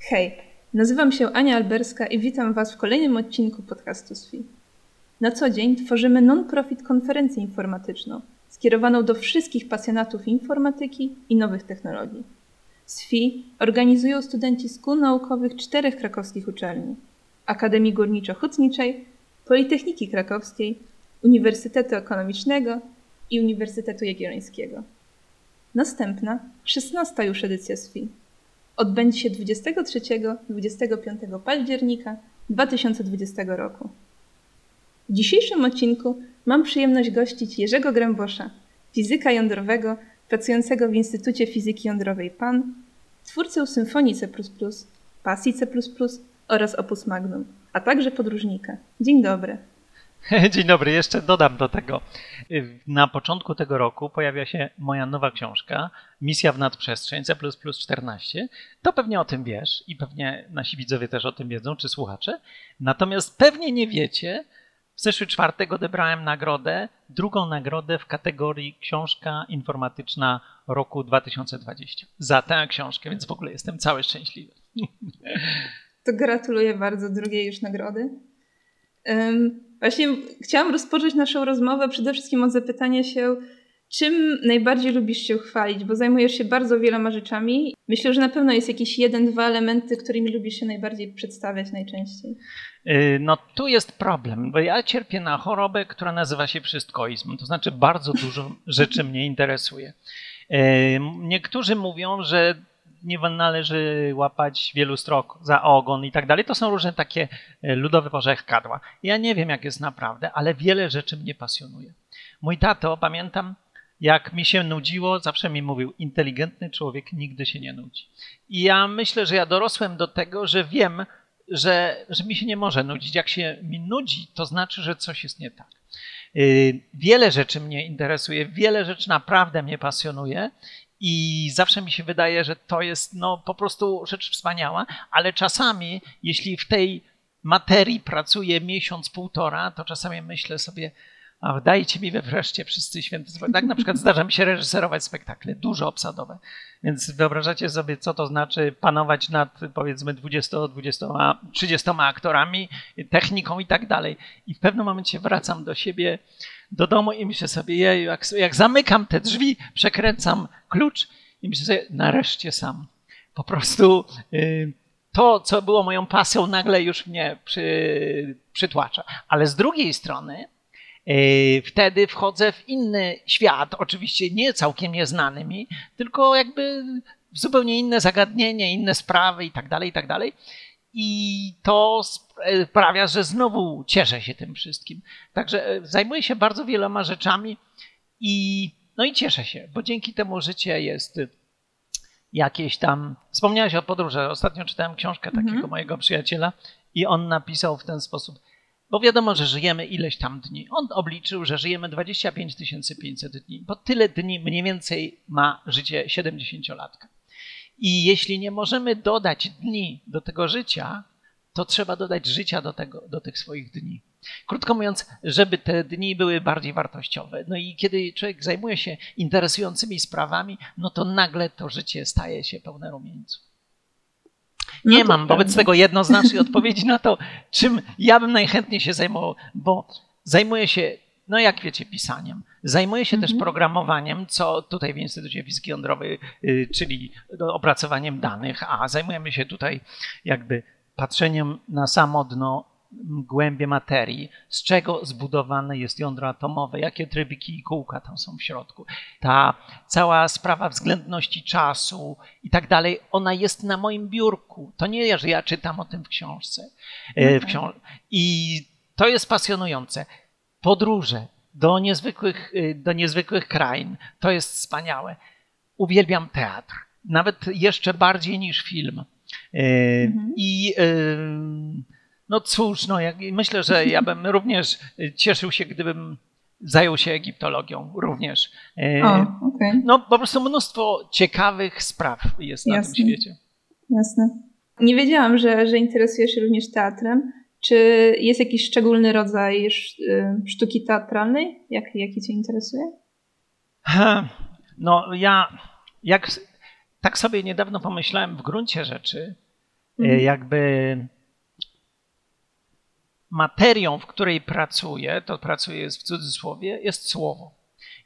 Hej, nazywam się Ania Alberska i witam Was w kolejnym odcinku podcastu SFI. Na co dzień tworzymy non-profit konferencję informatyczną skierowaną do wszystkich pasjonatów informatyki i nowych technologii. SFI organizują studenci szkół naukowych czterech krakowskich uczelni: Akademii Górniczo-Hutniczej, Politechniki Krakowskiej, Uniwersytetu Ekonomicznego i Uniwersytetu Jagiellońskiego. Następna, 16 już edycja SFI, odbędzie się 23-25 października 2020 roku. W dzisiejszym odcinku mam przyjemność gościć Jerzego Grębosza, fizyka jądrowego pracującego w Instytucie Fizyki Jądrowej PAN, twórcę symfonii C++, pasji C++ oraz Opus Magnum, a także podróżnika. Dzień dobry. Dzień dobry, jeszcze dodam do tego. Na początku tego roku pojawia się moja nowa książka Misja w nadprzestrzeń C++14. To pewnie o tym wiesz i pewnie nasi widzowie też o tym wiedzą, czy słuchacze. Natomiast pewnie nie wiecie, w zeszły czwartek odebrałem nagrodę, drugą nagrodę w kategorii książka informatyczna roku 2020 za tę książkę, więc w ogóle jestem cały szczęśliwy. To gratuluję bardzo drugiej już nagrody. Właśnie chciałam rozpocząć naszą rozmowę przede wszystkim od zapytania się, czym najbardziej lubisz się chwalić, bo zajmujesz się bardzo wieloma rzeczami. Myślę, że na pewno jest jakiś jeden, dwa elementy, którymi lubisz się najbardziej przedstawiać najczęściej. Y, no tu jest problem, bo ja cierpię na chorobę, która nazywa się wszystkoizm. To znaczy bardzo dużo rzeczy mnie interesuje. Y, niektórzy mówią, że nie należy łapać wielu strok za ogon i tak dalej. To są różne takie y, ludowe porzechkadła. Ja nie wiem, jak jest naprawdę, ale wiele rzeczy mnie pasjonuje. Mój tato, pamiętam, jak mi się nudziło, zawsze mi mówił, inteligentny człowiek nigdy się nie nudzi. I ja myślę, że ja dorosłem do tego, że wiem, że, że mi się nie może nudzić. Jak się mi nudzi, to znaczy, że coś jest nie tak. Y, wiele rzeczy mnie interesuje, wiele rzeczy naprawdę mnie pasjonuje i zawsze mi się wydaje, że to jest no, po prostu rzecz wspaniała, ale czasami, jeśli w tej materii pracuję miesiąc, półtora, to czasami myślę sobie, a dajcie mi we wreszcie wszyscy święty spokój. Tak na przykład zdarza mi się reżyserować spektakle, dużo obsadowe. Więc wyobrażacie sobie, co to znaczy panować nad powiedzmy 20, 20, 30 aktorami, techniką i tak dalej. I w pewnym momencie wracam do siebie, do domu i myślę sobie, jak, jak zamykam te drzwi, przekręcam klucz i myślę sobie, nareszcie sam. Po prostu yy, to, co było moją pasją, nagle już mnie przy, przytłacza. Ale z drugiej strony, E, wtedy wchodzę w inny świat, oczywiście nie całkiem nieznany mi, tylko jakby zupełnie inne zagadnienie, inne sprawy i tak dalej, i tak dalej. I to sprawia, że znowu cieszę się tym wszystkim. Także e, zajmuję się bardzo wieloma rzeczami i no i cieszę się, bo dzięki temu życie jest jakieś tam. Wspomniałeś o podróży. Ostatnio czytałem książkę takiego mm -hmm. mojego przyjaciela i on napisał w ten sposób. Bo wiadomo, że żyjemy ileś tam dni. On obliczył, że żyjemy 25 500 dni, bo tyle dni mniej więcej ma życie 70-latka. I jeśli nie możemy dodać dni do tego życia, to trzeba dodać życia do, tego, do tych swoich dni. Krótko mówiąc, żeby te dni były bardziej wartościowe. No i kiedy człowiek zajmuje się interesującymi sprawami, no to nagle to życie staje się pełne rumieńców. Nie no mam wobec tego jednoznacznej odpowiedzi na to, czym ja bym najchętniej się zajmował, bo zajmuję się, no jak wiecie, pisaniem. Zajmuję się też mhm. programowaniem, co tutaj w Instytucie Fizyki Jądrowej, y, czyli opracowaniem danych, a zajmujemy się tutaj jakby patrzeniem na samo dno głębie materii, z czego zbudowane jest jądro atomowe, jakie trybiki i kółka tam są w środku. Ta cała sprawa względności czasu i tak dalej, ona jest na moim biurku. To nie, że ja czytam o tym w książce. E, w książ I to jest pasjonujące. Podróże do niezwykłych, e, do niezwykłych krain, to jest wspaniałe. Uwielbiam teatr, nawet jeszcze bardziej niż film. E, mhm. I no cóż, no, jak, myślę, że ja bym również cieszył się, gdybym zajął się egiptologią również. O, okay. No po prostu mnóstwo ciekawych spraw jest Jasne. na tym świecie. Jasne. Nie wiedziałam, że, że interesujesz się również teatrem. Czy jest jakiś szczególny rodzaj y, sztuki teatralnej, jak, jaki cię interesuje? No ja jak tak sobie niedawno pomyślałem w gruncie rzeczy, mhm. jakby materią, w której pracuję, to pracuję w cudzysłowie, jest słowo.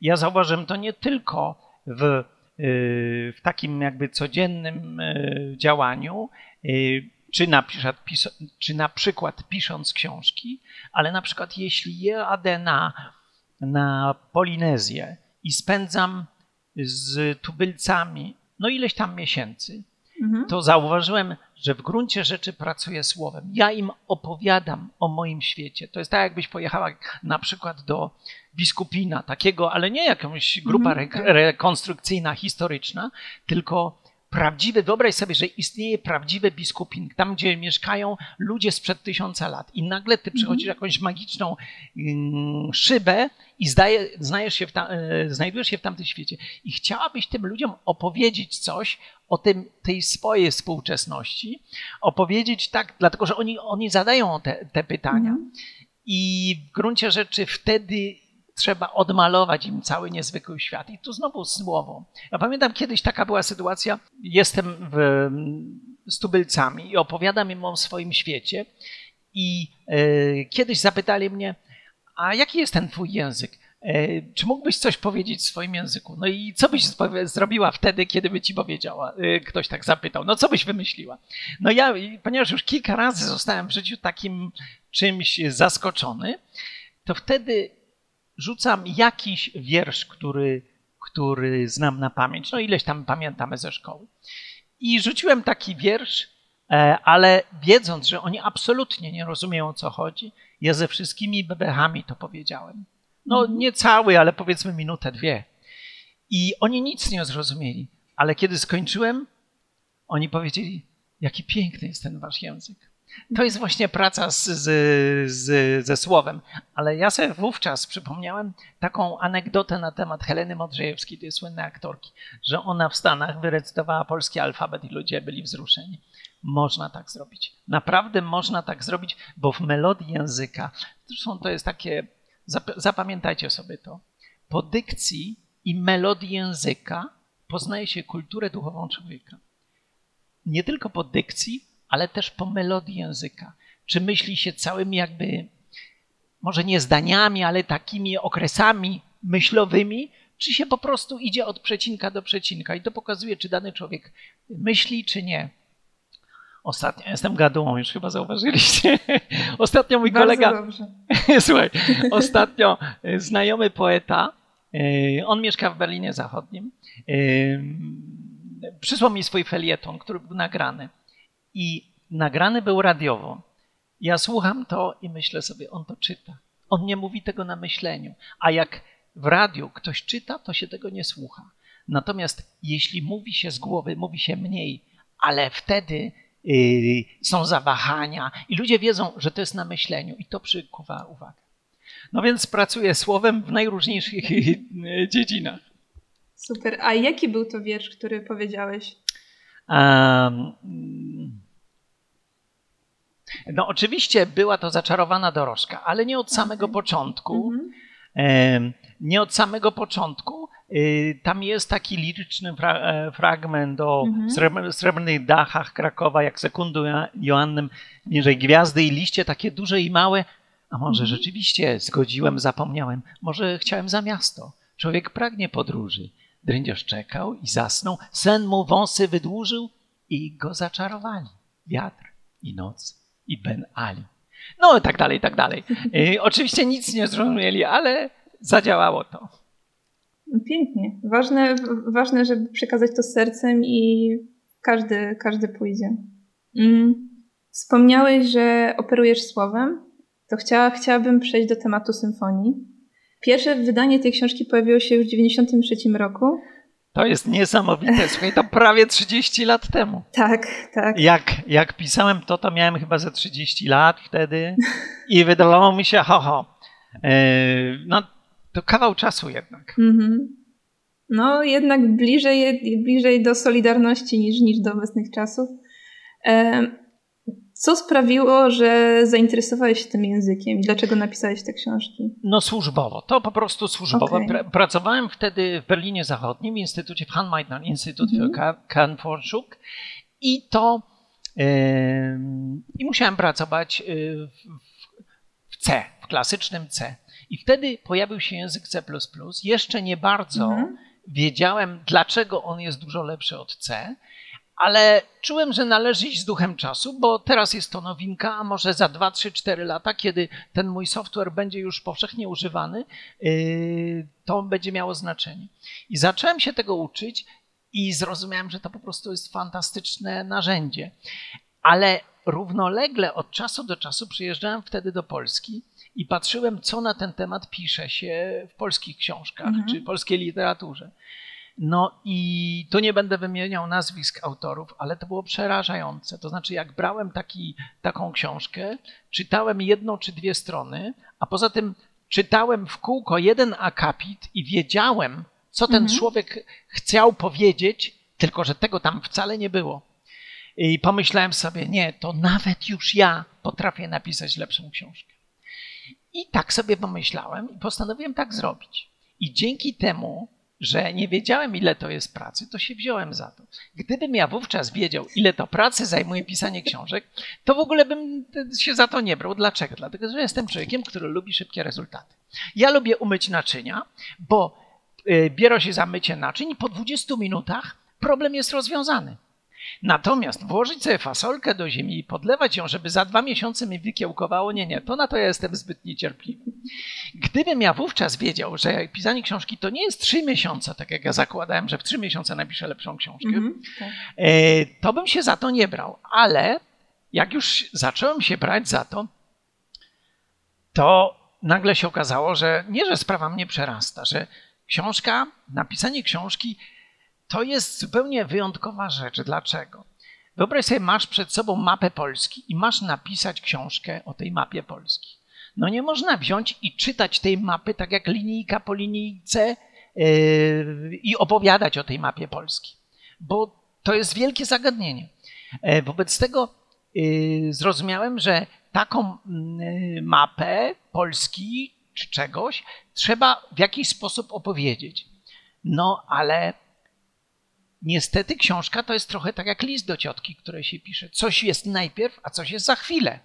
Ja zauważyłem to nie tylko w, y, w takim jakby codziennym y, działaniu, y, czy na, przykład, czy na przykład pisząc książki, ale na przykład jeśli jadę na, na Polinezję i spędzam z tubylcami no ileś tam miesięcy, mhm. to zauważyłem, że w gruncie rzeczy pracuję słowem. Ja im opowiadam o moim świecie. To jest tak, jakbyś pojechała na przykład do biskupina, takiego, ale nie jakąś grupa mhm, tak. rekonstrukcyjna, historyczna, tylko prawdziwy, wyobraź sobie, że istnieje prawdziwy biskupin, tam gdzie mieszkają ludzie sprzed tysiąca lat i nagle ty przychodzisz mm. jakąś magiczną mm, szybę i zdaje, znajesz się tam, e, znajdujesz się w tamtym świecie i chciałabyś tym ludziom opowiedzieć coś o tym, tej swojej współczesności, opowiedzieć tak, dlatego że oni, oni zadają te, te pytania. Mm. I w gruncie rzeczy wtedy trzeba odmalować im cały niezwykły świat. I tu znowu słowo. Ja pamiętam kiedyś taka była sytuacja, jestem w, z tubylcami i opowiadam im o swoim świecie i e, kiedyś zapytali mnie, a jaki jest ten twój język? E, czy mógłbyś coś powiedzieć w swoim języku? No i co byś zrobiła wtedy, kiedy by ci powiedziała? E, ktoś tak zapytał. No co byś wymyśliła? No ja, ponieważ już kilka razy zostałem w życiu takim czymś zaskoczony, to wtedy rzucam jakiś wiersz, który, który znam na pamięć. No ileś tam pamiętamy ze szkoły. I rzuciłem taki wiersz, e, ale wiedząc, że oni absolutnie nie rozumieją o co chodzi, ja ze wszystkimi bebechami to powiedziałem. No mhm. nie cały, ale powiedzmy minutę, dwie. I oni nic nie zrozumieli. Ale kiedy skończyłem, oni powiedzieli, jaki piękny jest ten wasz język. To jest właśnie praca z, z, z, ze słowem. Ale ja sobie wówczas przypomniałem taką anegdotę na temat Heleny Modrzejewskiej, tej słynnej aktorki, że ona w Stanach wyrecytowała polski alfabet i ludzie byli wzruszeni. Można tak zrobić. Naprawdę można tak zrobić, bo w melodii języka, zresztą to jest takie, zapamiętajcie sobie to, po dykcji i melodii języka poznaje się kulturę duchową człowieka. Nie tylko po dykcji, ale też po melodii języka. Czy myśli się całymi jakby, może nie zdaniami, ale takimi okresami myślowymi, czy się po prostu idzie od przecinka do przecinka i to pokazuje, czy dany człowiek myśli, czy nie. Ostatnio, jestem gadułą, już chyba zauważyliście. Ostatnio mój Bardzo kolega. Dobrze. Słuchaj, ostatnio e, znajomy poeta, e, on mieszka w Berlinie Zachodnim, e, przysłał mi swój felieton, który był nagrany. I nagrany był radiowo. Ja słucham to i myślę sobie, on to czyta. On nie mówi tego na myśleniu. A jak w radiu ktoś czyta, to się tego nie słucha. Natomiast jeśli mówi się z głowy, mówi się mniej, ale wtedy yy, są zawahania i ludzie wiedzą, że to jest na myśleniu i to przykuwa uwagę. No więc pracuję słowem w najróżniejszych dziedzinach. Super. A jaki był to wiersz, który powiedziałeś? Um, no oczywiście była to zaczarowana dorożka, ale nie od samego okay. początku. Mm-hmm. Nie od samego początku. Y, tam jest taki liryczny fra- e, fragment o mm-hmm. srebrnych dachach Krakowa, jak sekundu Joannem niżej gwiazdy i liście takie duże i małe. A może mm-hmm. rzeczywiście zgodziłem, zapomniałem. Może chciałem za miasto. Człowiek pragnie podróży. Drędziarz czekał i zasnął. Sen mu wąsy wydłużył i go zaczarowali. Wiatr i noc i Ben Ali. No i tak dalej, i tak dalej. Y, oczywiście nic nie zrozumieli, ale zadziałało to. Pięknie. Ważne, ważne żeby przekazać to sercem i każdy, każdy pójdzie. Mm. Wspomniałeś, że operujesz słowem. To chciała, chciałabym przejść do tematu symfonii. Pierwsze wydanie tej książki pojawiło się już w 1993 roku. To jest niesamowite. Słuchaj, to prawie 30 lat temu. Tak, tak. Jak, jak pisałem to, to miałem chyba ze 30 lat wtedy i wydawało mi się, ho, ho. Yy, no, to kawał czasu jednak. Mhm. No, jednak bliżej, bliżej do Solidarności niż, niż do obecnych czasów. Co sprawiło, że zainteresowałeś się tym językiem i dlaczego napisałeś te książki? No służbowo, to po prostu służbowo. Okay. Pracowałem wtedy w Berlinie Zachodnim w Instytucie, w Hanmeitner Instytut für Kernforschung i to I musiałem pracować w C, w klasycznym C. I wtedy pojawił się język C. Jeszcze nie bardzo mhm. wiedziałem, dlaczego on jest dużo lepszy od C, ale czułem, że należy iść z duchem czasu, bo teraz jest to nowinka, a może za 2, 3, 4 lata, kiedy ten mój software będzie już powszechnie używany, yy, to będzie miało znaczenie. I zacząłem się tego uczyć i zrozumiałem, że to po prostu jest fantastyczne narzędzie. Ale równolegle od czasu do czasu przyjeżdżałem wtedy do Polski i patrzyłem, co na ten temat pisze się w polskich książkach mhm. czy polskiej literaturze. No i tu nie będę wymieniał nazwisk autorów, ale to było przerażające. To znaczy, jak brałem taki, taką książkę, czytałem jedną czy dwie strony, a poza tym czytałem w kółko jeden akapit i wiedziałem, co ten mhm. człowiek chciał powiedzieć, tylko że tego tam wcale nie było. I pomyślałem sobie, nie, to nawet już ja potrafię napisać lepszą książkę. I tak sobie pomyślałem i postanowiłem tak zrobić. I dzięki temu, że nie wiedziałem, ile to jest pracy, to się wziąłem za to. Gdybym ja wówczas wiedział, ile to pracy zajmuje pisanie książek, to w ogóle bym się za to nie brał. Dlaczego? Dlatego, że jestem człowiekiem, który lubi szybkie rezultaty. Ja lubię umyć naczynia, bo y, biorę się za mycie naczyń i po 20 minutach problem jest rozwiązany. Natomiast włożyć sobie fasolkę do ziemi i podlewać ją, żeby za dwa miesiące mi wykiełkowało, nie, nie, to na to ja jestem zbyt niecierpliwy. Gdybym ja wówczas wiedział, że pisanie książki to nie jest trzy miesiące, tak jak ja zakładałem, że w trzy miesiące napiszę lepszą książkę, mm -hmm. to bym się za to nie brał. Ale jak już zacząłem się brać za to, to nagle się okazało, że nie, że sprawa mnie przerasta, że książka, napisanie książki to jest zupełnie wyjątkowa rzecz. Dlaczego? Wyobraź sobie, masz przed sobą mapę Polski i masz napisać książkę o tej mapie Polski. No nie można wziąć i czytać tej mapy tak jak linijka po linijce yy, i opowiadać o tej mapie Polski, bo to jest wielkie zagadnienie. E, wobec tego yy, zrozumiałem, że taką yy, mapę Polski czy czegoś trzeba w jakiś sposób opowiedzieć. No ale niestety książka to jest trochę tak jak list do ciotki, które się pisze. Coś jest najpierw, a coś jest za chwilę.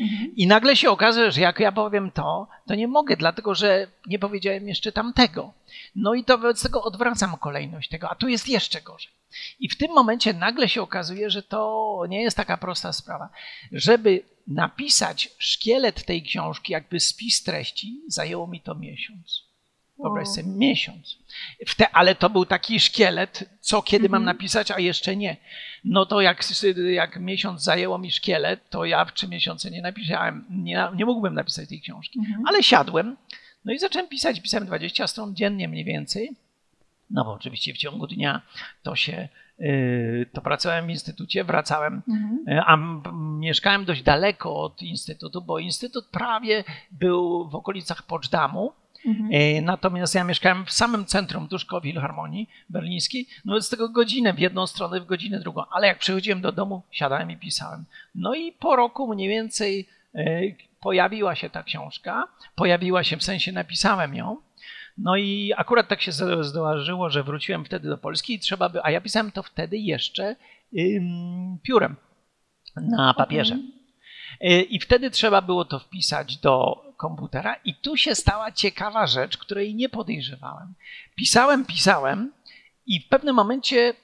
Mhm. I nagle się okazuje, że jak ja powiem to, to nie mogę, dlatego że nie powiedziałem jeszcze tamtego. No i to wobec tego odwracam kolejność tego, a tu jest jeszcze gorzej. I w tym momencie nagle się okazuje, że to nie jest taka prosta sprawa. Żeby napisać szkielet tej książki, jakby spis treści, zajęło mi to miesiąc. Wyobraź sobie, miesiąc. Te, ale to był taki szkielet, co kiedy mam mhm. napisać, a jeszcze nie. No to jak, jak miesiąc zajęło mi szkielet, to ja w trzy miesiące nie napisałem, nie, nie mógłbym napisać tej książki. Mhm. Ale siadłem, no i zacząłem pisać. Pisałem 20 stron dziennie mniej więcej. No bo oczywiście w ciągu dnia to się y, to pracowałem w instytucie, wracałem, mhm. Y, a mieszkałem dość daleko od instytutu, bo instytut prawie był w okolicach Poczdamu, Mhm. E, natomiast ja mieszkałem w samym centrum, tuż koło Wilharmonii berlińskiej, no z tego godzinę w jedną stronę, w godzinę drugą, ale jak przychodziłem do domu, siadałem i pisałem. No i po roku mniej więcej e, pojawiła się ta książka, pojawiła się, w sensie napisałem ją, no i akurat tak się zdarzyło, że wróciłem wtedy do Polski i trzeba by, a ja pisałem to wtedy jeszcze ym, piórem na papierze. Okay. I wtedy trzeba było to wpisać do komputera i tu się stała ciekawa rzecz, której nie podejrzewałem. Pisałem, pisałem i w pewnym momencie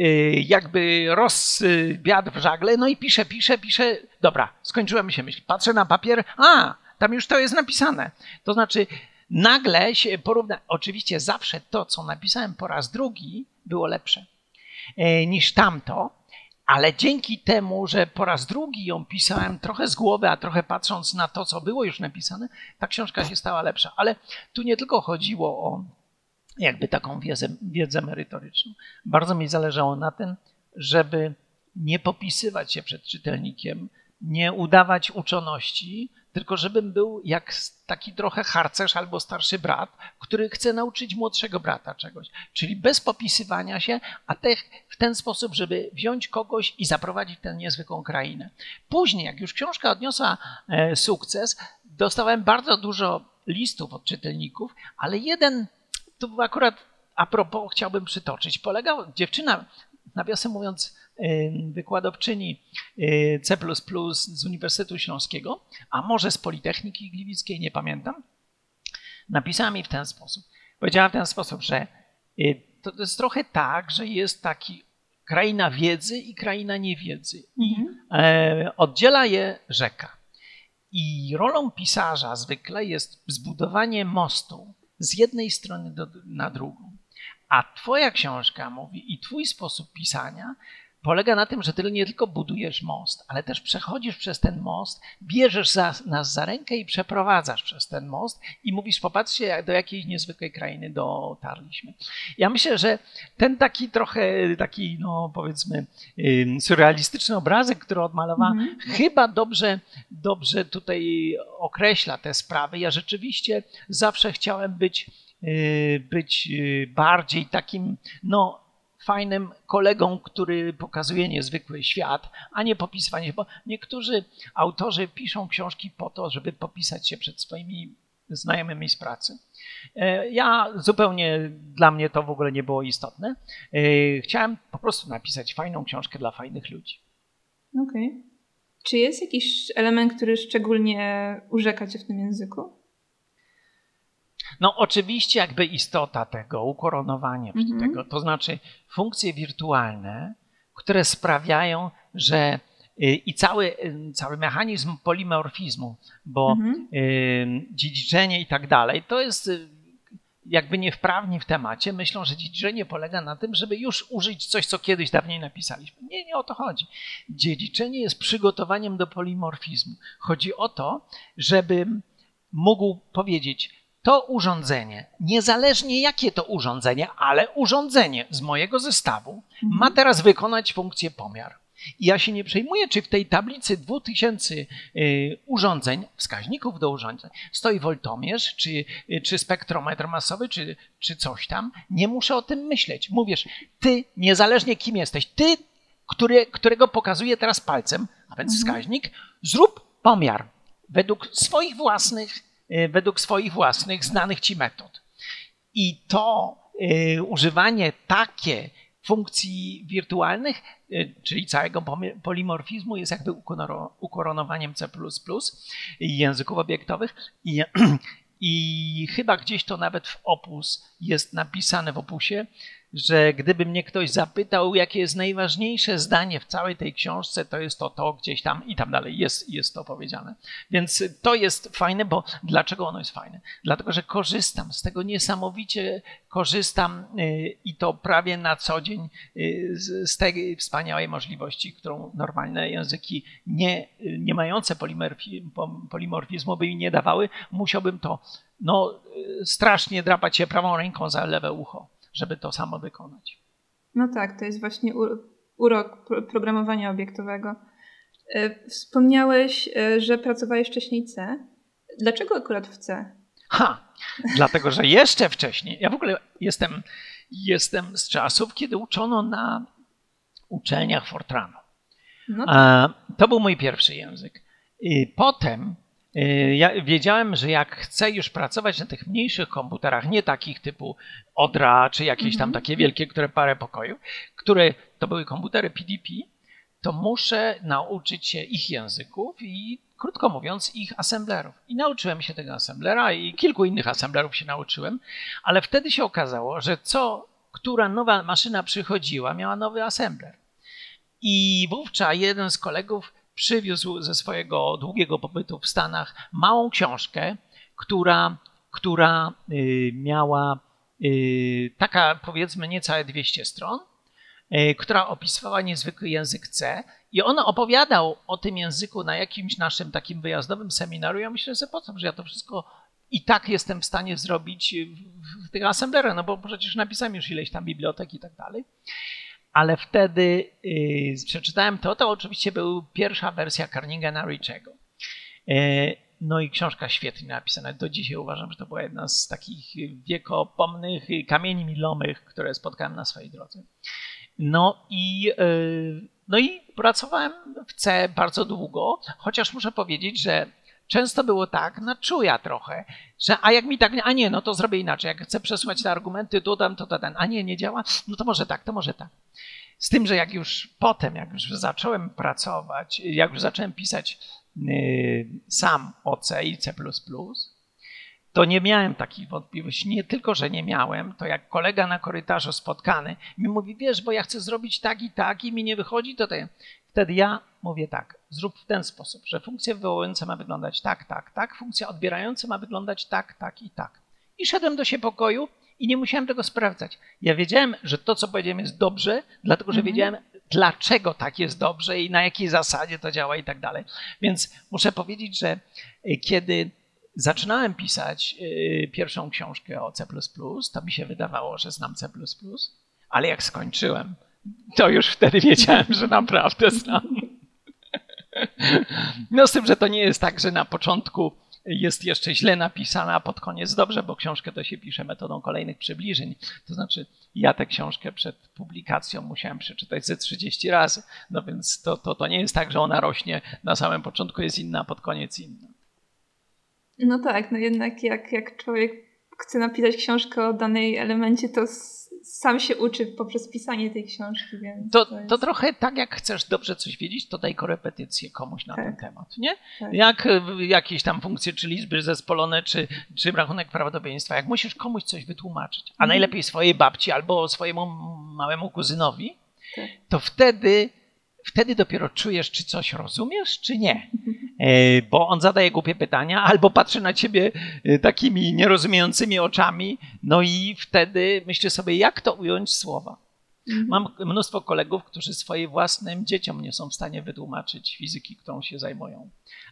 y, jakby rozwiadł w żagle, no i piszę, piszę, piszę. Dobra, skończyłem się myśl. Patrzę na papier, a, tam już to jest napisane. To znaczy, nagle się porówna. Oczywiście zawsze to, co napisałem po raz drugi, było lepsze e, niż tamto, ale dzięki temu, że po raz drugi ją pisałem trochę z głowy, a trochę patrząc na to, co było już napisane, ta książka się stała lepsza. Ale tu nie tylko chodziło o jakby taką wiedzę, wiedzę merytoryczną. Bardzo mi zależało na tym, żeby nie popisywać się przed czytelnikiem, nie udawać uczoności, tylko żebym był jak taki trochę harcerz albo starszy brat, który chce nauczyć młodszego brata czegoś. Czyli bez popisywania się, a te, w ten sposób, żeby wziąć kogoś i zaprowadzić tę niezwykłą krainę. Później, jak już książka odniosła e, sukces, dostałem bardzo dużo listów od czytelników, ale jeden, tu akurat a propos chciałbym przytoczyć, polegał, dziewczyna, nawiasem mówiąc, wykładowczyni C z Uniwersytetu Śląskiego, a może z Politechniki Gliwickiej, nie pamiętam, napisała mi w ten sposób. Powiedziała w ten sposób, że to jest trochę tak, że jest taki kraina wiedzy i kraina niewiedzy. I mhm. e, oddziela je rzeka. I rolą pisarza zwykle jest zbudowanie mostu z jednej strony do, na drugą. A twoja książka mówi i twój sposób pisania polega na tym, że ty nie tylko budujesz most, ale też przechodzisz przez ten most, bierzesz za, nas za rękę i przeprowadzasz przez ten most i mówisz, popatrzcie, do jakiej niezwykłej krainy dotarliśmy. Ja myślę, że ten taki trochę, taki, no powiedzmy, surrealistyczny obrazek, który odmalowałam, mm -hmm. chyba dobrze, dobrze tutaj określa te sprawy. Ja rzeczywiście zawsze chciałem być y, być y, bardziej takim, no, fajnym kolegą, który pokazuje niezwykły świat, a nie popisywanie, bo niektórzy autorzy piszą książki po to, żeby popisać się przed swoimi znajomymi z pracy. E, ja zupełnie, dla mnie to w ogóle nie było istotne. E, chciałem po prostu napisać fajną książkę dla fajnych ludzi. Okej. Okay. Czy jest jakiś element, który szczególnie urzeka cię w tym języku? No oczywiście jakby istota tego, ukoronowanie mhm. tego, to znaczy funkcje wirtualne, które sprawiają, że y, i cały, y, cały mechanizm polimorfizmu, bo mhm. Y, dziedziczenie i tak dalej, to jest jakby niewprawni w temacie, myślą, że dziedziczenie polega na tym, żeby już użyć coś, co kiedyś dawniej napisaliśmy. Nie, nie o to chodzi. Dziedziczenie jest przygotowaniem do polimorfizmu. Chodzi o to, żebym mógł powiedzieć, to urządzenie, niezależnie jakie to urządzenie, ale urządzenie z mojego zestawu mhm. ma teraz wykonać funkcję pomiar. I ja się nie przejmuję, czy w tej tablicy 2000 y, urządzeń, wskaźników do urządzeń, stoi woltomierz, czy, y, czy spektrometr masowy, czy, czy coś tam. Nie muszę o tym myśleć. Mówisz, ty, niezależnie kim jesteś, ty, który, którego pokazuję teraz palcem, a więc mhm. wskaźnik, zrób pomiar według swoich własnych według swoich własnych, znanych ci metod. I to y, używanie takie funkcji wirtualnych, y, czyli całego polimorfizmu, jest jakby ukoronowaniem C i języków obiektowych. I, I chyba gdzieś to nawet w opus jest napisane w opusie, że gdyby mnie ktoś zapytał, jakie jest najważniejsze zdanie w całej tej książce, to jest to, to gdzieś tam i tam dalej jest, jest to powiedziane. Więc to jest fajne, bo dlaczego ono jest fajne? Dlatego, że korzystam z tego niesamowicie, korzystam y, i to prawie na co dzień y, z tej wspaniałej możliwości, którą normalne języki nie, nie mające polimorfizmu by mi nie dawały. Musiałbym to no, y, strasznie drapać się prawą ręką za lewe ucho żeby to samo wykonać. No tak, to jest właśnie urok programowania obiektowego. E, wspomniałeś, e, że pracowałeś wcześniej C. Dlaczego akurat w C? Ha, dlatego, że jeszcze wcześniej. Ja w ogóle jestem, jestem z czasów, kiedy uczono na uczelniach Fortrano. No tak. To był mój pierwszy język. Potem ja wiedziałem, że jak chcę już pracować na tych mniejszych komputerach, nie takich typu Odra, czy jakieś tam mhm. takie wielkie, które parę pokojów, które to były komputery PDP, to muszę nauczyć się ich języków i krótko mówiąc, ich assemblerów. I nauczyłem się tego assemblera i kilku innych assemblerów się nauczyłem, ale wtedy się okazało, że co, która nowa maszyna przychodziła, miała nowy assembler. I wówczas jeden z kolegów przywiózł ze swojego długiego pobytu w Stanach małą książkę, która, która y, miała y, taka powiedzmy niecałe 200 stron, y, która opisywała niezwykły język C i on opowiadał o tym języku na jakimś naszym takim wyjazdowym seminarium. Ja myślę, że po co, że ja to wszystko i tak jestem w stanie zrobić w tych assemblerach, no bo przecież napisałem już ileś tam bibliotek i tak dalej ale wtedy yy, przeczytałem to, to oczywiście był pierwsza wersja Carnegana Richiego. Yy, no i książka świetnie napisana. Do dzisiaj uważam, że to była jedna z takich wiekopomnych kamieni milomych, które spotkałem na swojej drodze. No i, yy, no i pracowałem w C bardzo długo, chociaż muszę powiedzieć, że często było tak, na czuja trochę, że a jak mi tak, a nie, no to zrobię inaczej. Jak chcę przesłać te argumenty, dodam to, ten, a nie, nie działa, no to może tak, to może tak. Z tym, że jak już potem, jak już zacząłem pracować, jak już zacząłem pisać y, sam o C i C, to nie miałem takich wątpliwości. Nie tylko, że nie miałem, to jak kolega na korytarzu spotkany mi mówi, wiesz, bo ja chcę zrobić tak i tak i mi nie wychodzi, to te... wtedy ja mówię tak, zrób w ten sposób, że funkcja wywołująca ma wyglądać tak, tak, tak, funkcja odbierająca ma wyglądać tak, tak i tak. I szedłem do się pokoju i nie musiałem tego sprawdzać. Ja wiedziałem, że to, co powiedziałem, jest dobrze, dlatego że mhm. wiedziałem, dlaczego tak jest dobrze i na jakiej zasadzie to działa i tak dalej. Więc muszę powiedzieć, że y, kiedy zaczynałem pisać y, pierwszą książkę o C, to mi się wydawało, że znam C, ale jak skończyłem, to już wtedy wiedziałem, że naprawdę znam. No z tym, że to nie jest tak, że na początku jest jeszcze źle napisana, a pod koniec dobrze, bo książkę to się pisze metodą kolejnych przybliżeń. To znaczy, ja tę książkę przed publikacją musiałem przeczytać ze 30 razy. No więc to, to, to nie jest tak, że ona rośnie na samym początku jest inna, a pod koniec inna. No tak, no jednak jak, jak człowiek chce napisać książkę o danej elemencie, to sam się uczy poprzez pisanie tej książki. Więc to, to, jest... to trochę tak, jak chcesz dobrze coś wiedzieć, to daj korepetycję komuś na tak. ten temat, nie? Tak. Jak y, jakieś tam funkcje, czy liczby zespolone, czy, czy rachunek prawdopodobieństwa, jak musisz komuś coś wytłumaczyć, a mhm. najlepiej swojej babci albo swojemu małemu kuzynowi, tak. to wtedy wtedy dopiero czujesz, czy coś rozumiesz, czy nie. E, bo on zadaje głupie pytania, albo patrzy na ciebie e, takimi nierozumiejącymi oczami, no i wtedy myślę sobie, jak to ująć słowa. Mhm. Mam mnóstwo kolegów, którzy swoim własnym dzieciom nie są w stanie wytłumaczyć fizyki, którą się zajmują.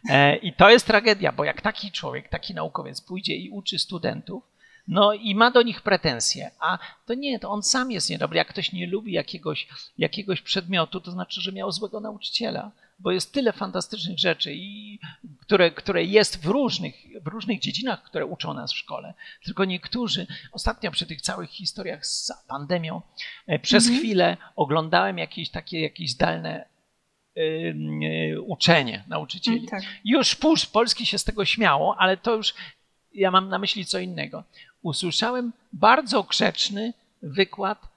E, I to jest tragedia, bo jak taki człowiek, taki naukowiec pójdzie i uczy studentów, no i ma do nich pretensje, a to nie, to on sam jest niedobry. Jak ktoś nie lubi jakiegoś, jakiegoś przedmiotu, to znaczy, że miał złego nauczyciela, bo jest tyle fantastycznych rzeczy, i, które, które jest w różnych, w różnych dziedzinach, które uczą nas w szkole. Tylko niektórzy, ostatnio przy tych całych historiach z pandemią, e, przez mhm. chwilę oglądałem jakieś takie, jakieś zdalne uczenie nauczycieli. Mm, tak. Już pół Polski się z tego śmiało, ale to już ja mam na myśli co innego usłyszałem bardzo grzeczny wykład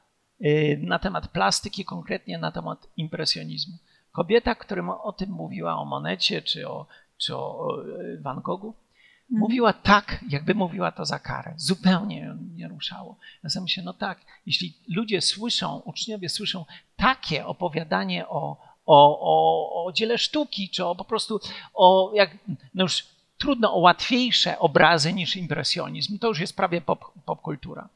y, na temat plastyki, konkretnie na temat impresjonizmu. Kobieta, która o tym mówiła, o Monecie czy o, czy o Van Goghu, mhm. mówiła tak, jakby mówiła to za karę. Zupełnie ją nie ruszało. Ja sobie myślę, no tak, jeśli ludzie słyszą, uczniowie słyszą takie opowiadanie o, o, o, o dziele sztuki, czy o po prostu o jak, no już trudno o łatwiejsze obrazy niż impresjonizm. To już jest prawie pop, popkultura.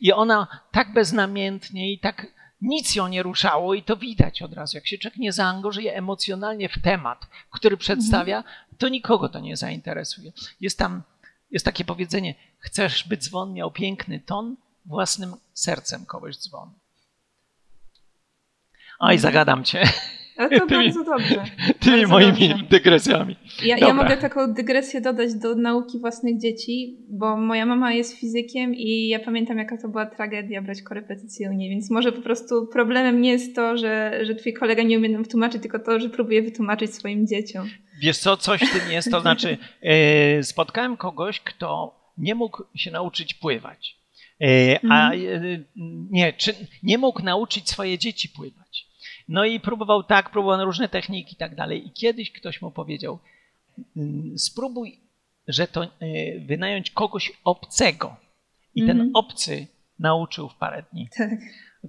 I ona tak beznamiętnie i tak nic ją nie ruszało i to widać od razu. Jak się człowiek nie zaangażuje emocjonalnie w temat, który przedstawia, to nikogo to nie zainteresuje. Jest tam, jest takie powiedzenie, chcesz, by dzwon miał piękny ton, własnym sercem kogoś dzwon. Oj, zagadam cię. Ale to tymi, bardzo dobrze. Tymi bardzo moimi dobrze. dygresjami. Ja, ja, mogę taką dygresję dodać do nauki własnych dzieci, bo moja mama jest fizykiem i ja pamiętam, jaka to była tragedia brać korepetycję u niej, więc może po prostu problemem nie jest to, że, że twój kolega nie umie nam tłumaczyć, tylko to, że próbuje wytłumaczyć swoim dzieciom. Wiesz co, coś w tym jest, to znaczy yy, spotkałem kogoś, kto nie mógł się nauczyć pływać. Yy, a yy, nie, czy nie mógł nauczyć swoje dzieci pływać. No i próbował tak, próbował różne techniki i tak dalej. I kiedyś ktoś mu powiedział, mm, spróbuj, że to e, wynająć kogoś obcego. I mm -hmm. ten mhm. obcy nauczył w parę dni. Tak.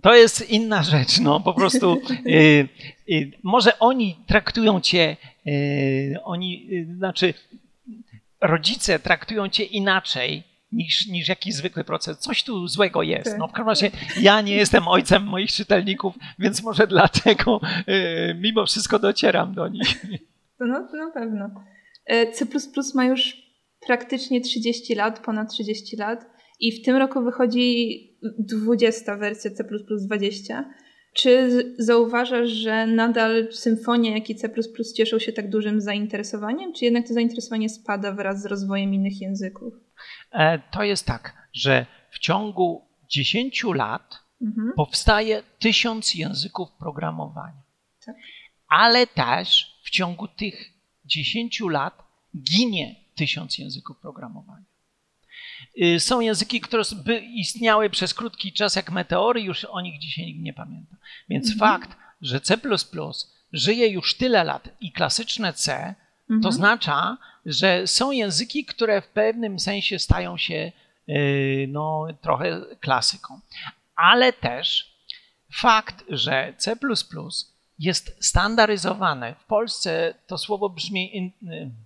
To jest inna rzecz, no po prostu y, y, może oni traktują cię, y, oni, znaczy rodzice traktują cię inaczej niż, niż jakiś zwykły proces. Coś tu złego jest. No, w każdym razie ja nie jestem ojcem moich czytelników, więc może dlatego y, mimo wszystko docieram do nich. No, na pewno. E, C ma już praktycznie 30 lat, ponad 30 lat i w tym roku wychodzi 20 wersja C 20. Czy zauważasz, że nadal symfonia, jak i C cieszą się tak dużym zainteresowaniem, czy jednak to zainteresowanie spada wraz z rozwojem innych języków? E, to jest tak, że w ciągu 10 lat mhm. powstaje tysiąc języków programowania. Tak. Ale też w ciągu tych 10 lat ginie tysiąc języków programowania. Y, są języki, które by istniały przez krótki czas jak meteory, już o nich dzisiaj nikt nie pamięta. Więc mhm. fakt, że C żyje już tyle lat i klasyczne C, mhm. to oznacza, że są języki, które w pewnym sensie stają się y, no, trochę klasyką. Ale też fakt, że C jest standaryzowane. W Polsce to słowo brzmi in,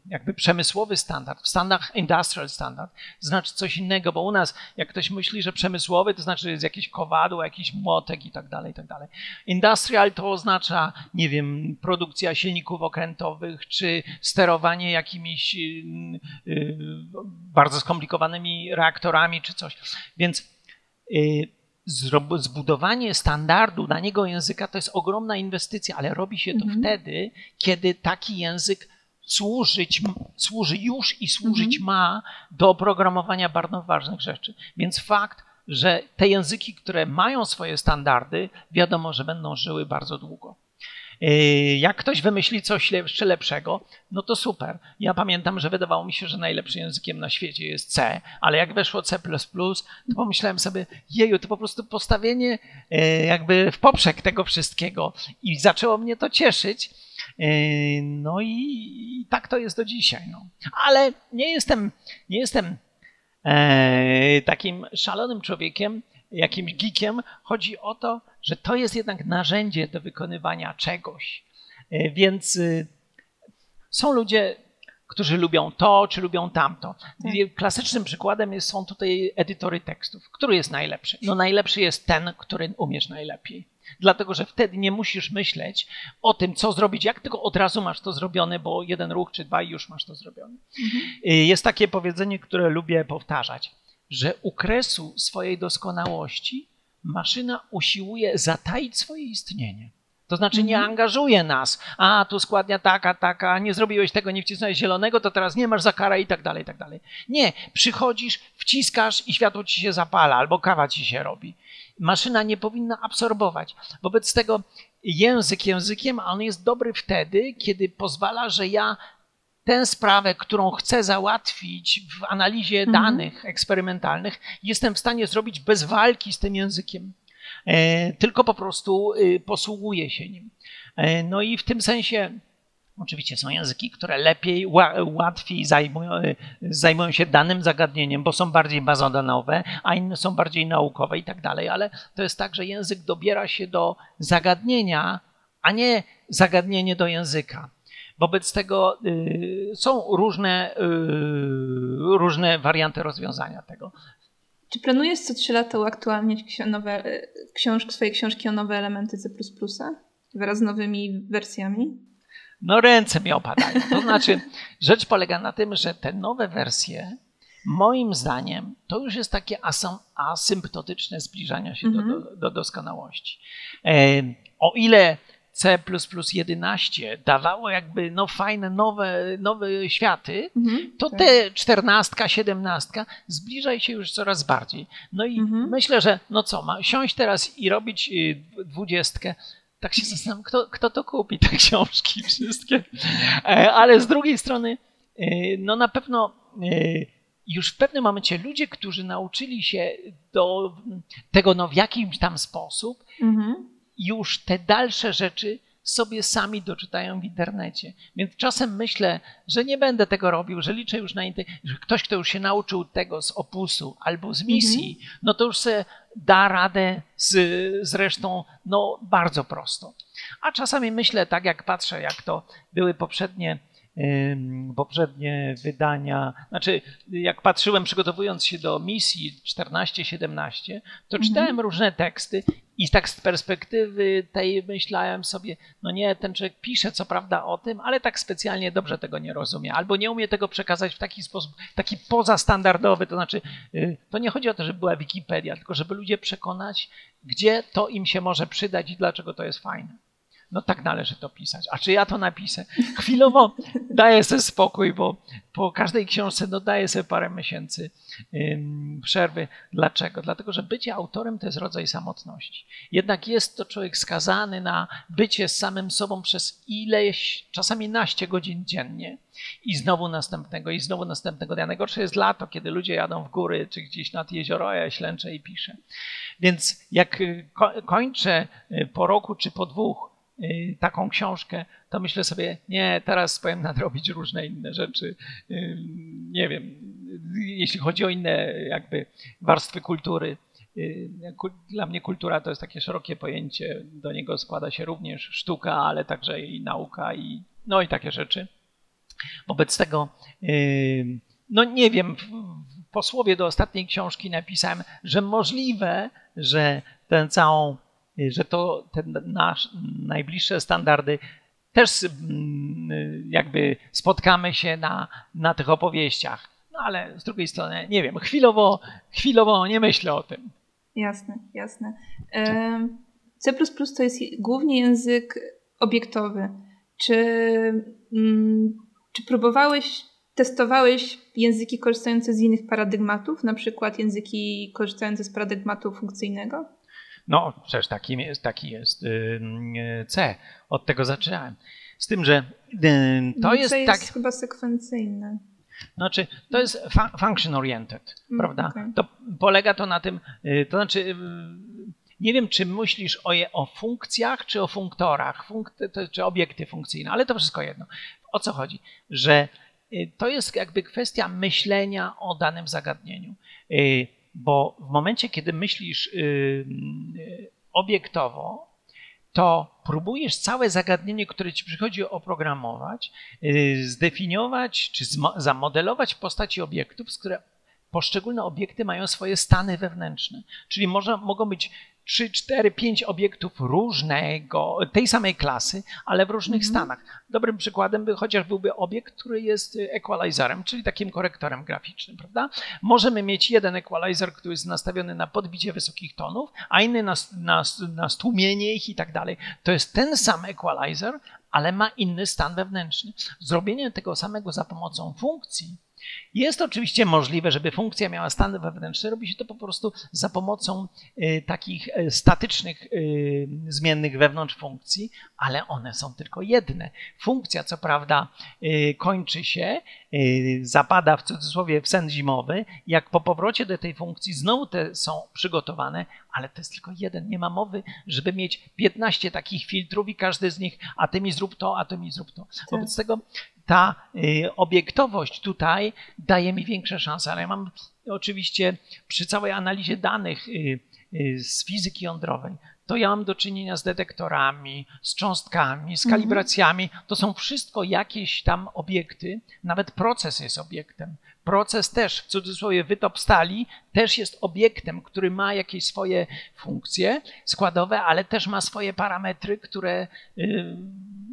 jakby przemysłowy standard, w Stanach industrial standard, znaczy coś innego, bo u nas jak ktoś myśli, że przemysłowy, to znaczy jest jakieś kowadło, jakiś młotek i tak dalej, i tak dalej. Industrial to oznacza, nie wiem, produkcja silników okrętowych, czy sterowanie jakimiś yy, bardzo skomplikowanymi reaktorami, czy coś. Więc zbudowanie standardu danego języka to jest ogromna inwestycja, ale robi się to mhm. wtedy, kiedy taki język służyć, służy już i służyć mhm. ma do oprogramowania bardzo ważnych rzeczy. Więc fakt, że te języki, które mają swoje standardy, wiadomo, że będą żyły bardzo długo. Yy, jak ktoś wymyśli coś jeszcze lepszego, no to super. Ja pamiętam, że wydawało mi się, że najlepszym językiem na świecie jest C, ale jak weszło C, to pomyślałem sobie, jeju, to po prostu postawienie yy, jakby w poprzek tego wszystkiego i zaczęło mnie to cieszyć. Yy, no i, tak to jest do dzisiaj. No. Ale nie jestem, nie jestem takim szalonym człowiekiem, jakimś geekiem. Chodzi o to, że to jest jednak narzędzie do wykonywania czegoś. E, więc y, są ludzie, którzy lubią to, czy lubią tamto. Tak. Klasycznym przykładem są tutaj edytory tekstów. Który jest najlepszy? No najlepszy jest ten, który umiesz najlepiej. Dlatego, że wtedy nie musisz myśleć o tym, co zrobić, jak tylko od razu masz to zrobione, bo jeden ruch czy dwa i już masz to zrobione. Mhm. Y, jest takie powiedzenie, które lubię powtarzać, że u kresu swojej doskonałości maszyna usiłuje zataić swoje istnienie. To znaczy nie mhm. angażuje nas. A, tu składnia taka, taka, nie zrobiłeś tego, nie wcisnąłeś zielonego, to teraz nie masz za karę i tak dalej, i tak dalej. Nie, przychodzisz, wciskasz i światło ci się zapala, albo kawa ci się robi. Maszyna nie powinna absorbować. Wobec tego język językiem, a on jest dobry wtedy, kiedy pozwala, że ja tę sprawę, którą chcę załatwić w analizie mhm. danych eksperymentalnych, jestem w stanie zrobić bez walki z tym językiem. E, tylko po prostu y, posługuję się nim. E, no i w tym sensie Oczywiście są języki, które lepiej, łatwiej zajmują, y, zajmują, się danym zagadnieniem, bo są bardziej bazodanowe, a inne są bardziej naukowe i tak dalej, ale to jest tak, że język dobiera się do zagadnienia, a nie zagadnienie do języka. Wobec tego y, są różne, y, różne warianty rozwiązania tego. Czy planujesz co trzy lata uaktualniać nowe, książ swoje książki o nowe elementy C wraz z nowymi wersjami? No ręce mi opadają. To znaczy, rzecz polega na tym, że te nowe wersje, moim zdaniem, to już jest takie asymptotyczne zbliżanie się do, mhm. do, do doskonałości. E, o ile C11 dawało jakby no fajne nowe, nowe światy, mhm, to tak. te 14, 17 zbliża się już coraz bardziej. No i mhm. myślę, że no co, ma siąść teraz i robić y, dwudziestkę, tak się zastanawiam, kto, kto to kupi, te książki wszystkie. E, ale z drugiej strony, y, no na pewno y, już w pewnym momencie ludzie, którzy nauczyli się do tego no w jakimś tam sposób, mhm już te dalsze rzeczy sobie sami doczytają w internecie. Więc czasem myślę, że nie będę tego robił, że liczę już na że ktoś, kto już się nauczył tego z opusu albo z misji, mhm. no to już sobie da radę z, z resztą no, bardzo prosto. A czasami myślę, tak jak patrzę, jak to były poprzednie poprzednie wydania, znaczy jak patrzyłem przygotowując się do misji 14-17, to mhm. czytałem różne teksty i tak z perspektywy tej myślałem sobie, no nie, ten człowiek pisze co prawda o tym, ale tak specjalnie dobrze tego nie rozumie, albo nie umie tego przekazać w taki sposób, taki pozastandardowy, to znaczy y, to nie chodzi o to, żeby była Wikipedia, tylko żeby ludzie przekonać, gdzie to im się może przydać i dlaczego to jest fajne. No tak należy to pisać. A czy ja to napiszę? Chwilowo daję sobie spokój, bo po każdej książce no, daję sobie parę miesięcy przerwy. Dlaczego? Dlatego, że bycie autorem to jest rodzaj samotności. Jednak jest to człowiek skazany na bycie samym sobą przez ileś, czasami naście godzin dziennie. I znowu następnego, i znowu następnego dnia. Najgorsze jest lato, kiedy ludzie jadą w góry, czy gdzieś nad jezioro, a ja ślęczę i piszę. Więc jak kończę y, po roku, czy po dwóch, Y, taką książkę, to myślę sobie, nie, teraz powiem nadrobić różne inne rzeczy. Y, nie wiem, jeśli chodzi o inne jakby warstwy kultury. Y, dla mnie kultura to jest takie szerokie pojęcie, do niego składa się również sztuka, ale także i nauka i no i takie rzeczy. Wobec tego, no nie wiem, w posłowie do ostatniej książki napisałem, że możliwe, że tę całą że to te nasz, najbliższe standardy też mm, jakby spotkamy się na, na tych opowieściach. No ale z drugiej strony, nie wiem, chwilowo, chwilowo nie myślę o tym. Jasne, jasne. C to jest głównie język obiektowy. Czy, mm, czy próbowałeś, testowałeś języki korzystające z innych paradygmatów, na przykład języki korzystające z paradygmatu funkcyjnego? No, przecież taki jest, taki jest C. Od tego zaczynałem. Z tym, że to jest, jest tak. chyba sekwencyjne. Znaczy, to jest function oriented, mm, prawda? Okay. To polega to na tym, y, to znaczy, nie wiem, czy myślisz o, je, o funkcjach, czy o funktorach, funk, to, czy obiekty funkcyjne, ale to wszystko jedno. O co chodzi? Że y, to jest jakby kwestia myślenia o danym zagadnieniu. Bo w momencie, kiedy myślisz y, y, obiektowo, to próbujesz całe zagadnienie, które ci przychodzi oprogramować, y, zdefiniować czy zamodelować w postaci obiektów, z które poszczególne obiekty mają swoje stany wewnętrzne. Czyli może, mogą być 3, 4, 5 obiektów różnego, tej samej klasy, ale w różnych -hmm. stanach. Dobrym przykładem by chociaż byłby obiekt, który jest equalizerem, czyli takim korektorem graficznym, prawda? Możemy mieć jeden equalizer, który jest nastawiony na podbicie wysokich tonów, a inny na, na, na stłumienie ich i tak dalej. To jest ten sam equalizer, ale ma inny stan wewnętrzny. Zrobienie tego samego za pomocą funkcji jest oczywiście możliwe, żeby funkcja miała stan wewnętrzny. Robi się to po prostu za pomocą y, takich y, statycznych y, zmiennych wewnątrz funkcji, ale one są tylko jedne. Funkcja, co prawda, kończy się, zapada w cudzysłowie w sen zimowy. Jak po powrocie do tej funkcji znowu te są przygotowane, ale to jest tylko jeden. Nie ma mowy, żeby mieć 15 takich filtrów i każdy z nich, a ty mi zrób to, a ty mi zrób to. Wobec tak. tego ta y, obiektowość tutaj daje mi większe szanse, ale ja mam oczywiście przy całej analizie danych y, y, z fizyki jądrowej, to ja mam do czynienia z detektorami, z cząstkami, z kalibracjami. To są wszystko jakieś tam obiekty, nawet proces jest obiektem. Proces też, w cudzysłowie wytop stali, też jest obiektem, który ma jakieś swoje funkcje składowe, ale też ma swoje parametry, które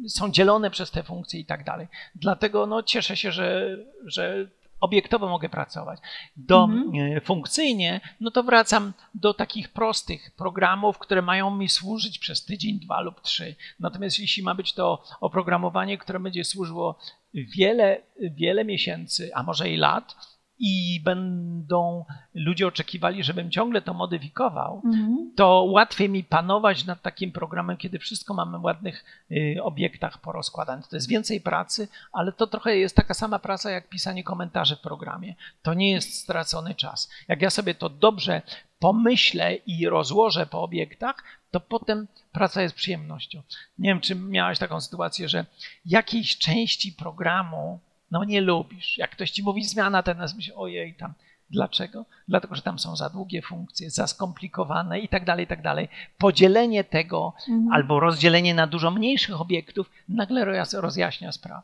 są dzielone przez te funkcje i tak dalej. Dlatego no, cieszę się, że, że obiektowo mogę pracować. Do mhm. E, funkcyjnie, no to wracam do takich prostych programów, które mają mi służyć przez tydzień, dwa lub trzy. Natomiast jeśli ma być to oprogramowanie, które będzie służyło wiele, wiele miesięcy, a może i lat, i będą ludzie oczekiwali, żebym ciągle to modyfikował, mhm. to łatwiej mi panować nad takim programem, kiedy wszystko mamy w ładnych y, obiektach porozkładanych. To jest więcej pracy, ale to trochę jest taka sama praca jak pisanie komentarzy w programie. To nie jest stracony czas. Jak ja sobie to dobrze pomyślę i rozłożę po obiektach, to potem praca jest przyjemnością. Nie wiem, czy miałaś taką sytuację, że jakiejś części programu no nie lubisz. Jak ktoś ci mówi zmiana, teraz myślisz, ojej, tam, dlaczego? Dlatego, że tam są za długie funkcje, za skomplikowane i tak dalej, i tak dalej. Podzielenie tego mhm. albo rozdzielenie na dużo mniejszych obiektów nagle rozjaśnia sprawę.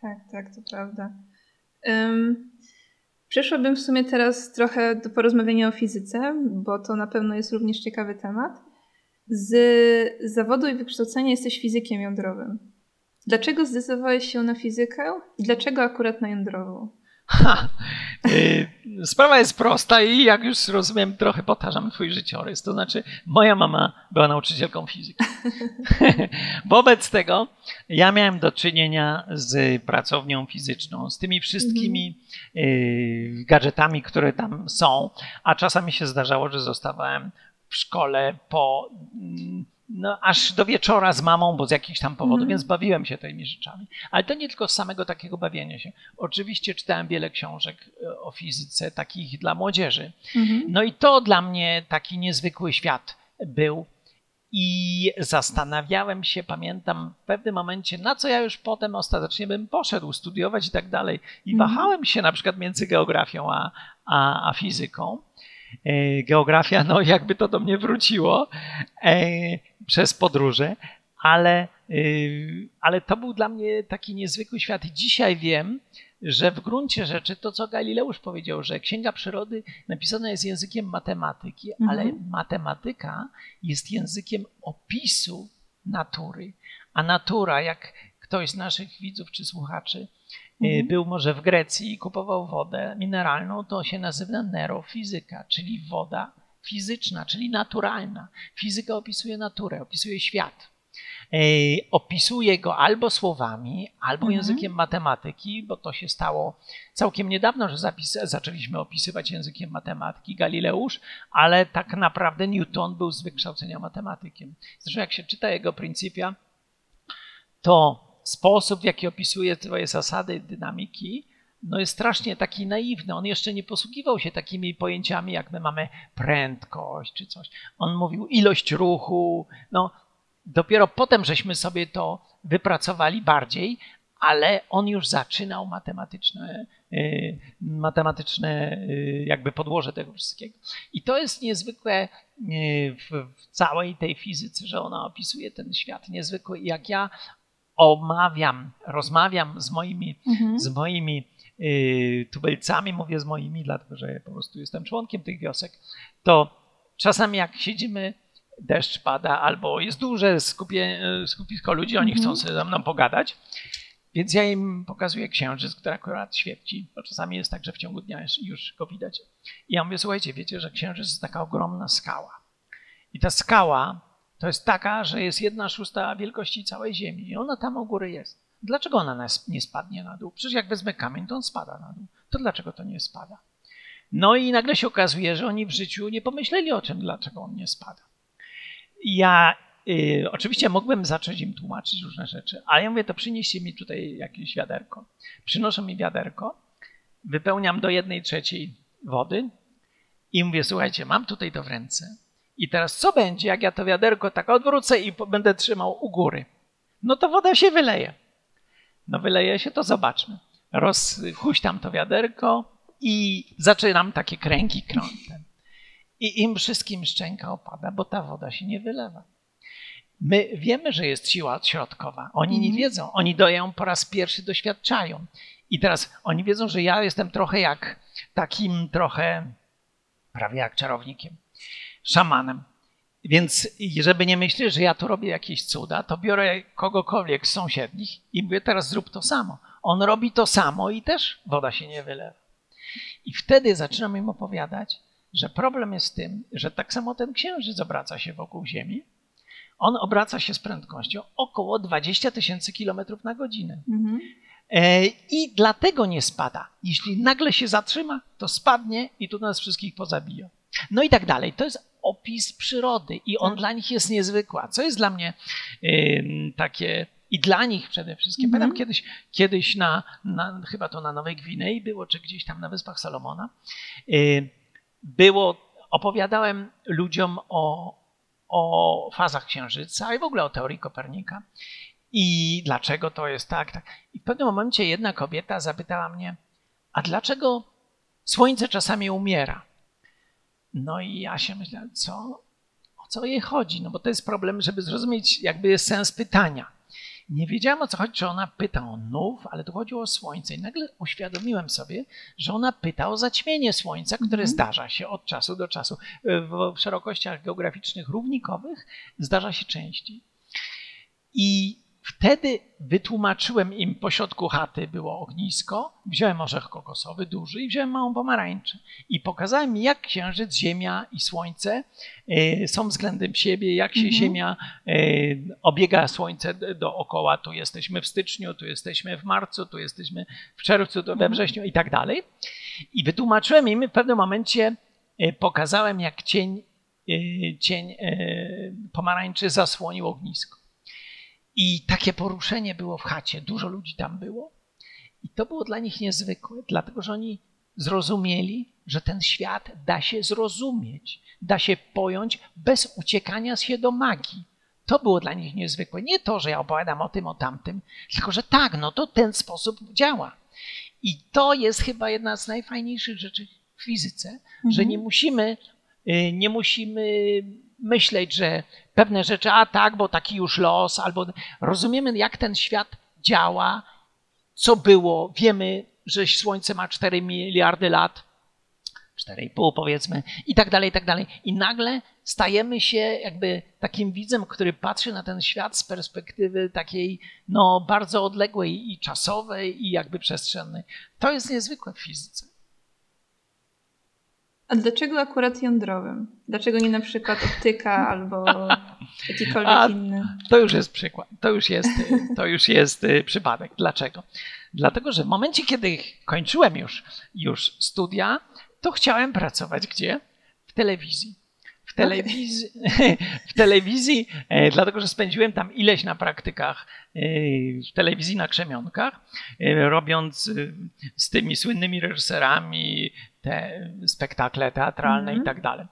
Tak, tak, to prawda. Um, przeszłabym w sumie teraz trochę do porozmawiania o fizyce, bo to na pewno jest również ciekawy temat. Z zawodu i wykształcenia jesteś fizykiem jądrowym. Dlaczego zdecydowałeś się na fizykę i dlaczego akurat na jądrową? Ha, y, sprawa jest prosta i jak już rozumiem, trochę powtarzam twój życiorys. To znaczy, moja mama była nauczycielką fizyki. Wobec tego ja miałem do czynienia z pracownią fizyczną, z tymi wszystkimi y, gadżetami, które tam są, a czasami się zdarzało, że zostawałem w szkole po mm, no, aż do wieczora z mamą, bo z jakichś tam powodów, mm. więc bawiłem się tymi rzeczami. Ale to nie tylko z samego takiego bawienia się. Oczywiście czytałem wiele książek e, o fizyce, takich dla młodzieży. Mm. No i to dla mnie taki niezwykły świat był. I zastanawiałem się, pamiętam w pewnym momencie, na co ja już potem ostatecznie bym poszedł studiować i tak dalej. I mm. wahałem się na przykład między geografią a, a, a fizyką. E, geografia, no jakby to do mnie wróciło e, przez podróże, ale, e, ale to był dla mnie taki niezwykły świat. I dzisiaj wiem, że w gruncie rzeczy to, co Galileusz powiedział, że Księga Przyrody napisana jest językiem matematyki, mhm. ale matematyka jest językiem opisu natury. A natura, jak ktoś z naszych widzów czy słuchaczy mhm. był może w Grecji i kupował wodę mineralną, to się nazywa nerofizyka, czyli woda fizyczna, czyli naturalna. Fizyka opisuje naturę, opisuje świat. E, opisuje go albo słowami, albo mhm. językiem matematyki, bo to się stało całkiem niedawno, że zapis, zaczęliśmy opisywać językiem matematyki Galileusz, ale tak naprawdę Newton był z wykształcenia matematykiem. Zresztą jak się czyta jego pryncypia, to sposób, w jaki opisuje swoje zasady dynamiki, no jest strasznie taki naiwny. On jeszcze nie posługiwał się takimi pojęciami, jak my mamy prędkość czy coś. On mówił ilość ruchu. No, dopiero potem żeśmy sobie to wypracowali bardziej, ale on już zaczynał matematyczne, yy, matematyczne yy, jakby podłoże tego wszystkiego. I to jest niezwykłe yy, w, całej tej fizyce, że ona opisuje ten świat niezwykły. Jak ja omawiam, rozmawiam z moimi, mhm. z moimi y, tubylcami, mówię z moimi, dlatego że ja po prostu jestem członkiem tych wiosek, to czasami jak siedzimy, deszcz pada albo jest duże skupie, y, skupisko ludzi, oni mhm. chcą sobie ze mną pogadać, więc ja im pokazuję księżyc, który akurat świeci, bo czasami jest tak, że w ciągu dnia już go widać. I ja mówię, słuchajcie, wiecie, że księżyc jest taka ogromna skała. I ta skała to jest taka, że jest jedna szósta wielkości całej Ziemi i ona tam u góry jest. Dlaczego ona nie spadnie na dół? Przecież jak wezmę kamień, to on spada na dół. To dlaczego to nie spada? No i nagle się okazuje, że oni w życiu nie pomyśleli o tym, dlaczego on nie spada. Ja y, oczywiście mógłbym zacząć im tłumaczyć różne rzeczy, ale ja mówię, to przynieście mi tutaj jakieś wiaderko. Przynoszą mi wiaderko, wypełniam do jednej trzeciej wody i mówię, słuchajcie, mam tutaj to w ręce i teraz co będzie, jak ja to wiaderko tak odwrócę i będę trzymał u góry? No to woda się wyleje. No wyleje się, to zobaczmy. Rozhuśtam to wiaderko i zaczynam takie kręgi krątem. I im wszystkim szczęka opada, bo ta woda się nie wylewa. My wiemy, że jest siła odśrodkowa. Oni nie mhm. wiedzą. Oni doją po raz pierwszy doświadczają. I teraz oni wiedzą, że ja jestem trochę jak takim trochę prawie jak czarownikiem szamanem. Więc żeby nie myśleć, że ja tu robię jakieś cuda, to biorę kogokolwiek z sąsiednich i mówię, teraz zrób to samo. On robi to samo i też woda się nie wylewa. I wtedy zaczynam im opowiadać, że problem jest w tym, że tak samo ten księżyc obraca się wokół Ziemi. On obraca się z prędkością około 20 tysięcy kilometrów na godzinę. Mhm. E, I dlatego nie spada. Jeśli nagle się zatrzyma, to spadnie i tu nas wszystkich pozabija. No i tak dalej. To jest opis przyrody i on tak. dla nich jest niezwykła. Co jest dla mnie y, takie i dla nich przede wszystkim. Mm -hmm. Pamiętam kiedyś, kiedyś na, na, chyba to na Nowej Gwinei było, czy gdzieś tam na Wyspach Salomona, y, było, opowiadałem ludziom o, o fazach Księżyca i w ogóle o teorii Kopernika. I dlaczego to jest tak, tak. I w pewnym momencie jedna kobieta zapytała mnie, a dlaczego Słońce czasami umiera? No i ja się myślałem, co, o co jej chodzi? No bo to jest problem, żeby zrozumieć jakby jest sens pytania. Nie wiedziałam o co chodzi, czy ona pyta o nów, ale tu chodziło o słońce. I nagle uświadomiłem sobie, że ona pyta o zaćmienie słońca, które mm. zdarza się od czasu do czasu. W szerokościach geograficznych równikowych zdarza się częściej. I Wtedy wytłumaczyłem im, po środku chaty było ognisko, wziąłem orzech kokosowy duży i wziąłem małą pomarańczę. I pokazałem jak księżyc, ziemia i słońce y, są względem siebie, jak się mhm. ziemia y, obiega słońce dookoła. Tu jesteśmy w styczniu, tu jesteśmy w marcu, tu jesteśmy w czerwcu, tu we mhm. wrześniu i tak dalej. I wytłumaczyłem im w pewnym momencie, y, pokazałem jak cień, cień pomarańczy zasłonił ognisko. I takie poruszenie było w chacie, dużo ludzi tam było. I to było dla nich niezwykłe, dlatego że oni zrozumieli, że ten świat da się zrozumieć, da się pojąć bez uciekania się do magii. To było dla nich niezwykłe. Nie to, że ja opowiadam o tym, o tamtym, tylko że tak, no to ten sposób działa. I to jest chyba jedna z najfajniejszych rzeczy w fizyce, mhm. że nie musimy, y, nie musimy myśleć, że pewne rzeczy, a tak, bo taki już los, albo rozumiemy, jak ten świat działa, co było, wiemy, że Słońce ma 4 miliardy lat, 4,5 powiedzmy, i tak dalej, i tak dalej. I nagle stajemy się jakby takim widzem, który patrzy na ten świat z perspektywy takiej no, bardzo odległej i czasowej, i jakby przestrzennej. To jest niezwykłe w fizyce. A dlaczego akurat jądrowym? Dlaczego nie na przykład optyka albo jakikolwiek A, inny? To już jest przykład, to już jest, to już jest y, przypadek. Dlaczego? Dlatego, że w momencie, kiedy kończyłem już, już studia, to chciałem pracować gdzie? W telewizji telewizji, w telewizji e, dlatego że spędziłem tam ileś na praktykach e, w telewizji na Krzemionkach, e, robiąc z tymi słynnymi reżyserami te spektakle teatralne mm i tak dalej.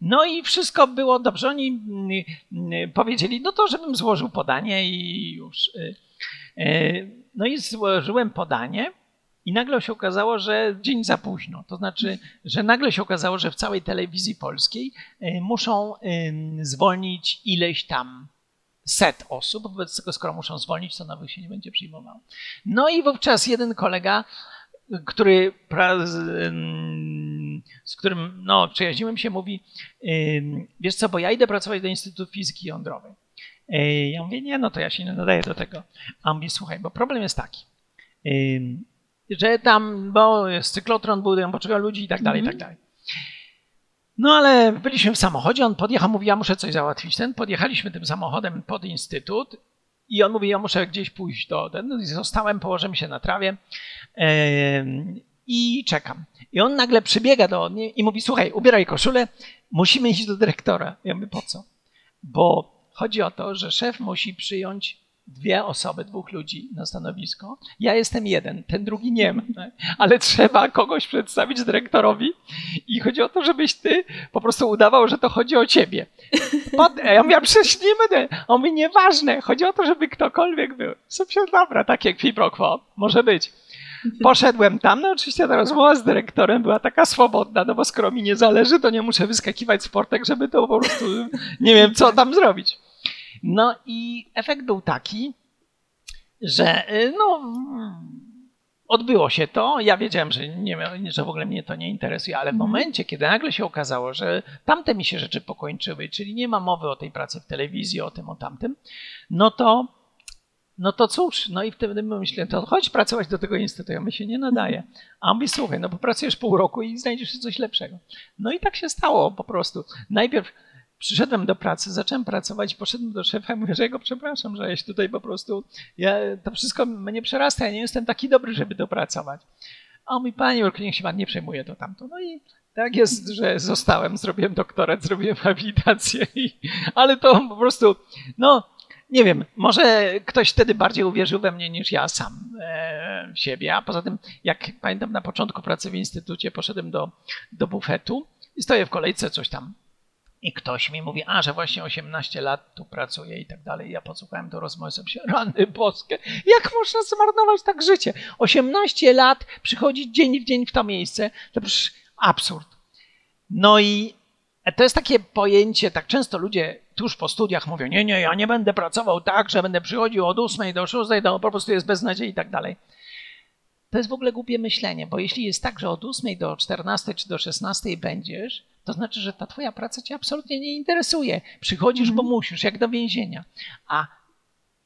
No i wszystko było dobrze. Oni mm, mm, powiedzieli, no to żebym złożył podanie i już. No i złożyłem podanie. I nagle się okazało, że dzień za późno. To znaczy, że nagle się okazało, że w całej telewizzji polskiej y, muszą zwolnić ileś tam set osób. Wobec tego, skoro muszą zwolnić, to nowych się nie będzie przyjmowało. No i wówczas jeden kolega, który, z którym no, przyjaźniłem się, mówi: Wiesz co, bo ja idę pracować do Instytutu Fizyki Jądrowej. Y, ja mówię: Nie, no to ja się nie nadaję do tego. A on mówi: Słuchaj, bo problem jest taki że tam, bo jest cyklotron, budują potrzeba ludzi i tak dalej, i tak mhm. dalej. No ale byliśmy w samochodzie, on podjechał, mówi, ja muszę coś załatwić. Ten podjechaliśmy tym samochodem pod instytut i on mówi, ja muszę gdzieś pójść do ten. Zostałem, położyłem się na trawie yy, i czekam. I on nagle przybiega do mnie i mówi, słuchaj, ubieraj koszulę, musimy iść do dyrektora. Ja mówię, po co? Bo chodzi o to, że szef musi przyjąć dwie osoby, dwóch ludzi na stanowisko. Ja jestem jeden, ten drugi nie ma, tak? ale trzeba kogoś przedstawić dyrektorowi i chodzi o to, żebyś ty po prostu udawał, że to chodzi o ciebie. Pod, ja mówię, przecież nie będę. On mówi, nieważne, chodzi o to, żeby ktokolwiek był. Sobie dobra, tak jak quo, może być. Poszedłem tam, no oczywiście ta rozmowa z dyrektorem była taka swobodna, no bo skoro mi nie zależy, to nie muszę wyskakiwać z portek, żeby to po prostu, nie wiem, co tam zrobić. No i efekt był taki, że y, no, odbyło się to. Ja wiedziałem, że, nie, że w ogóle mnie to nie interesuje, ale w mhm. momencie, kiedy nagle się okazało, że tamte mi się rzeczy pokończyły, czyli nie ma mowy o tej pracy w telewizji, o tym, o tamtym, no to no to cóż, no i wtedy myślę, to chodź pracować do tego instytutu, ja mi się nie nadaje. A on mówi, słuchaj, no popracujesz pół roku i znajdziesz coś lepszego. No i tak się stało po prostu. Najpierw przyszedłem do pracy, zacząłem pracować, poszedłem do szefa i mówię, że ja go przepraszam, że jeśli tutaj po prostu, ja, to wszystko mnie przerasta, ja nie jestem taki dobry, żeby to pracować. A on mówi, panie Jurku, niech się pan nie przejmuje to tamto. No i tak jest, że zostałem, zrobiłem doktorat, zrobiłem habilitację, i, ale to po prostu, no nie wiem, może ktoś wtedy bardziej uwierzył we mnie niż ja sam e, w siebie. A poza tym, jak pamiętam na początku pracy w instytucie, poszedłem do, do bufetu i stoję w kolejce, coś tam i ktoś mi mówi, a że właśnie 18 lat tu pracuję i tak dalej. Ja podsłuchałem to rozmowę, sobie się, rany boskie, jak można zmarnować tak życie? 18 lat, przychodzić dzień w dzień w to miejsce, to przecież absurd. No i to jest takie pojęcie, tak często ludzie tuż po studiach mówią, nie, nie, ja nie będę pracował tak, że będę przychodził od 8 do 6, to po prostu jest beznadziei i tak dalej. To jest w ogóle głupie myślenie, bo jeśli jest tak, że od 8 do 14 czy do 16 będziesz, to znaczy, że ta twoja praca cię absolutnie nie interesuje. Przychodzisz, bo mhm. musisz, jak do więzienia. A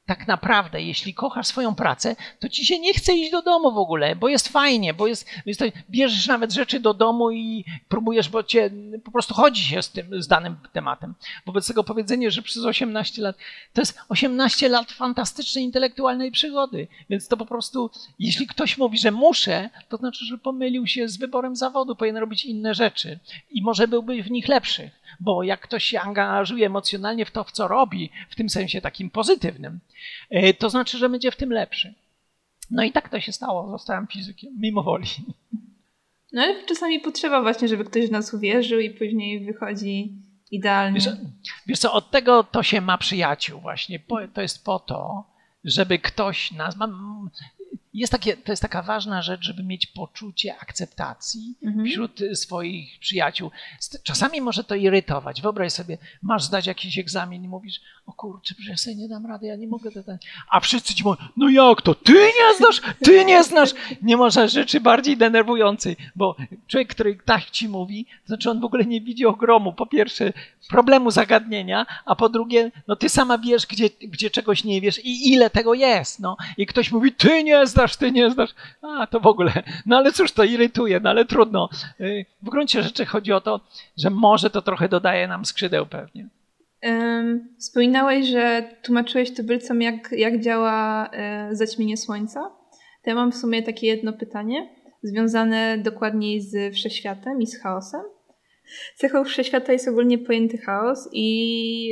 tak naprawdę, jeśli kochasz swoją pracę, to ci się nie chce iść do domu w ogóle, bo jest fajnie, bo jest, jest bierzesz nawet rzeczy do domu i próbujesz, bo cię po prostu chodzi się z tym, z danym tematem. Wobec tego powiedzenie, że przez 18 lat, to jest 18 lat fantastycznej intelektualnej przygody, więc to po prostu, jeśli ktoś mówi, że muszę, to znaczy, że pomylił się z wyborem zawodu, powinien robić inne rzeczy i może byłby w nich lepszy bo jak ktoś się angażuje emocjonalnie w to, w co robi, w tym sensie takim pozytywnym, e, to znaczy, że będzie w tym lepszy. No i tak to się stało, zostałem fizykiem, mimo woli. No ale czasami potrzeba właśnie, żeby ktoś w nas uwierzył i później wychodzi idealnie. Wiesz, wiesz co, od tego to się ma przyjaciół właśnie. To jest po to, żeby ktoś nas jest takie, to jest taka ważna rzecz, żeby mieć poczucie akceptacji mhm. wśród swoich przyjaciół. Czasami może to irytować. Wyobraź sobie, masz zdać jakiś egzamin i mówisz, o kurczę, że ja sobie nie dam rady, ja nie mogę. To, A wszyscy ci mówią, no jak to, ty nie znasz, ty nie znasz. Nie można rzeczy bardziej denerwującej, bo człowiek, który tak ci mówi, znaczy on w ogóle nie widzi ogromu, po pierwsze, problemu zagadnienia, a po drugie, no ty sama wiesz, gdzie, gdzie czegoś nie wiesz i ile tego jest. No. I ktoś mówi, ty nie znasz, znasz, ty nie znasz. A, to w ogóle. No ale cóż, to irytuje, no ale trudno. Y, w gruncie rzeczy chodzi o to, że może to trochę dodaje nam skrzydeł pewnie. Um, wspominałeś, że tłumaczyłeś tubylcom, jak, jak działa e, zaćmienie słońca. To ja mam w sumie takie jedno pytanie, związane dokładniej z wszechświatem i z chaosem. Cechą wszechświata jest ogólnie pojęty chaos i,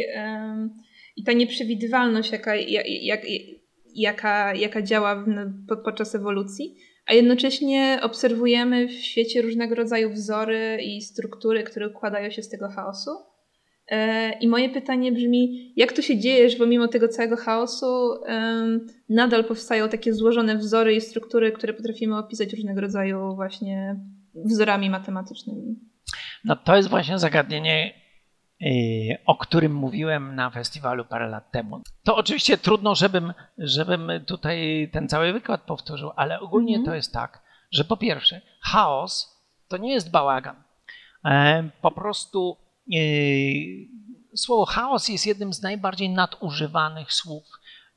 i ta nieprzewidywalność, jaka, jak, jak, jaka, jaka działa podczas ewolucji, a jednocześnie obserwujemy w świecie różnego rodzaju wzory i struktury, które układają się z tego chaosu. E, I moje pytanie brzmi, jak to się dzieje, że pomimo tego całego chaosu nadal powstają takie złożone wzory i struktury, które potrafimy opisać różnego rodzaju właśnie wzorami matematycznymi? No to jest właśnie zagadnienie Y, o którym mówiłem na festiwalu parę lat temu. To oczywiście trudno, żebym, żebym tutaj ten cały wykład powtórzył, ale ogólnie mm -hmm. to jest tak, że po pierwsze, chaos to nie jest bałagan. E, po prostu słowo chaos jest jednym z najbardziej nadużywanych słów.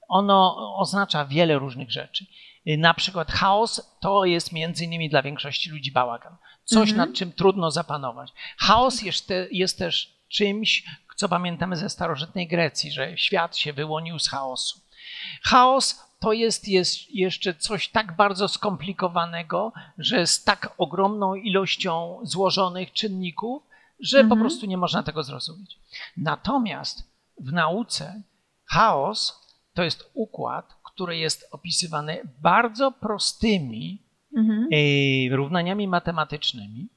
Ono oznacza wiele różnych rzeczy. Y, na przykład chaos to jest między innymi dla większości ludzi bałagan. Coś, -hmm. nad czym trudno zapanować. Chaos jest, te, jest też czymś, co pamiętamy ze starożytnej Grecji, że świat się wyłonił z chaosu. Chaos to jest, jest jeszcze coś tak bardzo skomplikowanego, że z tak ogromną ilością złożonych czynników, że mhm. po prostu nie można tego zrozumieć. Natomiast w nauce chaos to jest układ, który jest opisywany bardzo prostymi mhm. E, równaniami matematycznymi,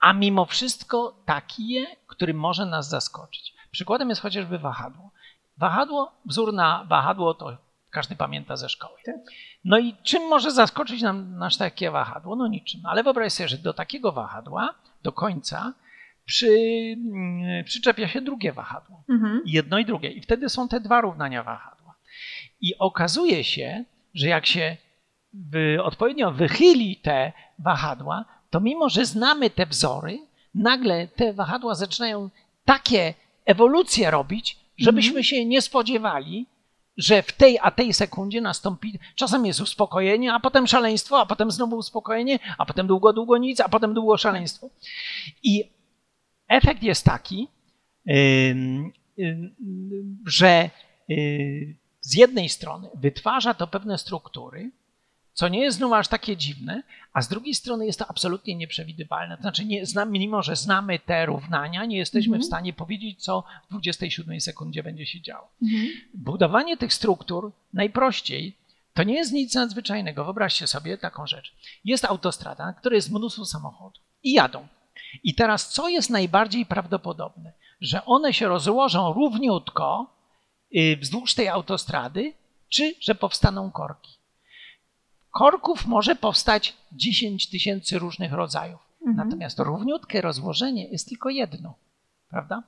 a mimo wszystko taki, który może nas zaskoczyć. Przykładem jest chociażby wahadło. Wahadło, wzór na wahadło to każdy pamięta ze szkoły. Tak. No i czym może zaskoczyć nam nasz takie wahadło? No niczym. Ale wyobraź sobie, że do takiego wahadła, do końca, przy, mm, przyczepia się drugie wahadło. Mhm. Jedno i drugie. I wtedy są te dwa równania wahadła. I okazuje się, że jak się odpowiednio wychyli te wahadła, to mimo, że znamy te wzory, nagle te wahadła zaczynają takie ewolucje robić, żebyśmy -hmm. się nie spodziewali, że w tej a tej sekundzie nastąpi, czasem jest uspokojenie, a potem szaleństwo, a potem znowu uspokojenie, a potem długo, długo nic, a potem długo szaleństwo. I efekt jest taki, że y, z jednej strony wytwarza to pewne struktury, co nie jest znów aż takie dziwne, a z drugiej strony jest to absolutnie nieprzewidywalne. To znaczy, nie, znam, mimo że znamy te równania, nie jesteśmy w stanie powiedzieć, co w 27 sekundzie będzie się działo. Budowanie tych struktur najprościej to nie jest nic nadzwyczajnego. Wyobraźcie sobie taką rzecz. Jest autostrada, na której jest mnóstwo samochodów i jadą. I teraz co jest najbardziej prawdopodobne? Że one się rozłożą równiutko y, wzdłuż tej autostrady, czy że powstaną korki. Korków może powstać 10 tysięcy różnych rodzajów. Mhm. Natomiast równiutkie rozłożenie jest tylko jedno, prawda?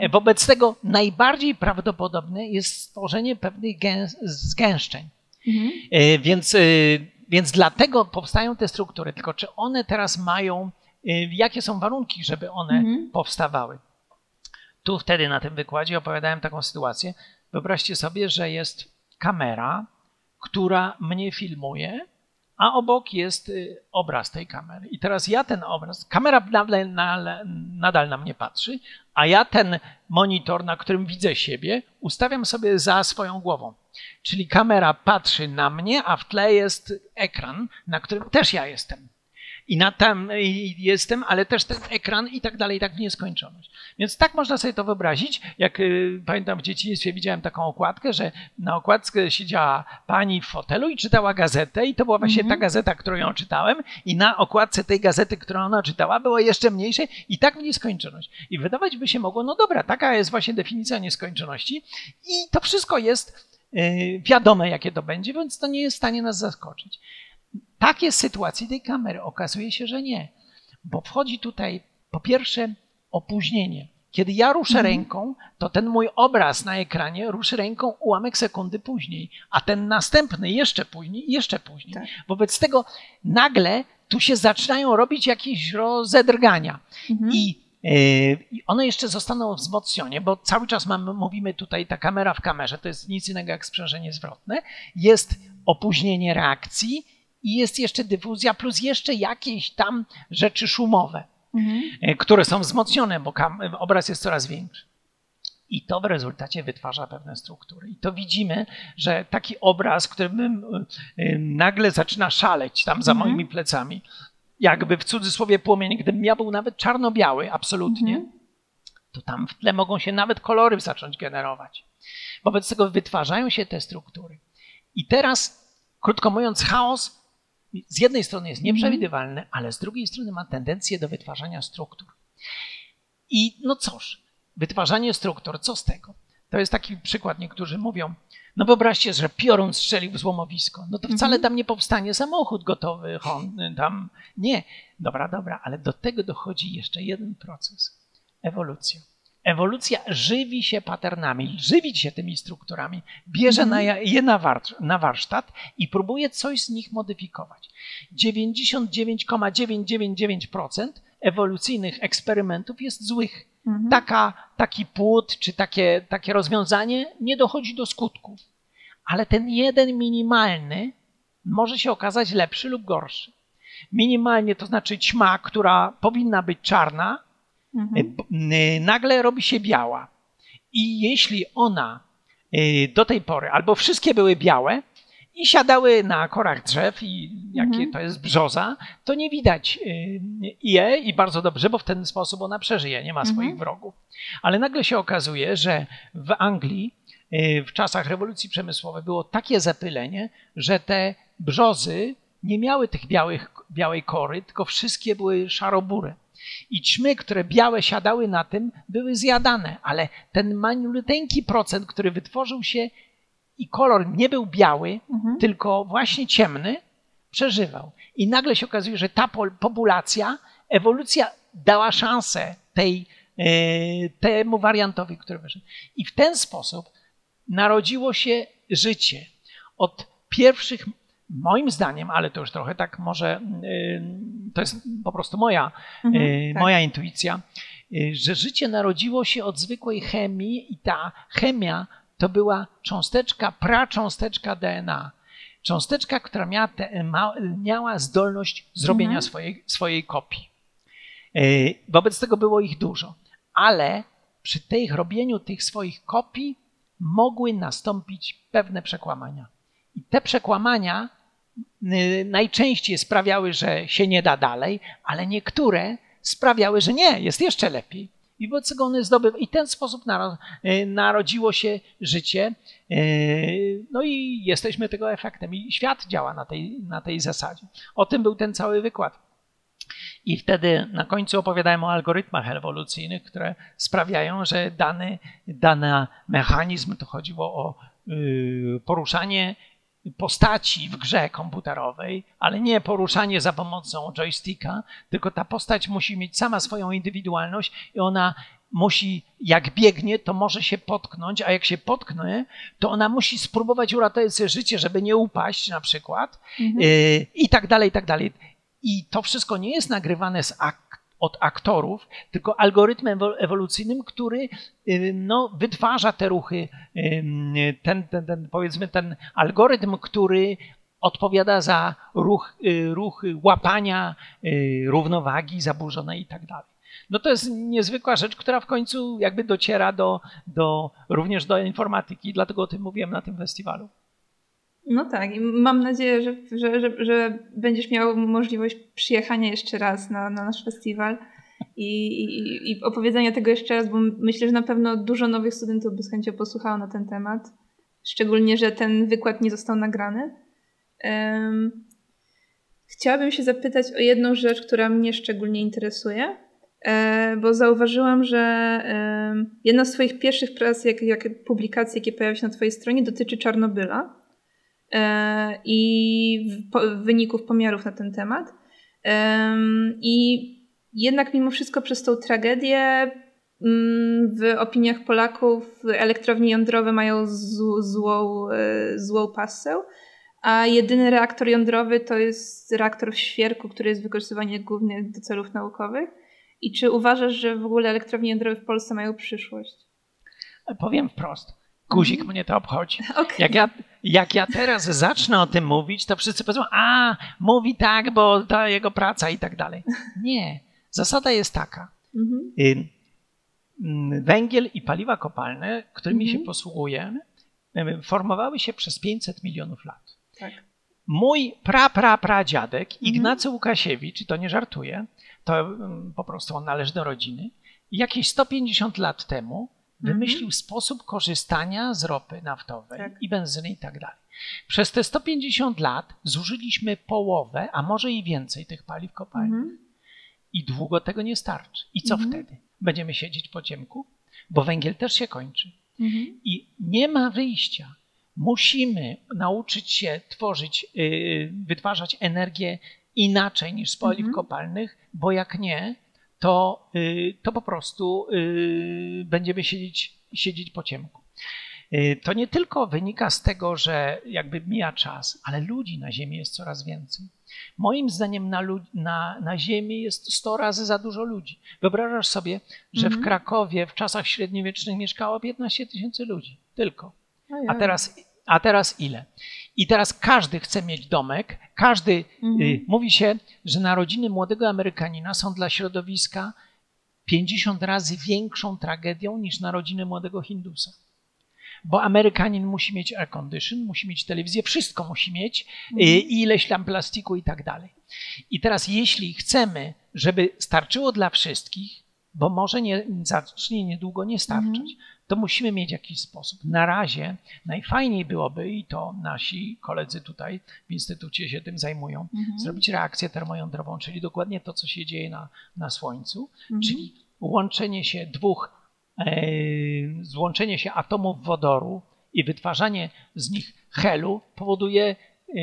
E, wobec tego najbardziej prawdopodobne jest stworzenie pewnych zgęszczeń. Mhm. E, więc, e, więc dlatego powstają te struktury. Tylko czy one teraz mają, jakie są warunki, żeby one mhm. powstawały? Tu wtedy na tym wykładzie opowiadałem taką sytuację. Wyobraźcie sobie, że jest kamera, która mnie filmuje, a obok jest y, obraz tej kamery. I teraz ja ten obraz, kamera nadal, nadal na mnie patrzy, a ja ten monitor, na którym widzę siebie, ustawiam sobie za swoją głową. Czyli kamera patrzy na mnie, a w tle jest ekran, na którym też ja jestem i na tam jestem, ale też ten ekran i tak dalej, i tak w nieskończoność. Więc tak można sobie to wyobrazić. Jak y, pamiętam w dzieciństwie widziałem taką okładkę, że na okładce siedziała pani w fotelu i czytała gazetę i to była właśnie mm -hmm. ta gazeta, którą ją czytałem i na okładce tej gazety, którą ona czytała, było jeszcze mniejsze i tak w nieskończoność. I wydawać by się mogło, no dobra, taka jest właśnie definicja nieskończoności i to wszystko jest y, wiadome, jakie to będzie, więc to nie jest w stanie nas zaskoczyć takie sytuacje tej kamery. Okazuje się, że nie, bo wchodzi tutaj po pierwsze opóźnienie. Kiedy ja ruszę mhm. ręką, to ten mój obraz na ekranie ruszy ręką ułamek sekundy później, a ten następny jeszcze później jeszcze później. Tak. Wobec tego nagle tu się zaczynają robić jakieś rozedrgania. Mhm. I e, i one jeszcze zostaną wzmocnione, bo cały czas mamy, mówimy tutaj, ta kamera w kamerze, to jest nic innego jak sprzężenie zwrotne. Jest opóźnienie reakcji, i jest jeszcze dyfuzja, plus jeszcze jakieś tam rzeczy szumowe, mhm. E, które są wzmocnione, bo obraz jest coraz większy. I to w rezultacie wytwarza pewne struktury. I to widzimy, że taki obraz, który e, nagle zaczyna szaleć tam za mhm. moimi plecami, jakby w cudzysłowie płomień, gdybym ja był nawet czarno-biały, absolutnie, mhm. to tam w tle mogą się nawet kolory zacząć generować. Wobec tego wytwarzają się te struktury. I teraz, krótko mówiąc, chaos z jednej strony jest nieprzewidywalny, ale z drugiej strony ma tendencję do wytwarzania struktur. I no cóż, wytwarzanie struktur, co z tego? To jest taki przykład, niektórzy mówią, no wyobraźcie, że piorun strzelił w złomowisko, no to wcale mhm. tam nie powstanie samochód gotowy, tam nie. Dobra, dobra, ale do tego dochodzi jeszcze jeden proces, ewolucja. Ewolucja żywi się patternami, żywi się tymi strukturami, bierze na je na, na warsztat i próbuje coś z nich modyfikować. 99,999% ewolucyjnych eksperymentów jest złych. Mhm. Taka, taki płód czy takie, takie rozwiązanie nie dochodzi do skutków. Ale ten jeden minimalny może się okazać lepszy lub gorszy. Minimalnie to znaczy ćma, która powinna być czarna, mhm. E, nagle robi się biała. I jeśli ona e, do tej pory, albo wszystkie były białe i siadały na korach drzew, i jakie mhm. to jest brzoza, to nie widać e, je i bardzo dobrze, bo w ten sposób ona przeżyje, nie ma mhm. swoich wrogów. Ale nagle się okazuje, że w Anglii w czasach rewolucji przemysłowej było takie zapylenie, że te brzozy nie miały tych białych, białej kory, tylko wszystkie były szarobury. I ćmy, które białe siadały na tym, były zjadane, ale ten maluteńki procent, który wytworzył się i kolor nie był biały, mhm. tylko właśnie ciemny, przeżywał. I nagle się okazuje, że ta populacja, ewolucja dała szansę tej, e, temu wariantowi, który wyszedł. I w ten sposób narodziło się życie. Od pierwszych moim zdaniem, ale to już trochę tak może, y, to jest po prostu moja, mhm, y, tak. moja intuicja, y, że życie narodziło się od zwykłej chemii i ta chemia to była cząsteczka, pracząsteczka DNA. Cząsteczka, która miała, te, miała zdolność zrobienia mhm. swojej, swojej kopii. Wobec tego było ich dużo. Ale przy tych robieniu tych swoich kopii mogły nastąpić pewne przekłamania. I te przekłamania najczęściej sprawiały, że się nie da dalej, ale niektóre sprawiały, że nie, jest jeszcze lepiej. I wobec tego one zdobywały. I ten sposób y, narodziło się życie. Y, no i jesteśmy tego efektem. I świat działa na tej, na tej zasadzie. O tym był ten cały wykład. I wtedy na końcu opowiadałem o algorytmach ewolucyjnych, które sprawiają, że dany, dany mechanizm, to chodziło o poruszanie postaci w grze komputerowej, ale nie poruszanie za pomocą joysticka, tylko ta postać musi mieć sama swoją indywidualność i ona musi, jak biegnie, to może się potknąć, a jak się potknie, to ona musi spróbować uratować sobie życie, żeby nie upaść na przykład mhm. Y, i tak dalej, i tak dalej. I to wszystko nie jest nagrywane z od aktorów, tylko algorytmem ewolucyjnym, który y, no, wytwarza te ruchy, ten, ten, ten, powiedzmy ten algorytm, który odpowiada za ruch, y, ruchy łapania y, równowagi zaburzonej i tak dalej. No to jest niezwykła rzecz, która w końcu jakby dociera do, do, również do informatyki, dlatego o tym mówiłem na tym festiwalu. No tak, i mam nadzieję, że, że, że, że będziesz miał możliwość przyjechania jeszcze raz na, na nasz festiwal i, i, i opowiedzenia tego jeszcze raz, bo myślę, że na pewno dużo nowych studentów by z chęcią posłuchało na ten temat. Szczególnie, że ten wykład nie został nagrany. Um, chciałabym się zapytać o jedną rzecz, która mnie szczególnie interesuje, e, bo zauważyłam, że jedna z Twoich pierwszych prac, jak, jak publikacji, jakie pojawiły się na Twojej stronie, dotyczy Czarnobyla i w, po, wyników pomiarów na ten temat. I jednak mimo wszystko przez tą tragedię mm, w opiniach Polaków elektrownie jądrowe mają złą, złą pasę a jedyny reaktor jądrowy to jest reaktor w świerku, który jest wykorzystywany głównie do celów naukowych. I czy uważasz, że w ogóle elektrownie jądrowe w Polsce mają przyszłość? Powiem wprost. Guzik mm. mnie to obchodzi. Okay. Jak, ja, jak ja teraz zacznę o tym mówić, to wszyscy powiedzą, a, mówi tak, bo to jego praca i tak dalej. Nie. Zasada jest taka. Mm -hmm. Węgiel i paliwa kopalne, którymi mm -hmm. się mhm. posługujemy, formowały się przez 500 milionów lat. Tak. Mój pra, pra, pra dziadek, mhm. Ignacy Łukasiewicz, i to nie żartuję, to mm, po prostu on należy do rodziny, jakieś 150 lat temu wymyślił mhm. sposób korzystania z ropy naftowej tak. i benzyny i tak dalej. Przez te 150 lat zużyliśmy połowę, a może i więcej tych paliw kopalnych. Mhm. I długo tego nie starczy. I co mhm. wtedy? Będziemy siedzieć po ciemku? Bo węgiel też się kończy. Mhm. I nie ma wyjścia musimy nauczyć się tworzyć, y, wytwarzać energię inaczej niż z paliw mhm. kopalnych, bo jak nie, to, y, to po prostu y, będziemy siedzieć, siedzieć po ciemku. To nie tylko wynika z tego, że jakby mija czas, ale ludzi na Ziemi jest coraz więcej. Moim zdaniem na, na, na Ziemi jest 100 razy za dużo ludzi. Wyobrażasz sobie, że w mhm. Krakowie w czasach średniowiecznych mieszkało 15 tysięcy ludzi. Tylko. A teraz a teraz ile? I teraz każdy chce mieć domek, każdy, y, mhm. mówi się, że narodziny młodego Amerykanina są dla środowiska 50 razy większą tragedią niż narodziny młodego Hindusa. Bo Amerykanin musi mieć air condition, musi mieć telewizję, wszystko musi mieć, y, mhm. ileś tam plastiku i tak dalej. I teraz jeśli chcemy, żeby starczyło dla wszystkich, bo może nie, zacznie niedługo nie starczyć, mhm to musimy mieć jakiś sposób. Na razie najfajniej byłoby, i to nasi koledzy tutaj w Instytucie się tym zajmują, mhm. zrobić reakcję termojądrową, czyli dokładnie to, co się dzieje na, na Słońcu, mhm. czyli łączenie się dwóch, e, złączenie się atomów wodoru i wytwarzanie z nich helu powoduje, e,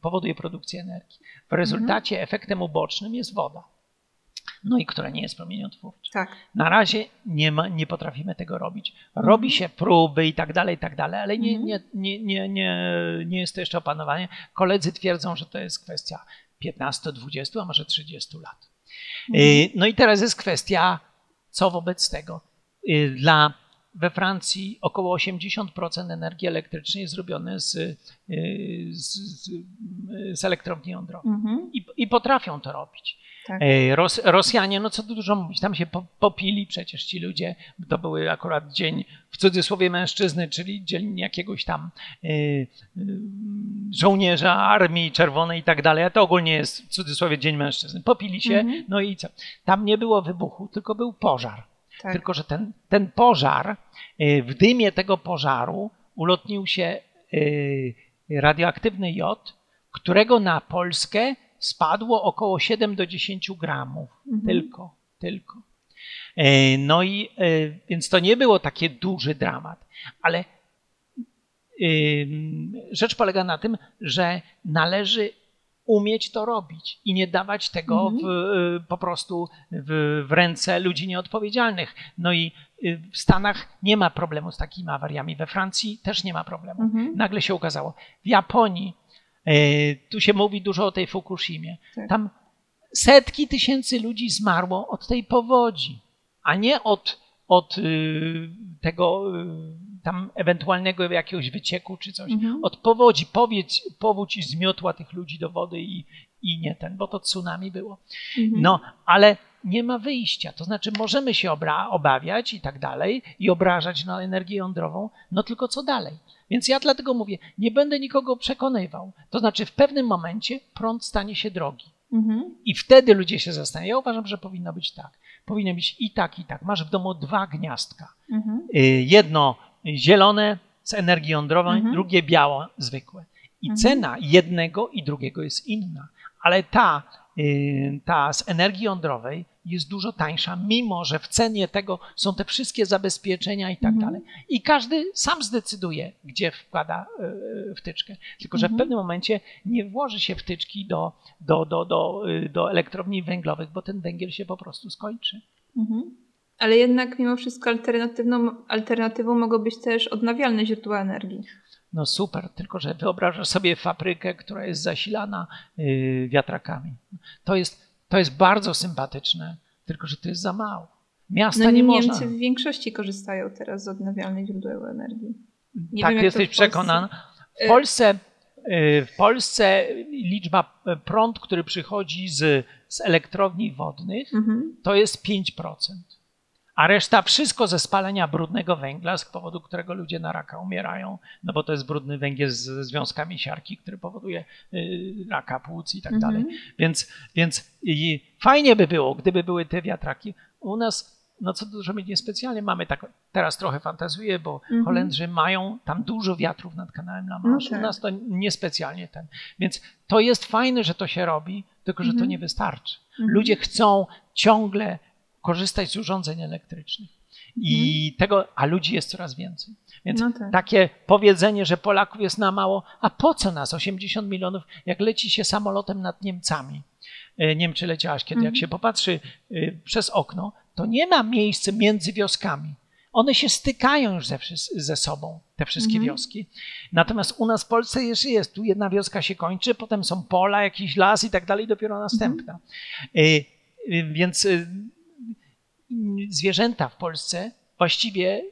powoduje produkcję energii. W rezultacie mhm. efektem ubocznym jest woda no i która nie jest promieniotwórcza. Tak. Na razie nie, ma, nie potrafimy tego robić. Robi mhm. się próby i tak dalej, i tak dalej, ale nie, mhm. nie, nie, nie, nie, nie jest to jeszcze opanowanie. Koledzy twierdzą, że to jest kwestia 15, 20, a może 30 lat. Mhm. Y, no i teraz jest kwestia, co wobec tego. Y, dla we Francji około 80% energii elektrycznej jest zrobione z, y, z, z, z elektrowni jądrowej. Mhm. I, I potrafią to robić. Tak. Ros, Rosjanie, no co tu dużo mówić, tam się popili przecież ci ludzie. To były akurat dzień w cudzysłowie mężczyzny, czyli dzień jakiegoś tam y, y, żołnierza armii czerwonej i tak dalej, a to ogólnie jest w cudzysłowie dzień mężczyzny. Popili się, mhm. no i co? Tam nie było wybuchu, tylko był pożar. Tak. Tylko, że ten, ten pożar, w dymie tego pożaru ulotnił się radioaktywny jod, którego na Polskę spadło około 7 do 10 gramów. Mhm. Tylko, tylko. E, no i e, więc to nie było takie duży dramat, ale e, rzecz polega na tym, że należy umieć to robić i nie dawać tego mhm. w, po prostu w, w, ręce ludzi nieodpowiedzialnych. No i w Stanach nie ma problemu z takimi awariami, we Francji też nie ma problemu. Mhm. Nagle się okazało. W Japonii tu się mówi dużo o tej Fukushimie. Tak. Tam setki tysięcy ludzi zmarło od tej powodzi, a nie od, od y, tego y, tam ewentualnego jakiegoś wycieku czy coś. Mhm. Od powodzi, powódź, powódź zmiotła tych ludzi do wody i, i nie ten, bo to tsunami było. Mhm. No, ale nie ma wyjścia. To znaczy, możemy się obra- obawiać i tak dalej, i obrażać na energię jądrową, no tylko co dalej? Więc ja dlatego mówię, nie będę nikogo przekonywał. To znaczy, w pewnym momencie prąd stanie się drogi. Mhm. I wtedy ludzie się zastanawiają. Ja uważam, że powinno być tak. Powinno być i tak, i tak. Masz w domu dwa gniazdka. Mhm. Y, Jedno zielone z energii jądrowej, Mhm. drugie białe, zwykłe. I Mhm. cena jednego i drugiego jest inna. Ale ta, y, ta z energii jądrowej jest dużo tańsza, mimo że w cenie tego są te wszystkie zabezpieczenia i tak Mhm. dalej. I każdy sam zdecyduje, gdzie wkłada y, wtyczkę. Tylko, że w Mhm. pewnym momencie nie włoży się wtyczki do, do, do, do, y, do elektrowni węglowych, bo ten węgiel się po prostu skończy. Mhm. Ale jednak mimo wszystko alternatywną, alternatywą mogą być też odnawialne źródła energii. No super, tylko że wyobrażasz sobie fabrykę, która jest zasilana wiatrakami. To jest, to jest bardzo sympatyczne, tylko że to jest za mało. Miasta No nie Niemcy można. w większości korzystają teraz z odnawialnych źródeł energii. nie tak wiem, jesteś w Polsce. przekonana. W Y- Polsce, y, w Polsce liczba y, prąd, który przychodzi z, z elektrowni wodnych, Mhm. to jest 5%. A reszta wszystko ze spalenia brudnego węgla, z powodu którego ludzie na raka umierają, no bo to jest brudny węgiel z związkami siarki, który powoduje y, raka płuc i tak Mhm. dalej. Więc, więc fajnie by było, gdyby były te wiatraki. U nas, no co dużo my niespecjalnie mamy, tak teraz trochę fantazuję, bo Mhm. Holendrzy mają tam dużo wiatrów nad kanałem La Manche. No tak. U nas to niespecjalnie ten. Więc to jest fajne, że to się robi, tylko że to Mhm. nie wystarczy. Mhm. Ludzie chcą ciągle korzystać z urządzeń elektrycznych. I tego, a ludzi jest coraz więcej. Więc No tak. takie powiedzenie, że Polaków jest na mało, a po co nas 80 milionów, jak leci się samolotem nad Niemcami? E, Nie wiem, czy leciałaś kiedy, jak Mhm. się popatrzy y, przez okno, to nie ma miejsca między wioskami. One się stykają już ze, ze sobą, te wszystkie Mhm. wioski. Natomiast u nas w Polsce jeszcze jest. Tu jedna wioska się kończy, potem są pola, jakiś las i tak dalej, dopiero następna. Y, Więc zwierzęta w Polsce właściwie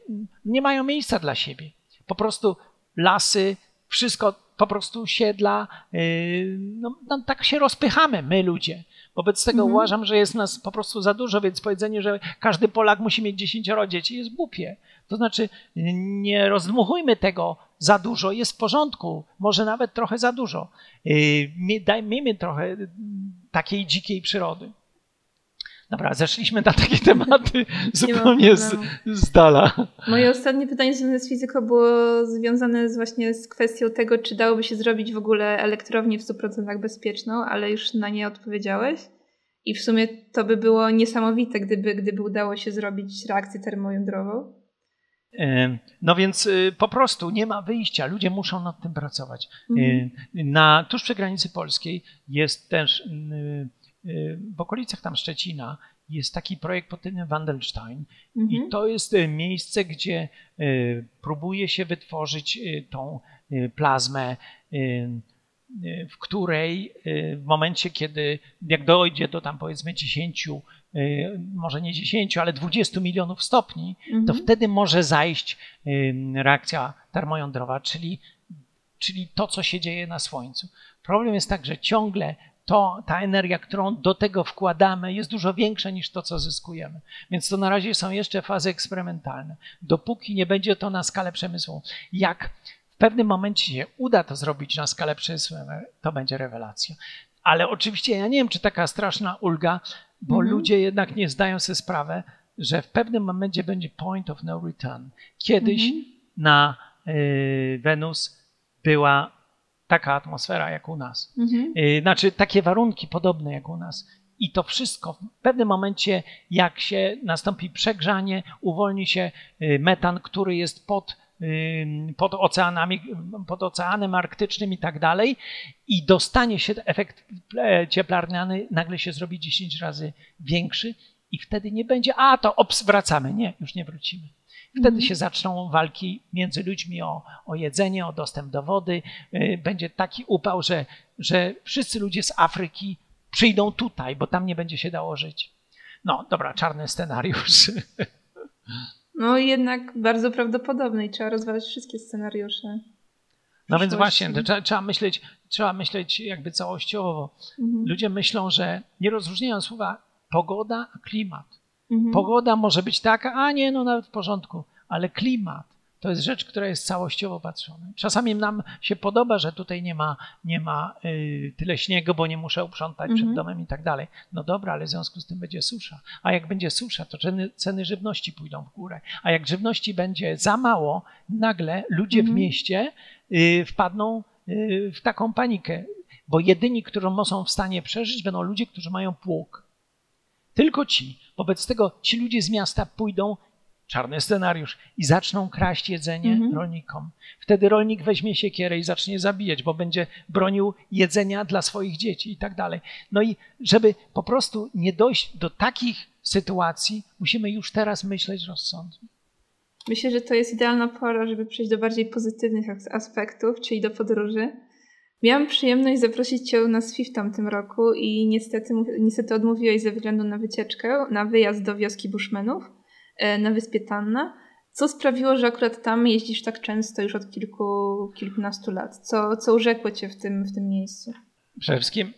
nie mają miejsca dla siebie. Po prostu lasy, wszystko, po prostu siedla, y, no, no tak się rozpychamy my ludzie. Wobec tego Mhm. uważam, że jest nas po prostu za dużo, więc powiedzenie, że każdy Polak musi mieć dziesięcioro dzieci jest głupie. To znaczy nie rozdmuchujmy tego za dużo, jest w porządku, może nawet trochę za dużo. Y, Miejmy trochę takiej dzikiej przyrody. Dobra, zeszliśmy na takie tematy zupełnie z, z dala. Moje ostatnie pytanie związane z fizyką było związane z właśnie z kwestią tego, czy dałoby się zrobić w ogóle elektrownię w 100% bezpieczną, ale już na nie odpowiedziałeś. I w sumie to by było niesamowite, gdyby, gdyby udało się zrobić reakcję termojądrową. Y, No więc y, po prostu nie ma wyjścia, ludzie muszą nad tym pracować. Mhm. Y, Na, tuż przy granicy polskiej jest też y, w okolicach tam Szczecina jest taki projekt pod tytułem Wandelstein Mhm. i to jest y, miejsce, gdzie y, próbuje się wytworzyć y, tą y, plazmę, y, y, w której y, w momencie, kiedy jak dojdzie do tam powiedzmy 10, y, może nie 10, ale 20 milionów stopni, to Mhm. wtedy może zajść reakcja termojądrowa, czyli, czyli to, co się dzieje na Słońcu. Problem jest tak, że ciągle to, ta energia, którą do tego wkładamy, jest dużo większa niż to, co zyskujemy. Więc to na razie są jeszcze fazy eksperymentalne. Dopóki nie będzie to na skalę przemysłu. Jak w pewnym momencie się uda to zrobić na skalę przemysłową, to będzie rewelacja. Ale oczywiście ja nie wiem, czy taka straszna ulga, bo Mhm. ludzie jednak nie zdają sobie sprawy, że w pewnym momencie będzie point of no return. Kiedyś Mhm. na y, Wenus była taka atmosfera jak u nas. Mhm. Y, Znaczy takie warunki podobne jak u nas. I to wszystko w pewnym momencie, jak się nastąpi przegrzanie, uwolni się y, metan, który jest pod, y, pod oceanami, pod oceanem arktycznym i tak dalej, i dostanie się efekt cieplarniany, nagle się zrobi 10 razy większy, i wtedy nie będzie, a to ops, wracamy. Nie, już nie wrócimy. Wtedy Mhm. się zaczną walki między ludźmi o, o jedzenie, o dostęp do wody. Y, Będzie taki upał, że, że wszyscy ludzie z Afryki przyjdą tutaj, bo tam nie będzie się dało żyć. No, dobra, czarny scenariusz. No jednak bardzo prawdopodobny i trzeba rozważać wszystkie scenariusze. No więc właśnie, trzeba, trzeba, myśleć, trzeba myśleć jakby całościowo. Mhm. Ludzie myślą, że nie rozróżniają słowa pogoda, a klimat. Mhm. Pogoda może być taka, a nie, no nawet w porządku, ale klimat to jest rzecz, która jest całościowo patrzona. Czasami nam się podoba, że tutaj nie ma, nie ma y, tyle śniegu, bo nie muszę uprzątać przed mhm. domem i tak dalej. No dobra, ale w związku z tym będzie susza. A jak będzie susza, to ceny, ceny żywności pójdą w górę. A jak żywności będzie za mało, nagle ludzie w mhm. mieście y, wpadną y, w taką panikę, bo jedyni, którzy są w stanie przeżyć, będą ludzie, którzy mają pług. Tylko ci. Wobec tego ci ludzie z miasta pójdą czarny scenariusz i zaczną kraść jedzenie mhm. rolnikom. Wtedy rolnik weźmie siekierę i zacznie zabijać, bo będzie bronił jedzenia dla swoich dzieci i tak dalej. No i żeby po prostu nie dojść do takich sytuacji, musimy już teraz myśleć rozsądnie. Myślę, że to jest idealna pora, żeby przejść do bardziej pozytywnych aspektów, czyli do podróży. Miałam przyjemność zaprosić Cię na SWIFT w tamtym roku i niestety, niestety odmówiłeś ze względu na wycieczkę, na wyjazd do wioski Bushmenów e, na wyspie Tanna. Co sprawiło, że akurat tam jeździsz tak często już od kilku, kilkunastu lat? Co, co urzekło Cię w tym, w tym miejscu? Przede wszystkim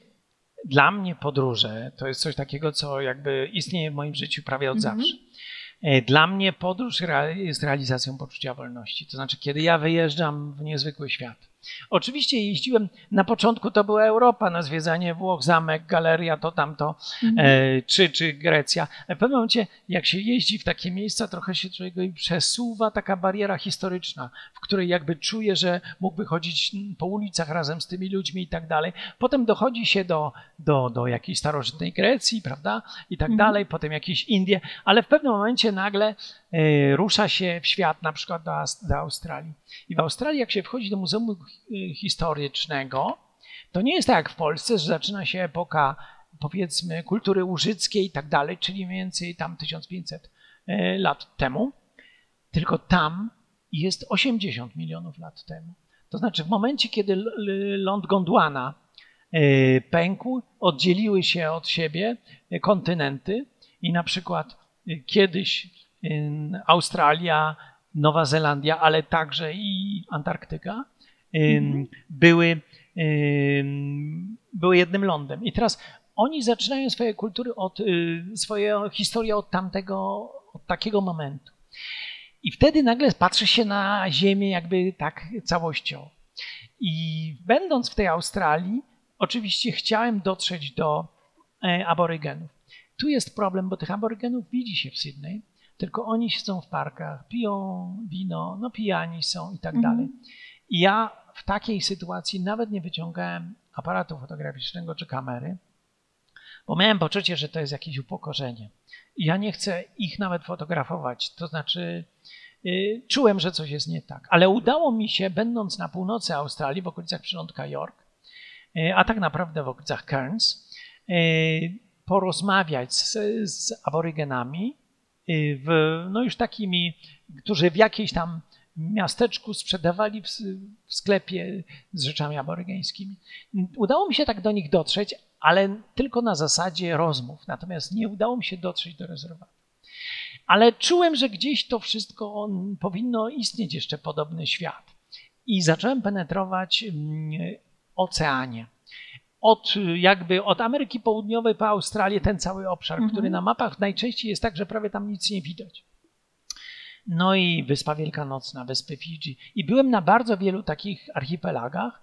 dla mnie podróże to jest coś takiego, co jakby istnieje w moim życiu prawie od mhm. zawsze. E, dla mnie podróż jest realizacją poczucia wolności. To znaczy, kiedy ja wyjeżdżam w niezwykły świat, Oczywiście jeździłem, na początku to była Europa, na zwiedzanie Włoch, zamek, galeria, to tamto, mhm. e, czy, czy Grecja. W pewnym momencie, jak się jeździ w takie miejsca, trochę się człowiek przesuwa taka bariera historyczna, w której jakby czuje, że mógłby chodzić po ulicach razem z tymi ludźmi i tak dalej. Potem dochodzi się do, do, do jakiejś starożytnej Grecji, prawda, i tak mhm. dalej, potem jakieś Indie, ale w pewnym momencie nagle rusza się w świat, na przykład do, do Australii. I w Australii, jak się wchodzi do Muzeum Historycznego, to nie jest tak jak w Polsce, że zaczyna się epoka powiedzmy kultury łużyckiej i tak dalej, czyli mniej więcej tam 1500 e, lat temu, tylko tam jest 80 milionów lat temu. To znaczy w momencie, kiedy ląd Gondwana e, pękł, oddzieliły się od siebie kontynenty i na przykład e, kiedyś Australia, Nowa Zelandia, ale także i Antarktyka mhm. były, były jednym lądem. I teraz oni zaczynają swoje kultury od, y, swoje historię od tamtego, od takiego momentu. I wtedy nagle patrzy się na Ziemię jakby tak całościowo. I będąc w tej Australii, oczywiście chciałem dotrzeć do e, aborygenów. Tu jest problem, bo tych aborygenów widzi się w Sydney, tylko oni siedzą w parkach, piją wino, no pijani są i tak mhm. dalej. I ja w takiej sytuacji nawet nie wyciągałem aparatu fotograficznego czy kamery, bo miałem poczucie, że to jest jakieś upokorzenie. I ja nie chcę ich nawet fotografować. To znaczy, yy, czułem, że coś jest nie tak. Ale udało mi się, będąc na północy Australii, w okolicach przylądka York, yy, a tak naprawdę w okolicach Cairns, yy, porozmawiać z, z aborygenami, w, no już takimi, którzy w jakiejś tam miasteczku sprzedawali w, w sklepie z rzeczami aborygeńskimi. Udało mi się tak do nich dotrzeć, ale tylko na zasadzie rozmów, natomiast nie udało mi się dotrzeć do rezerwatu. Ale czułem, że gdzieś to wszystko powinno istnieć jeszcze podobny świat. I zacząłem penetrować mm, oceanie. Od, jakby od Ameryki Południowej po Australię, ten cały obszar, mhm. który na mapach najczęściej jest tak, że prawie tam nic nie widać. No i Wyspa Wielkanocna, Wyspy Fidżi. I byłem na bardzo wielu takich archipelagach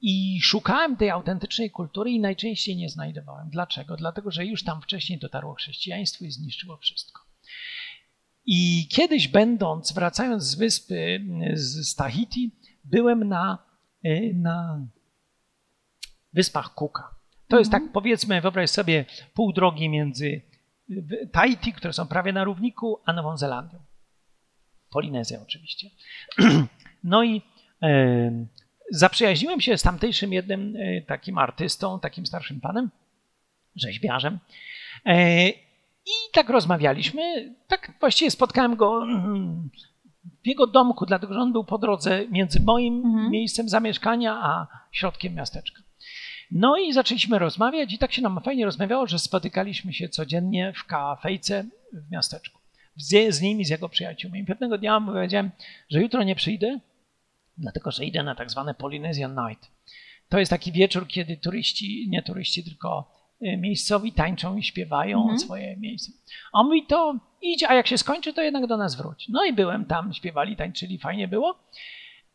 i szukałem tej autentycznej kultury i najczęściej nie znajdowałem. Dlaczego? Dlatego, że już tam wcześniej dotarło chrześcijaństwo i zniszczyło wszystko. I kiedyś będąc, wracając z wyspy z Tahiti, byłem na, e, na wyspach Kuka. To jest tak, mhm. powiedzmy, wyobraź sobie pół drogi między Tahiti, które są prawie na równiku, a Nową Zelandią. Polinezja oczywiście. No i e, zaprzyjaźniłem się z tamtejszym jednym e, takim artystą, takim starszym panem, rzeźbiarzem. E, I tak rozmawialiśmy. Tak właściwie spotkałem go mm, w jego domku, dlatego że on był po drodze między moim mhm. miejscem zamieszkania a środkiem miasteczka. No i zaczęliśmy rozmawiać i tak się nam fajnie rozmawiało, że spotykaliśmy się codziennie w kafejce w miasteczku. Z, z nim i z jego przyjaciółmi. I pewnego dnia mu powiedziałem, że jutro nie przyjdę, dlatego że idę na tak zwane Polynesian Night. To jest taki wieczór, kiedy turyści, nie turyści, tylko y, miejscowi tańczą i śpiewają mhm. swoje miejsce. On mówi, to idź, a jak się skończy, to jednak do nas wróć. No i byłem tam, śpiewali, tańczyli, fajnie było.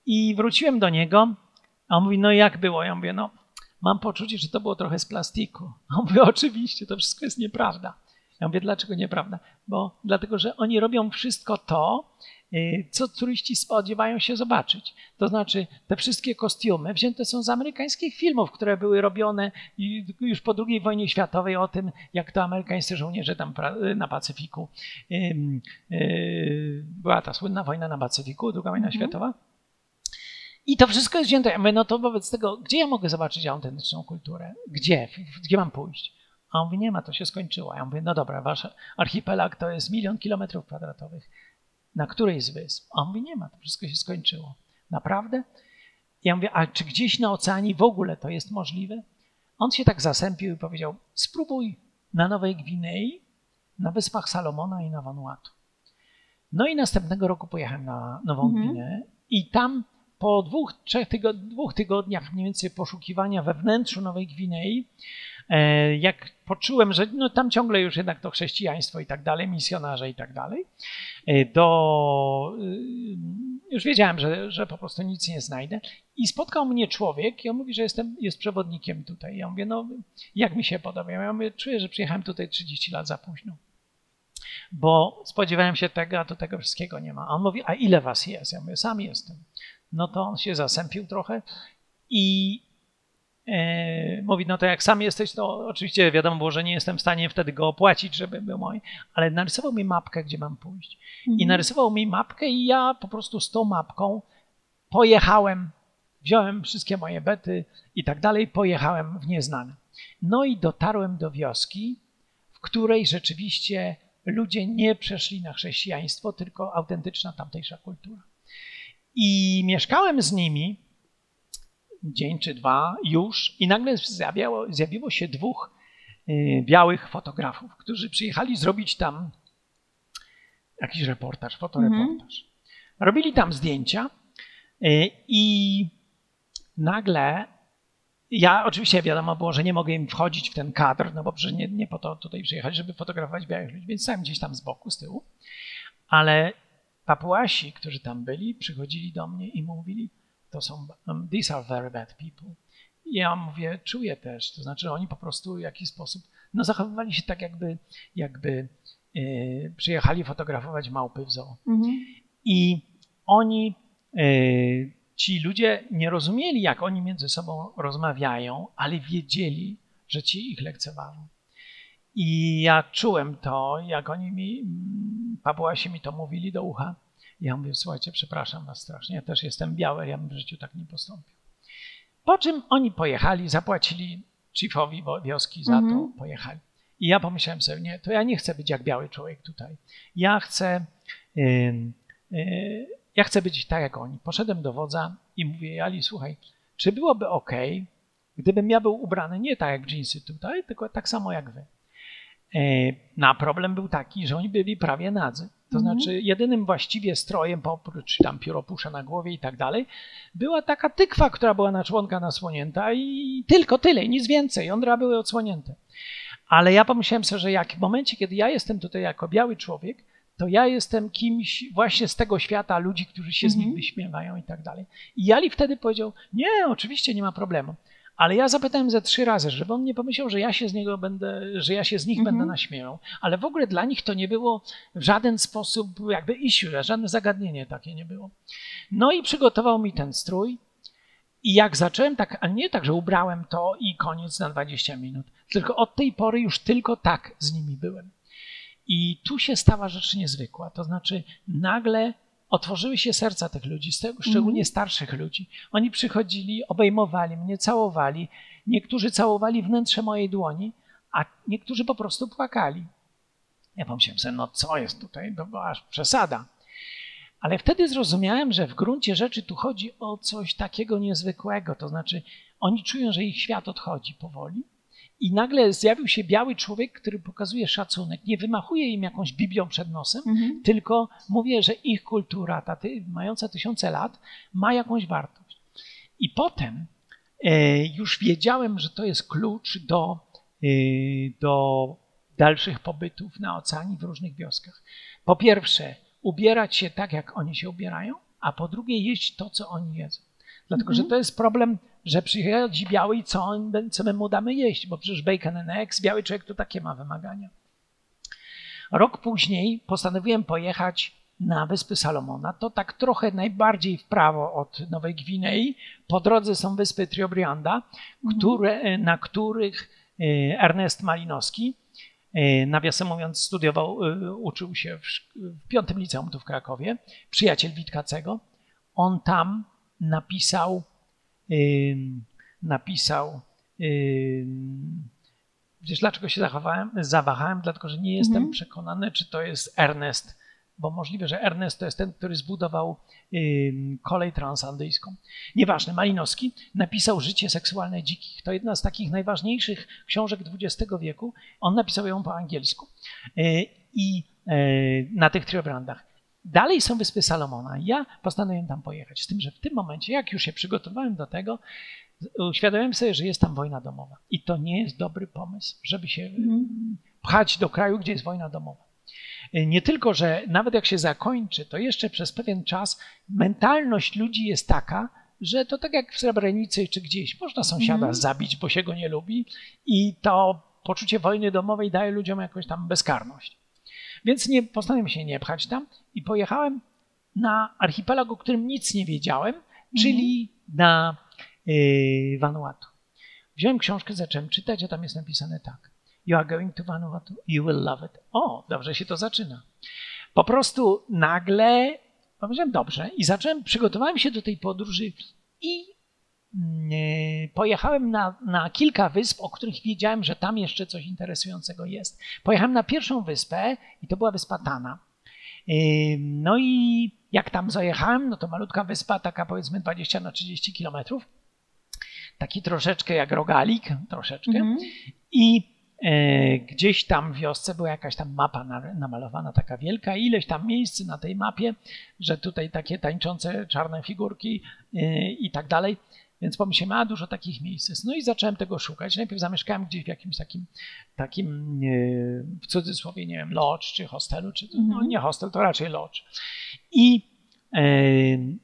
I wróciłem do niego, a on mówi, no jak było? Ja mówię, no mam poczucie, że to było trochę z plastiku. A on mówi, oczywiście, to wszystko jest nieprawda. Ja mówię, dlaczego nieprawda? Bo dlatego, że oni robią wszystko to, y, co turyści spodziewają się zobaczyć. To znaczy, te wszystkie kostiumy wzięte są z amerykańskich filmów, które były robione już po II wojnie światowej o tym, jak to amerykańscy żołnierze tam na Pacyfiku. Y, była ta słynna wojna na Pacyfiku, II wojna mhm. światowa. I to wszystko jest wzięte. Ja mówię, no to wobec tego, gdzie ja mogę zobaczyć autentyczną kulturę? Gdzie? Gdzie mam pójść? A on mówi, nie ma, to się skończyło. Ja mówię, no dobra, wasz archipelag to jest milion kilometrów kwadratowych. Na której z wysp? A on mówi, nie ma, to wszystko się skończyło. Naprawdę? Ja mówię, a czy gdzieś na oceanie w ogóle to jest możliwe? On się tak zasępił i powiedział, spróbuj na Nowej Gwinei, na Wyspach Salomona i na Vanuatu. No i następnego roku pojechałem na Nową mhm. Gwineę i tam po dwóch, trzech dwóch tygodniach mniej więcej poszukiwania we wnętrzu Nowej Gwinei, e, jak poczułem, że no, tam ciągle już jednak to chrześcijaństwo i tak dalej, misjonarze i tak dalej, e, do, e, już wiedziałem, że, że po prostu nic nie znajdę. I spotkał mnie człowiek i on mówi, że jestem, jest przewodnikiem tutaj. Ja mówię, no jak mi się podoba? Ja mówię, czuję, że przyjechałem tutaj 30 lat za późno bo spodziewałem się tego, a tu tego wszystkiego nie ma. A on mówi, a ile was jest? Ja mówię, sam jestem no to on się zasępił trochę i e, mówi, no to jak sam jesteś, to oczywiście wiadomo było, że nie jestem w stanie wtedy go opłacić, żeby był mój, ale narysował mi mapkę, gdzie mam pójść. Mhm. I narysował mi mapkę i ja po prostu z tą mapką pojechałem, wziąłem wszystkie moje bety i tak dalej, pojechałem w nieznane. No i dotarłem do wioski, w której rzeczywiście ludzie nie przeszli na chrześcijaństwo, tylko autentyczna tamtejsza kultura. I mieszkałem z nimi dzień czy dwa już i nagle zjawiało, zjawiło się dwóch y, białych fotografów, którzy przyjechali zrobić tam jakiś reportaż, fotoreportaż. Mhm. Robili tam zdjęcia y, i nagle ja oczywiście wiadomo było, że nie mogę im wchodzić w ten kadr, no bo przecież nie, nie po to tutaj przyjechać, żeby fotografować białych ludzi, więc stałem gdzieś tam z boku, z tyłu. Ale Papuasi, którzy tam byli, przychodzili do mnie i mówili, to są, um, these are very bad people. I ja mówię, czuję też, to znaczy oni po prostu w jakiś sposób, no zachowywali się tak jakby, jakby yy, przyjechali fotografować małpy w zoo. Mhm. I oni, yy, ci ludzie nie rozumieli, jak oni między sobą rozmawiają, ale wiedzieli, że ci ich lekceważą. I ja czułem to, jak oni mi, Papuasi mi to mówili do ucha. Ja mówię, słuchajcie, przepraszam was strasznie, ja też jestem biały, ja bym w życiu tak nie postąpił. Po czym oni pojechali, zapłacili chiefowi wioski za to, mhm. pojechali. I ja pomyślałem sobie, nie, to ja nie chcę być jak biały człowiek tutaj. Ja chcę, yy, yy, ja chcę być tak jak oni. Poszedłem do wodza i mówię, Jali, słuchaj, czy byłoby ok, gdybym ja był ubrany nie tak jak jeansy tutaj, tylko tak samo jak wy. E, na problem był taki, że oni byli prawie nadzy. To mhm. znaczy, jedynym właściwie strojem, oprócz tam pióropusza na głowie i tak dalej, była taka tykwa, która była na członka nasłonięta i tylko tyle, nic więcej. Jądra były odsłonięte. Ale ja pomyślałem sobie, że jak w momencie, kiedy ja jestem tutaj jako biały człowiek, to ja jestem kimś właśnie z tego świata ludzi, którzy się z nich mhm. wyśmiewają i tak dalej. I Jali wtedy powiedział, nie, oczywiście nie ma problemu. Ale ja zapytałem ze trzy razy, żeby on nie pomyślał, że ja się z niego będę, że ja się z nich mhm. będę naśmiewał. Ale w ogóle dla nich to nie było w żaden sposób jakby issue, żadne zagadnienie takie nie było. No i przygotował mi ten strój. I jak zacząłem tak, ale nie tak, że ubrałem to i koniec na 20 minut, tylko od tej pory już tylko tak z nimi byłem. I tu się stała rzecz niezwykła. To znaczy, nagle otworzyły się serca tych ludzi, szczególnie mm. starszych ludzi. Oni przychodzili, obejmowali mnie, całowali. Niektórzy całowali wnętrze mojej dłoni, a niektórzy po prostu płakali. Ja pomyślałem sobie, no co jest tutaj, to była aż przesada. Ale wtedy zrozumiałem, że w gruncie rzeczy tu chodzi o coś takiego niezwykłego. To znaczy, oni czują, że ich świat odchodzi powoli. I nagle zjawił się biały człowiek, który pokazuje szacunek. Nie wymachuje im jakąś Biblią przed nosem, Mhm. tylko mówię, że ich kultura, ta ty, mająca tysiące lat, ma jakąś wartość. I potem e, już wiedziałem, że to jest klucz do, e, do dalszych pobytów na oceanie w różnych wioskach. Po pierwsze, ubierać się tak, jak oni się ubierają, a po drugie, jeść to, co oni jedzą. Dlatego, Mhm. że to jest problem, że przychodzi biały i co, on, co my mu damy jeść, bo przecież bacon and eggs, biały człowiek to takie ma wymagania. Rok później postanowiłem pojechać na Wyspy Salomona. To tak trochę najbardziej w prawo od Nowej Gwinei. Po drodze są wyspy Triobrianda, które, na których e, Ernest Malinowski, e, nawiasem mówiąc, studiował, e, uczył się w, w piątym liceum tu w Krakowie, przyjaciel Witkacego. On tam napisał, napisał, wiesz dlaczego się zachowałem, zawahałem? Dlatego, że nie jestem Mhm. przekonany, czy to jest Ernest, bo możliwe, że Ernest to jest ten, który zbudował kolej transandyjską. Nieważne, Malinowski napisał Życie seksualne dzikich. To jedna z takich najważniejszych książek XX wieku. On napisał ją po angielsku. Y, I y, na tych triobrandach. Dalej są Wyspy Salomona. Ja postanowiłem tam pojechać. Z tym, że w tym momencie, jak już się przygotowałem do tego, uświadomiłem sobie, że jest tam wojna domowa. I to nie jest dobry pomysł, żeby się Mhm. pchać do kraju, gdzie jest wojna domowa. Nie tylko, że nawet jak się zakończy, to jeszcze przez pewien czas mentalność ludzi jest taka, że to tak jak w Srebrenicy czy gdzieś, można sąsiada Mhm. zabić, bo się go nie lubi i to poczucie wojny domowej daje ludziom jakąś tam bezkarność. Więc nie, postanowiłem się nie pchać tam i pojechałem na archipelag, o którym nic nie wiedziałem, czyli na y, Vanuatu. Wziąłem książkę, zacząłem czytać, a tam jest napisane tak. You are going to Vanuatu, you will love it. O, dobrze się to zaczyna. Po prostu nagle powiedziałem dobrze i zacząłem, przygotowałem się do tej podróży i pojechałem na, na kilka wysp, o których wiedziałem, że tam jeszcze coś interesującego jest. Pojechałem na pierwszą wyspę i to była wyspa Tana. No i jak tam zajechałem, no to malutka wyspa, taka powiedzmy 20 na 30 kilometrów. Taki troszeczkę jak rogalik, troszeczkę. Mhm. I e, gdzieś tam w wiosce była jakaś tam mapa na- namalowana, taka wielka, ileś tam miejsc na tej mapie, że tutaj takie tańczące czarne figurki e, i tak dalej. Więc pomyślałem, a dużo takich miejsc jest. No i zacząłem tego szukać. Najpierw zamieszkałem gdzieś w jakimś takim, takim e, w cudzysłowie, nie wiem, lodge czy hostelu, czy no Mhm. nie hostel, to raczej lodge. I e,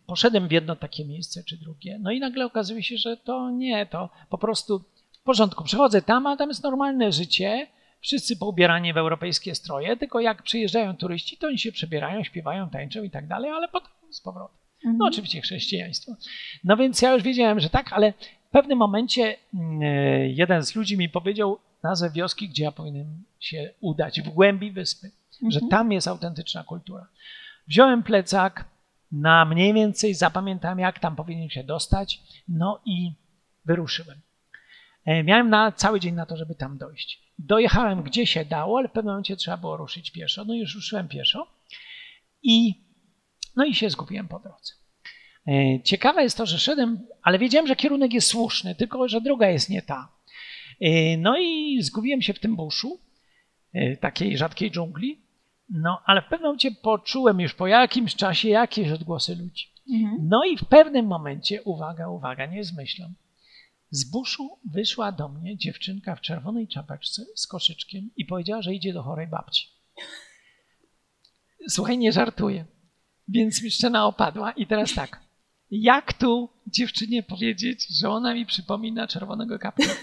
poszedłem w jedno takie miejsce czy drugie. No i nagle okazuje się, że to nie, to po prostu w porządku. Przychodzę tam, a tam jest normalne życie. Wszyscy poubierani w europejskie stroje, tylko jak przyjeżdżają turyści, to oni się przebierają, śpiewają, tańczą i tak dalej, ale potem z powrotem. No Mhm. oczywiście chrześcijaństwo. No więc ja już wiedziałem, że tak, ale w pewnym momencie mm, e, jeden z ludzi mi powiedział nazwę wioski, gdzie ja powinienem się udać, w głębi wyspy, że Mhm. tam jest autentyczna kultura. Wziąłem plecak, na mniej więcej zapamiętałem, jak tam powinien się dostać, no i wyruszyłem. E, Miałem na cały dzień na to, żeby tam dojść. Dojechałem gdzie się dało, ale w pewnym momencie trzeba było ruszyć pieszo. No i już ruszyłem pieszo i, no i się zgubiłem po drodze. E, Ciekawe jest to, że szedłem, ale wiedziałem, że kierunek jest słuszny, tylko że droga jest nie ta. E, No i zgubiłem się w tym buszu, e, takiej rzadkiej dżungli. No, ale w pewnym momencie poczułem już po jakimś czasie jakieś odgłosy ludzi. Mhm. No i w pewnym momencie, uwaga, uwaga, nie zmyślam, z buszu wyszła do mnie dziewczynka w czerwonej czapeczce z koszyczkiem i powiedziała, że idzie do chorej babci. Słuchaj, nie żartuję. Więc mi szczena opadła i teraz tak. Jak tu dziewczynie powiedzieć, że ona mi przypomina czerwonego kapłana?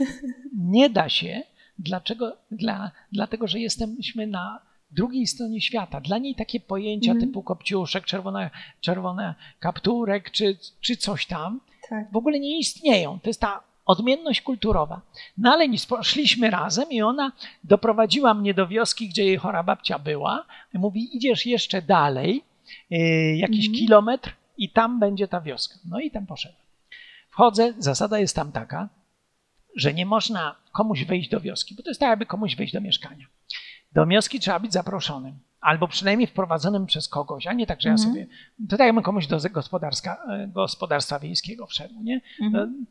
Nie da się. Dlaczego? Dla, dlatego, że jesteśmy na drugiej stronie świata. Dla niej takie pojęcia Mhm. typu kopciuszek, czerwona, czerwona kapturek czy, czy coś tam Tak. w ogóle nie istnieją. To jest ta odmienność kulturowa. No ale nic, poszliśmy razem i ona doprowadziła mnie do wioski, gdzie jej chora babcia była. Mówi, idziesz jeszcze dalej, jakiś Mhm. kilometr i tam będzie ta wioska. No i tam poszedłem. Wchodzę, zasada jest tam taka, że nie można komuś wejść do wioski, bo to jest tak, jakby komuś wejść do mieszkania. Do wioski trzeba być zaproszonym, albo przynajmniej wprowadzonym przez kogoś, a nie tak, że ja Mhm. sobie. To tak jakbym komuś do gospodarstwa, e, gospodarstwa wiejskiego wszedł, nie? Mhm.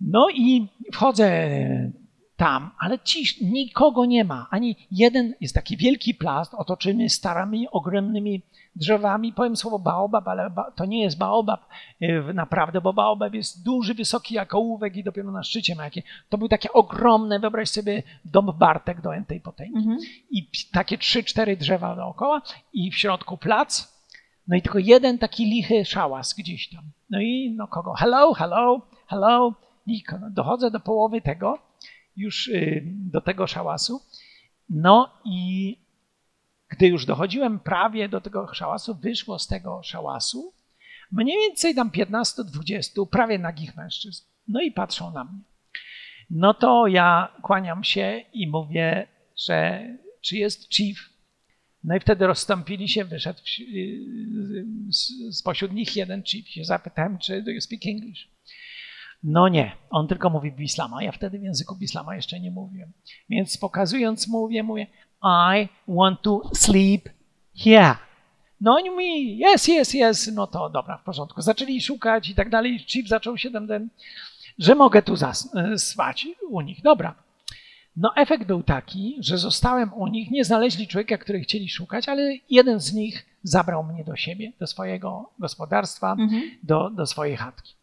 No i wchodzę tam, ale cisz, nikogo nie ma. Ani jeden, jest taki wielki plast otoczony starami, ogromnymi drzewami. Powiem słowo baobab, ale to nie jest baobab y, naprawdę, bo baobab jest duży, wysoki jak ołówek i dopiero na szczycie ma jakie. To były takie ogromne, wyobraź sobie dom Bartek do Entej Potęgi. Mhm. I takie trzy, cztery drzewa dookoła i w środku plac. No i tylko jeden taki lichy szałas gdzieś tam. No i no kogo? Hello, hello, hello. I dochodzę do połowy tego, już y, do tego szałasu. No i gdy już dochodziłem prawie do tego szałasu, wyszło z tego szałasu mniej więcej tam 15-20 prawie nagich mężczyzn. No i patrzą na mnie. No to ja kłaniam się i mówię, że czy jest chief. No i wtedy rozstąpili się, wyszedł spośród nich jeden chief. Zapytałem, czy do you speak English? No nie, on tylko mówi Bislama. Ja wtedy w języku Bislama jeszcze nie mówiłem. Więc pokazując mówię, mówię I want to sleep here. No oni mówi, yes, yes, yes, no to dobra, w porządku. Zaczęli szukać i tak dalej. Chief zaczął się ten, ten że mogę tu e, spać u nich. Dobra. No efekt był taki, że zostałem u nich, nie znaleźli człowieka, który chcieli szukać, ale jeden z nich zabrał mnie do siebie, do swojego gospodarstwa, mhm. do, do swojej chatki.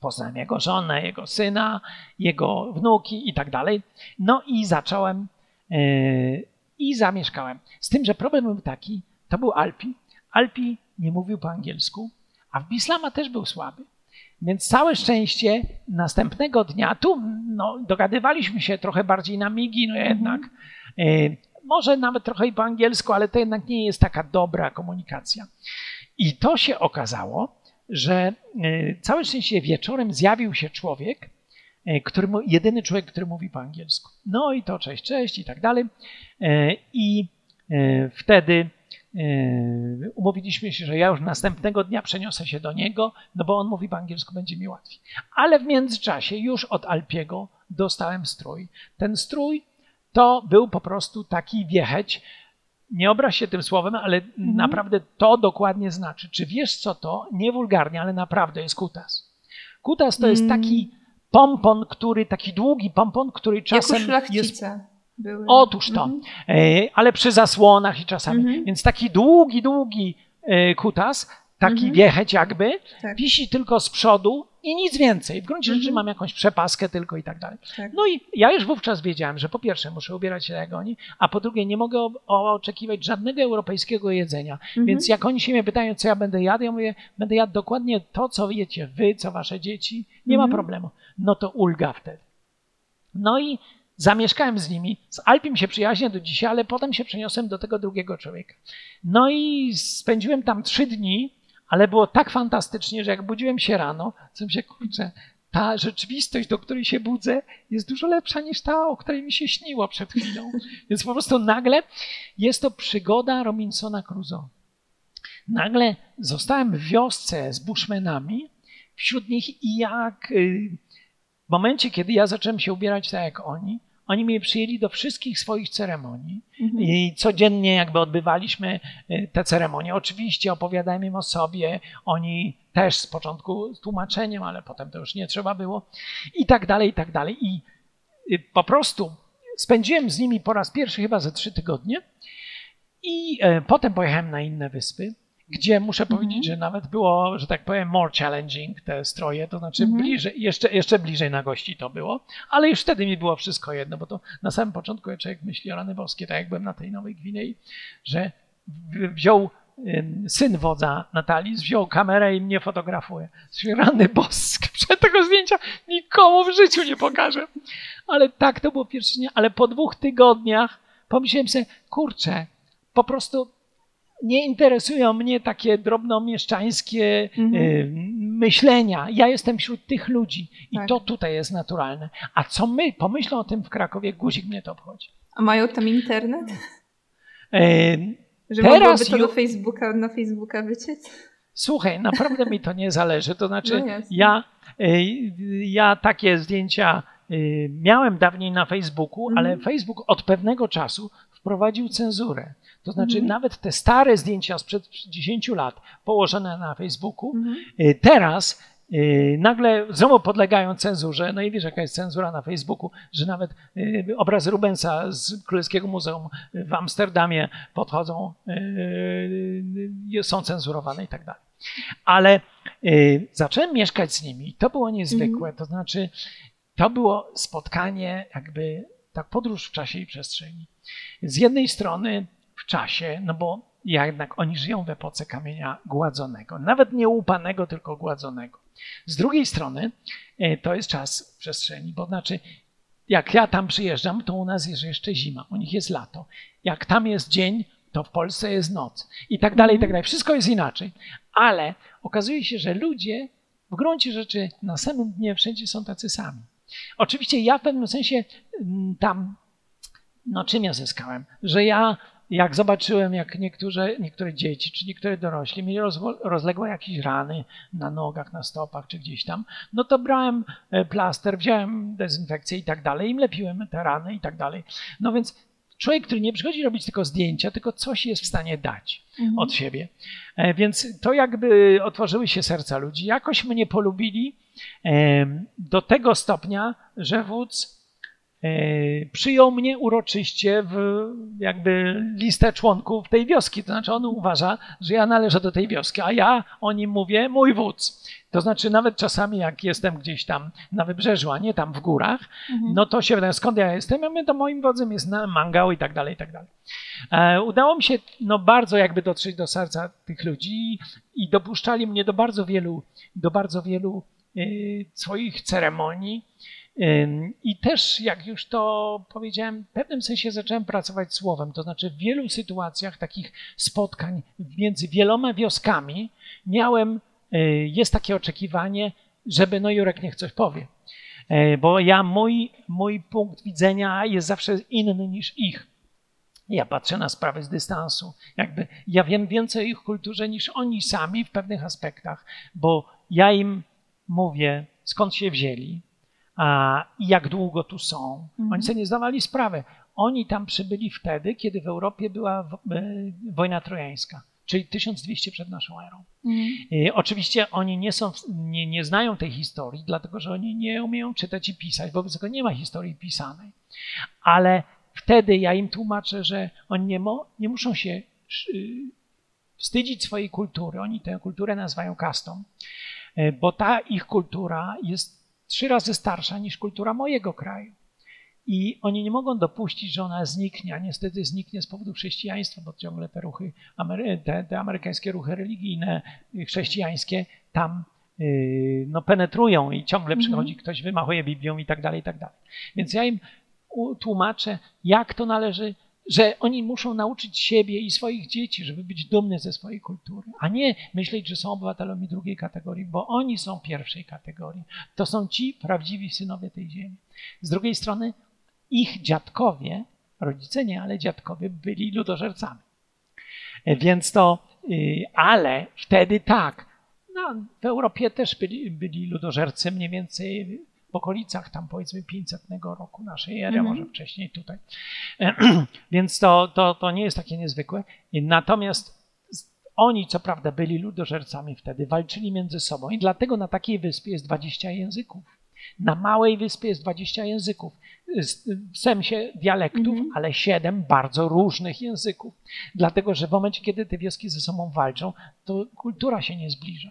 Poznałem jego żonę, jego syna, jego wnuki i tak dalej. No i zacząłem yy, i zamieszkałem. Z tym, że problem był taki, to był Alpi. Alpi nie mówił po angielsku, a w Bislama też był słaby. Więc całe szczęście następnego dnia, tu no, dogadywaliśmy się trochę bardziej na migi, no jednak. Yy, może nawet trochę i po angielsku, ale to jednak nie jest taka dobra komunikacja. I to się okazało, że e, całe szczęście wieczorem zjawił się człowiek, e, który, jedyny człowiek, który mówi po angielsku. No i to cześć, cześć i tak dalej. E, I wtedy umówiliśmy się, że ja już następnego dnia przeniosę się do niego, no bo on mówi po angielsku, będzie mi łatwiej. Ale w międzyczasie już od Alpiego dostałem strój. Ten strój to był po prostu taki wiecheć, nie obraź się tym słowem, ale mhm. naprawdę to dokładnie znaczy. Czy wiesz, co to? Nie wulgarnie, ale naprawdę jest kutas. Kutas to jest mm. taki pompon, który, taki długi pompon, który czasem jest... Były. Otóż to, mhm. E, ale przy zasłonach i czasami. Mhm. Więc taki długi, długi e, kutas, taki mhm. wiecheć jakby, tak. wisi tylko z przodu i nic więcej. W gruncie rzeczy mhm. mam jakąś przepaskę tylko i tak dalej. Tak. No i ja już wówczas wiedziałem, że po pierwsze muszę ubierać się jak oni, a po drugie nie mogę oczekiwać żadnego europejskiego jedzenia. Mhm. Więc jak oni się mnie pytają, co ja będę jadł, ja mówię, będę jadł dokładnie to, co jecie wy, co wasze dzieci. Nie ma mhm. problemu. No to ulga wtedy. No i Zamieszkałem z nimi. Z Alpim się przyjaźnię do dzisiaj, ale potem się przeniosłem do tego drugiego człowieka. No i spędziłem tam trzy dni ale było tak fantastycznie, że jak budziłem się rano, to się, kurczę, ta rzeczywistość, do której się budzę, jest dużo lepsza niż ta, o której mi się śniło przed chwilą. Więc po prostu nagle jest to przygoda Robinsona Crusoe. Nagle zostałem w wiosce z bushmenami, wśród nich i jak y, w momencie, kiedy ja zacząłem się ubierać tak jak oni, oni mnie przyjęli do wszystkich swoich ceremonii mhm. i codziennie jakby odbywaliśmy y, te ceremonie. Oczywiście opowiadałem im o sobie, oni też z początku z tłumaczeniem, ale potem to już nie trzeba było i tak dalej, i tak dalej. I y, po prostu spędziłem z nimi po raz pierwszy chyba ze trzy tygodnie i y, potem pojechałem na inne wyspy gdzie muszę -hmm. powiedzieć, że nawet było, że tak powiem, more challenging te stroje, to znaczy -hmm. bliżej, jeszcze, jeszcze bliżej na gości to było, ale już wtedy mi było wszystko jedno, bo to na samym początku jak człowiek myśli o rany boskie, tak jak byłem na tej Nowej Gwinei, że wziął syn wodza Natalii, wziął kamerę i mnie fotografuje. Rany boskie, przed tego zdjęcia nikomu w życiu nie pokażę. Ale tak, to było pierwszy dzień, ale po dwóch tygodniach pomyślałem sobie, kurczę, po prostu nie interesują mnie takie drobnomieszczańskie mhm. Y, myślenia. Ja jestem wśród tych ludzi i tak. to tutaj jest naturalne. A co my pomyślą o tym w Krakowie, guzik mnie to obchodzi. A mają tam internet? E, Że teraz to do Facebooka, na Facebooka wyciec? Słuchaj, naprawdę mi to nie zależy. To znaczy, no ja, y, ja takie zdjęcia y, miałem dawniej na Facebooku, mhm. ale Facebook od pewnego czasu wprowadził cenzurę. To znaczy, mhm. nawet te stare zdjęcia sprzed 10 lat położone na Facebooku, mhm. Y, teraz yy, nagle znowu podlegają cenzurze. No i wiesz, jaka jest cenzura na Facebooku, że nawet yy, obrazy Rubensa z Królewskiego Muzeum w Amsterdamie podchodzą, są cenzurowane i tak dalej. Ale zacząłem mieszkać z nimi i to było niezwykłe. To znaczy, to było spotkanie, jakby tak podróż w czasie i przestrzeni. Z jednej strony w czasie, no bo jednak oni żyją w epoce kamienia gładzonego, nawet nie łupanego, tylko gładzonego. Z drugiej strony e, to jest czas przestrzeni, bo znaczy jak ja tam przyjeżdżam, to u nas jest jeszcze zima, u nich jest lato. Jak tam jest dzień, to w Polsce jest noc i tak dalej, i tak dalej. Wszystko jest inaczej, ale okazuje się, że ludzie w gruncie rzeczy na samym dnie wszędzie są tacy sami. Oczywiście ja w pewnym sensie mm, tam, no czym ja zyskałem? Że ja jak zobaczyłem, jak niektóre, niektóre dzieci czy niektóre dorośli mieli rozległe jakieś rany na nogach, na stopach czy gdzieś tam, no to brałem e, plaster, wziąłem dezynfekcję i tak dalej, im lepiłem te rany i tak dalej. No więc człowiek, który nie przychodzi robić tylko zdjęcia, tylko coś jest w stanie dać mhm. od siebie. E, więc to jakby otworzyły się serca ludzi. Jakoś mnie polubili do tego stopnia, że wódz przyjął mnie uroczyście w jakby listę członków tej wioski. To znaczy on uważa, że ja należę do tej wioski, a ja o nim mówię mój wódz. To znaczy nawet czasami jak jestem gdzieś tam na wybrzeżu, a nie tam w górach, mhm. no to się wydaje, skąd ja jestem? Ja mówię, to moim wodzem jest na Mangał i tak dalej, i tak dalej. E, udało mi się no bardzo jakby dotrzeć do serca tych ludzi i dopuszczali mnie do bardzo wielu, do bardzo wielu e, swoich ceremonii. I też, jak już to powiedziałem, w pewnym sensie zacząłem pracować słowem. To znaczy, w wielu sytuacjach takich spotkań między wieloma wioskami miałem, e, jest takie oczekiwanie, żeby no Jurek niech coś powie. E, bo ja, mój, mój punkt widzenia jest zawsze inny niż ich. Ja patrzę na sprawy z dystansu. Jakby ja wiem więcej o ich kulturze niż oni sami w pewnych aspektach, bo ja im mówię, skąd się wzięli, i jak długo tu są. Mhm. Oni sobie nie zdawali sprawy. Oni tam przybyli wtedy, kiedy w Europie była e, wojna trojańska, czyli 1200 przed naszą erą. Mhm. Oczywiście oni nie, są, nie, nie znają tej historii, dlatego że oni nie umieją czytać i pisać, wobec tego nie ma historii pisanej. Ale wtedy ja im tłumaczę, że oni nie, mo, nie muszą się wstydzić swojej kultury. Oni tę kulturę nazywają kastą, e, bo ta ich kultura jest trzy razy starsza niż kultura mojego kraju. I oni nie mogą dopuścić, że ona zniknie, a niestety zniknie z powodu chrześcijaństwa, bo ciągle te ruchy, te, te amerykańskie ruchy religijne, chrześcijańskie tam yy, no, penetrują i ciągle mhm. przychodzi ktoś, wymachuje Biblią i tak dalej, i tak dalej. Więc ja im tłumaczę, jak to należy że oni muszą nauczyć siebie i swoich dzieci, żeby być dumny ze swojej kultury, a nie myśleć, że są obywatelami drugiej kategorii, bo oni są pierwszej kategorii. To są ci prawdziwi synowie tej ziemi. Z drugiej strony ich dziadkowie, rodzice nie, ale dziadkowie byli ludożercami. Więc to, y, ale wtedy tak, no, w Europie też byli, byli ludożercy mniej więcej w okolicach tam powiedzmy 500 roku naszej ery, mm -hmm. może wcześniej tutaj. Więc to, to, to nie jest takie niezwykłe. Natomiast oni, co prawda, byli ludożercami wtedy, walczyli między sobą i dlatego na takiej wyspie jest 20 języków. Na małej wyspie jest 20 języków, w sensie dialektów, mm -hmm. ale 7 bardzo różnych języków. Dlatego, że w momencie, kiedy te wioski ze sobą walczą, to kultura się nie zbliża.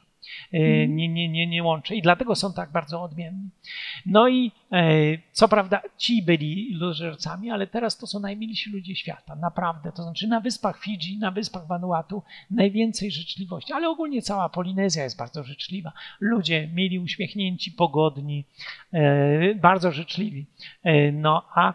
E, mhm. nie, nie, nie, nie łączy i dlatego są tak bardzo odmienni. No i e, co prawda ci byli ilożercami, ale teraz to są najmilsi ludzie świata, naprawdę. To znaczy na wyspach Fidżi, na wyspach Vanuatu najwięcej życzliwości, ale ogólnie cała Polinezja jest bardzo życzliwa. Ludzie mieli uśmiechnięci, pogodni, e, bardzo życzliwi. No a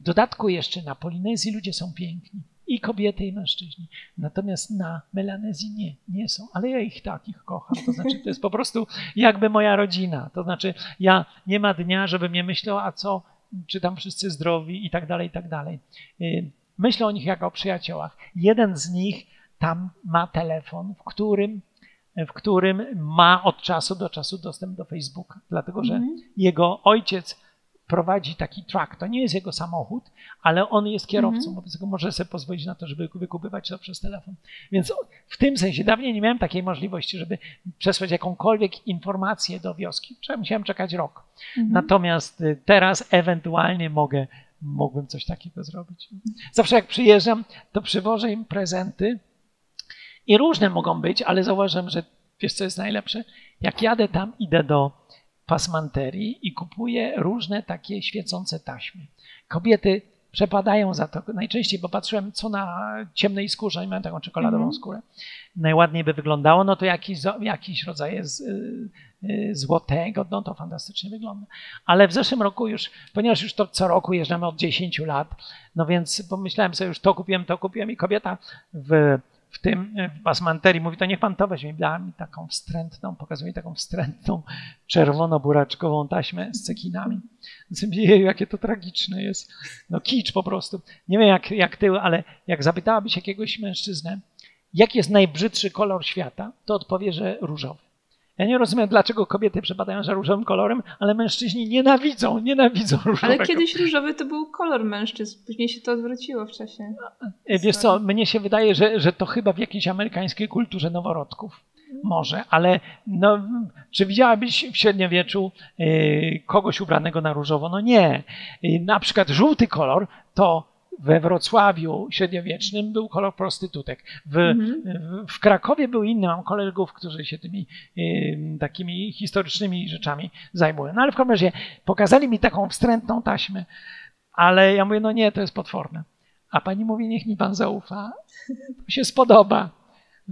w dodatku jeszcze na Polinezji ludzie są piękni i kobiety, i mężczyźni. Natomiast na Melanezji nie, nie są, ale ja ich takich kocham. To znaczy, to jest po prostu jakby moja rodzina. To znaczy, ja nie ma dnia, żebym nie myślał, a co, czy tam wszyscy zdrowi i tak dalej, i tak dalej. Y, myślę o nich jak o przyjaciołach. Jeden z nich tam ma telefon, w którym, w którym ma od czasu do czasu dostęp do Facebooka, dlatego że mm. jego ojciec prowadzi taki truck. To nie jest jego samochód, ale on jest kierowcą, Mhm. wobec tego może sobie pozwolić na to, żeby wykupywać to przez telefon. Więc w tym sensie dawniej nie miałem takiej możliwości, żeby przesłać jakąkolwiek informację do wioski. Trzeba, musiałem czekać rok. Mhm. Natomiast y, teraz ewentualnie mogę, mógłbym coś takiego zrobić. Zawsze jak przyjeżdżam, to przywożę im prezenty i różne mogą być, ale zauważyłem, że wiesz co jest najlepsze? Jak jadę tam, idę do pasmanterii i kupuję różne takie świecące taśmy. Kobiety przepadają za to. Najczęściej, bo patrzyłem, co na ciemnej skórze, oni mają taką czekoladową Mhm. skórę, najładniej by wyglądało, no to jakiś, jakiś rodzaj y, y, złotego, no to fantastycznie wygląda. Ale w zeszłym roku już, ponieważ już to co roku jeżdżamy od 10 lat, no więc pomyślałem sobie, już to kupiłem, to kupiłem i kobieta w, w tym w pasmanterii mówi, to niech pan to weźmie. Dała mi taką wstrętną, pokazuje taką wstrętną, czerwono-buraczkową taśmę z cekinami. Jeju, jakie to tragiczne jest. No kicz po prostu. Nie wiem jak, jak ty, ale jak zapytałabyś jakiegoś mężczyznę, jaki jest najbrzydszy kolor świata, to odpowie, że różowy. Ja nie rozumiem, dlaczego kobiety przepadają za różowym kolorem, ale mężczyźni nienawidzą, nienawidzą różowego. Ale kiedyś różowy to był kolor mężczyzn, później się to odwróciło w czasie. E, Wiesz co, mnie się wydaje, że, że to chyba w jakiejś amerykańskiej kulturze noworodków. Może, ale no, czy widziałabyś w średniowieczu y, kogoś ubranego na różowo? No nie. Y, na przykład żółty kolor to we Wrocławiu średniowiecznym był kolor prostytutek. W, Mhm. w, Krakowie był inny. Mam kolegów, którzy się tymi y, takimi historycznymi rzeczami zajmują. No ale w każdym razie pokazali mi taką wstrętną taśmę, ale ja mówię, no nie, to jest potworne. A pani mówi, niech mi pan zaufa, to się spodoba.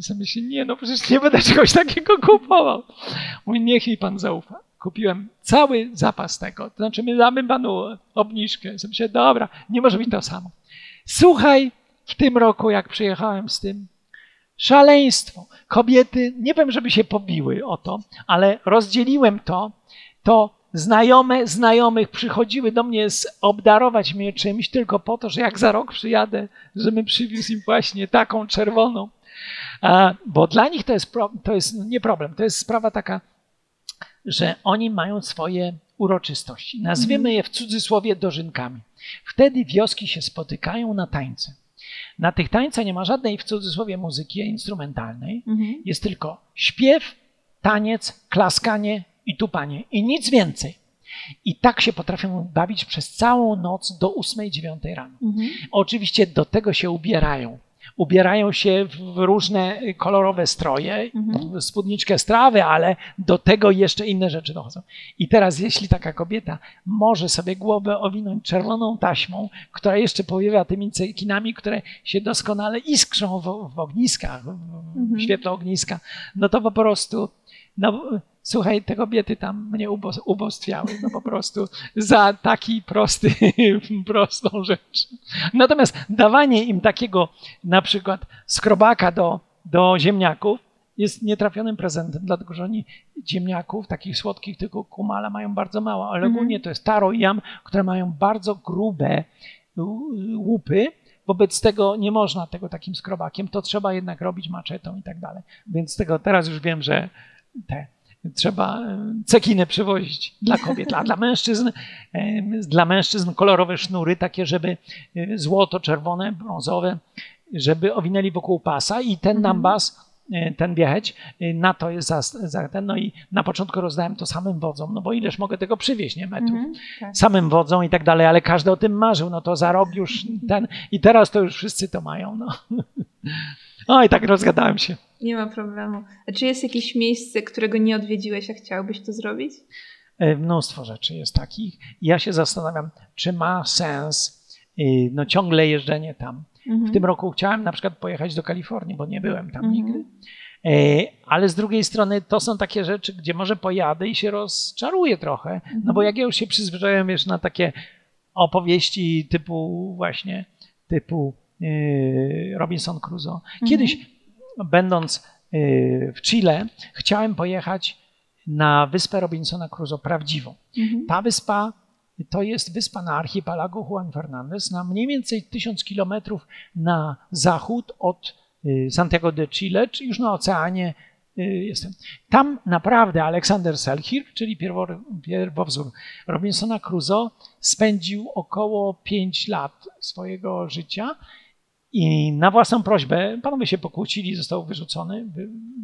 Ja myślę, nie, no przecież nie będę czegoś takiego kupował. Mówi, niech mi pan zaufa. Kupiłem cały zapas tego. To znaczy, my damy panu obniżkę. Myślę, dobra, nie może być to samo. Słuchaj, w tym roku, jak przyjechałem z tym, szaleństwo. Kobiety, nie wiem, żeby się pobiły o to, ale rozdzieliłem to, to znajome znajomych przychodziły do mnie z, obdarować mnie czymś tylko po to, że jak za rok przyjadę, żebym przywiózł im właśnie taką czerwoną. Bo dla nich to jest, pro, to jest nie problem, to jest sprawa taka, że oni mają swoje uroczystości. Nazwiemy je w cudzysłowie dożynkami. Wtedy wioski się spotykają na tańce. Na tych tańcach nie ma żadnej w cudzysłowie muzyki instrumentalnej. Mhm. Jest tylko śpiew, taniec, klaskanie i tupanie i nic więcej. I tak się potrafią bawić przez całą noc do 8-9 rano. Mhm. Oczywiście do tego się ubierają. Ubierają się w różne kolorowe stroje, Mhm. spódniczkę strawy, ale do tego jeszcze inne rzeczy dochodzą. I teraz, jeśli taka kobieta może sobie głowę owinąć czerwoną taśmą, która jeszcze powiewa tymi cekinami, które się doskonale iskrzą w, w ogniskach, w Mhm. świetle ogniska, no to po prostu, no słuchaj, te kobiety tam mnie ubo- ubostwiały, no po prostu za taki prosty, prostą rzecz. Natomiast dawanie im takiego na przykład skrobaka do, do ziemniaków jest nietrafionym prezentem, dlatego że oni ziemniaków, takich słodkich, tylko kumala mają bardzo mało, ale Mhm. ogólnie to jest taro i jam, które mają bardzo grube łupy, Wobec tego nie można tego takim skrobakiem, to trzeba jednak robić maczetą i tak dalej. Więc tego teraz już wiem, że te trzeba e, cekiny przywozić dla kobiet, a dla mężczyzn, e, dla mężczyzn kolorowe sznury, takie, żeby e, złoto, czerwone, brązowe, żeby owinęli wokół pasa i ten Mhm. nambas, ten wiecheć, na to jest za, za ten. No i na początku rozdałem to samym wodzom, no bo ileż mogę tego przywieźć, nie metrów Mhm. Tak. samym wodzą i tak dalej, ale każdy o tym marzył, no to za rok już ten i teraz to już wszyscy to mają, no. Oj, tak rozgadałem się. Nie ma problemu. A czy jest jakieś miejsce, którego nie odwiedziłeś, a chciałbyś to zrobić? E, Mnóstwo rzeczy jest takich. Ja się zastanawiam, czy ma sens y, no, ciągle jeżdżenie tam. Mhm. W tym roku chciałem na przykład pojechać do Kalifornii, bo nie byłem tam Mhm. nigdy. E, Ale z drugiej strony to są takie rzeczy, gdzie może pojadę i się rozczaruję trochę. No bo jak ja już się przyzwyczaiłem wiesz, na takie opowieści typu właśnie, typu Robinson Crusoe. Kiedyś będąc yy, w Chile chciałem pojechać na wyspę Robinsona Crusoe prawdziwą. Mhm. Ta wyspa to jest wyspa na archipelagu Juan Fernandez, na mniej więcej 1000 kilometrów na zachód od y, Santiago de Chile, czy już na oceanie jestem. Tam naprawdę Aleksander Selkirk, czyli pierwowzór Robinsona Crusoe, spędził około 5 lat swojego życia i na własną prośbę panowie się pokłócili, został wyrzucony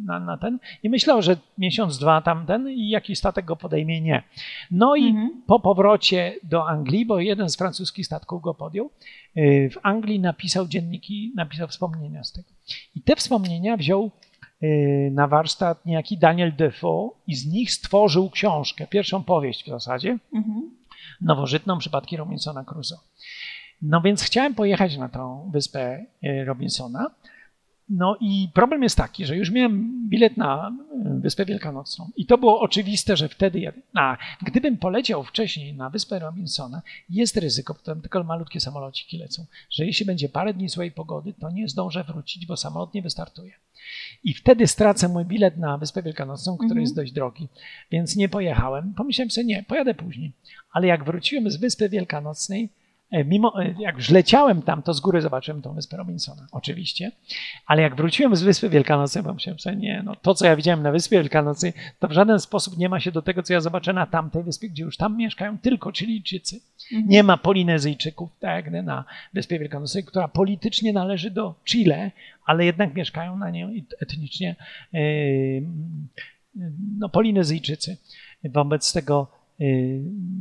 na, na ten i myślał, że miesiąc, dwa tamten i jakiś statek go podejmie, nie. No i mhm. po powrocie do Anglii, bo jeden z francuskich statków go podjął, y, w Anglii napisał dzienniki, napisał wspomnienia z tego. I te wspomnienia wziął y, na warsztat niejaki Daniel Defoe i z nich stworzył książkę, pierwszą powieść w zasadzie, mhm. nowożytną Przypadki Robinsona Crusoe. No więc chciałem pojechać na tą wyspę e, Robinsona. No i problem jest taki, że już miałem bilet na e, Wyspę Wielkanocną i to było oczywiste, że wtedy jadę. A gdybym poleciał wcześniej na Wyspę Robinsona, jest ryzyko, bo tam tylko malutkie samolociki lecą, że jeśli będzie parę dni złej pogody, to nie zdążę wrócić, bo samolot nie wystartuje. I wtedy stracę mój bilet na Wyspę Wielkanocną, który mhm. jest dość drogi, więc nie pojechałem. Pomyślałem sobie, nie, pojadę później. Ale jak wróciłem z Wyspy Wielkanocnej, mimo, e, jak już leciałem tam, to z góry zobaczyłem tą wyspę Robinsona, oczywiście, ale jak wróciłem z Wyspy Wielkanocnej, pomyślałem sobie, nie, no to, co ja widziałem na Wyspie Wielkanocnej, to w żaden sposób nie ma się do tego, co ja zobaczę na tamtej wyspie, gdzie już tam mieszkają tylko Chilijczycy. Mhm. Nie ma Polinezyjczyków, tak jak na Wyspie Wielkanocnej, która politycznie należy do Chile, ale jednak mieszkają na niej etnicznie yy, no, Polinezyjczycy. Wobec tego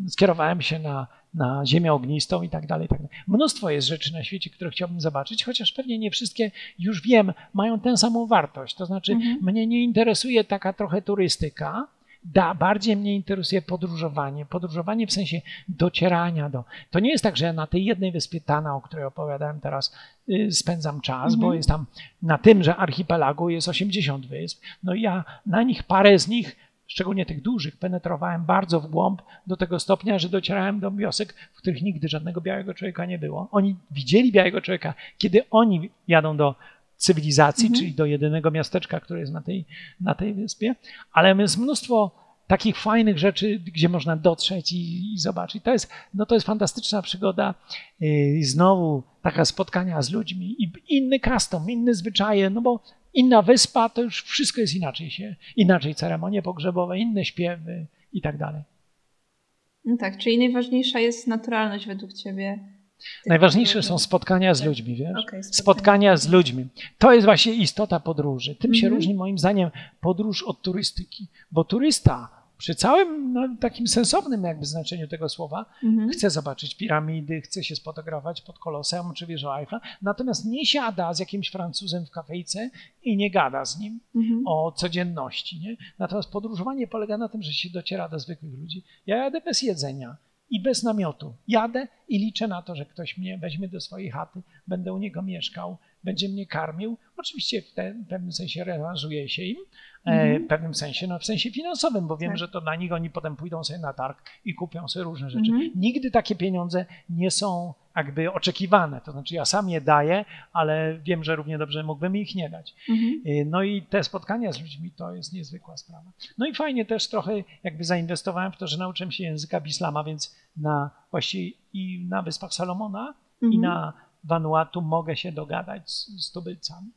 skierowałem się na na ziemię ognistą i tak dalej, i tak dalej. Mnóstwo jest rzeczy na świecie, które chciałbym zobaczyć, chociaż pewnie nie wszystkie, już wiem, mają tę samą wartość. To znaczy, mhm. mnie nie interesuje taka trochę turystyka, da, bardziej mnie interesuje podróżowanie. Podróżowanie w sensie docierania do. To nie jest tak, że na tej jednej wyspie Tana, o której opowiadałem teraz, yy, spędzam czas, bo mhm. jest tam na tymże archipelagu jest 80 wysp. No i ja na nich parę z nich szczególnie tych dużych, penetrowałem bardzo w głąb do tego stopnia, że docierałem do wiosek, w których nigdy żadnego białego człowieka nie było. Oni widzieli białego człowieka, kiedy oni jadą do cywilizacji, mhm. czyli do jedynego miasteczka, które jest na tej, na tej wyspie, ale jest mnóstwo takich fajnych rzeczy, gdzie można dotrzeć i, i zobaczyć. To jest, no to jest fantastyczna przygoda i znowu taka spotkania z ludźmi i inny custom, inne zwyczaje, no bo Inna wyspa to już wszystko jest inaczej się, inaczej ceremonie pogrzebowe, inne śpiewy i tak dalej. No tak, czyli najważniejsza jest naturalność według ciebie. Najważniejsze są spotkania z tak. ludźmi, wiesz? Okay, spotkania. spotkania. z ludźmi. To jest właśnie istota podróży. Tym się mhm. różni moim zdaniem podróż od turystyki, bo turysta przy całym no, takim sensownym jakby znaczeniu tego słowa, mhm. chce zobaczyć piramidy, chce się sfotografować pod kolosem czy wieżą Eiffla, natomiast nie siada z jakimś Francuzem w kafejce i nie gada z nim mhm. o codzienności. Nie? Natomiast podróżowanie polega na tym, że się dociera do zwykłych ludzi. Ja jadę bez jedzenia i bez namiotu. Jadę i liczę na to, że ktoś mnie weźmie do swojej chaty, będę u niego mieszkał, będzie mnie karmił. Oczywiście w, te, w pewnym sensie rewanżuję się im, e, mhm. w pewnym sensie, no w sensie finansowym, bo wiem, tak. że to na nich oni potem pójdą sobie na targ i kupią sobie różne rzeczy. Mhm. Nigdy takie pieniądze nie są jakby oczekiwane. To znaczy ja sam je daję, ale wiem, że równie dobrze mógłbym ich nie dać. Mhm. E, no i te spotkania z ludźmi to jest niezwykła sprawa. No i fajnie też trochę jakby zainwestowałem w to, że nauczyłem się języka Bislama, więc na właściwie i na Wyspach Salomona i mhm. na Vanuatu mogę się dogadać z, z tubylcami.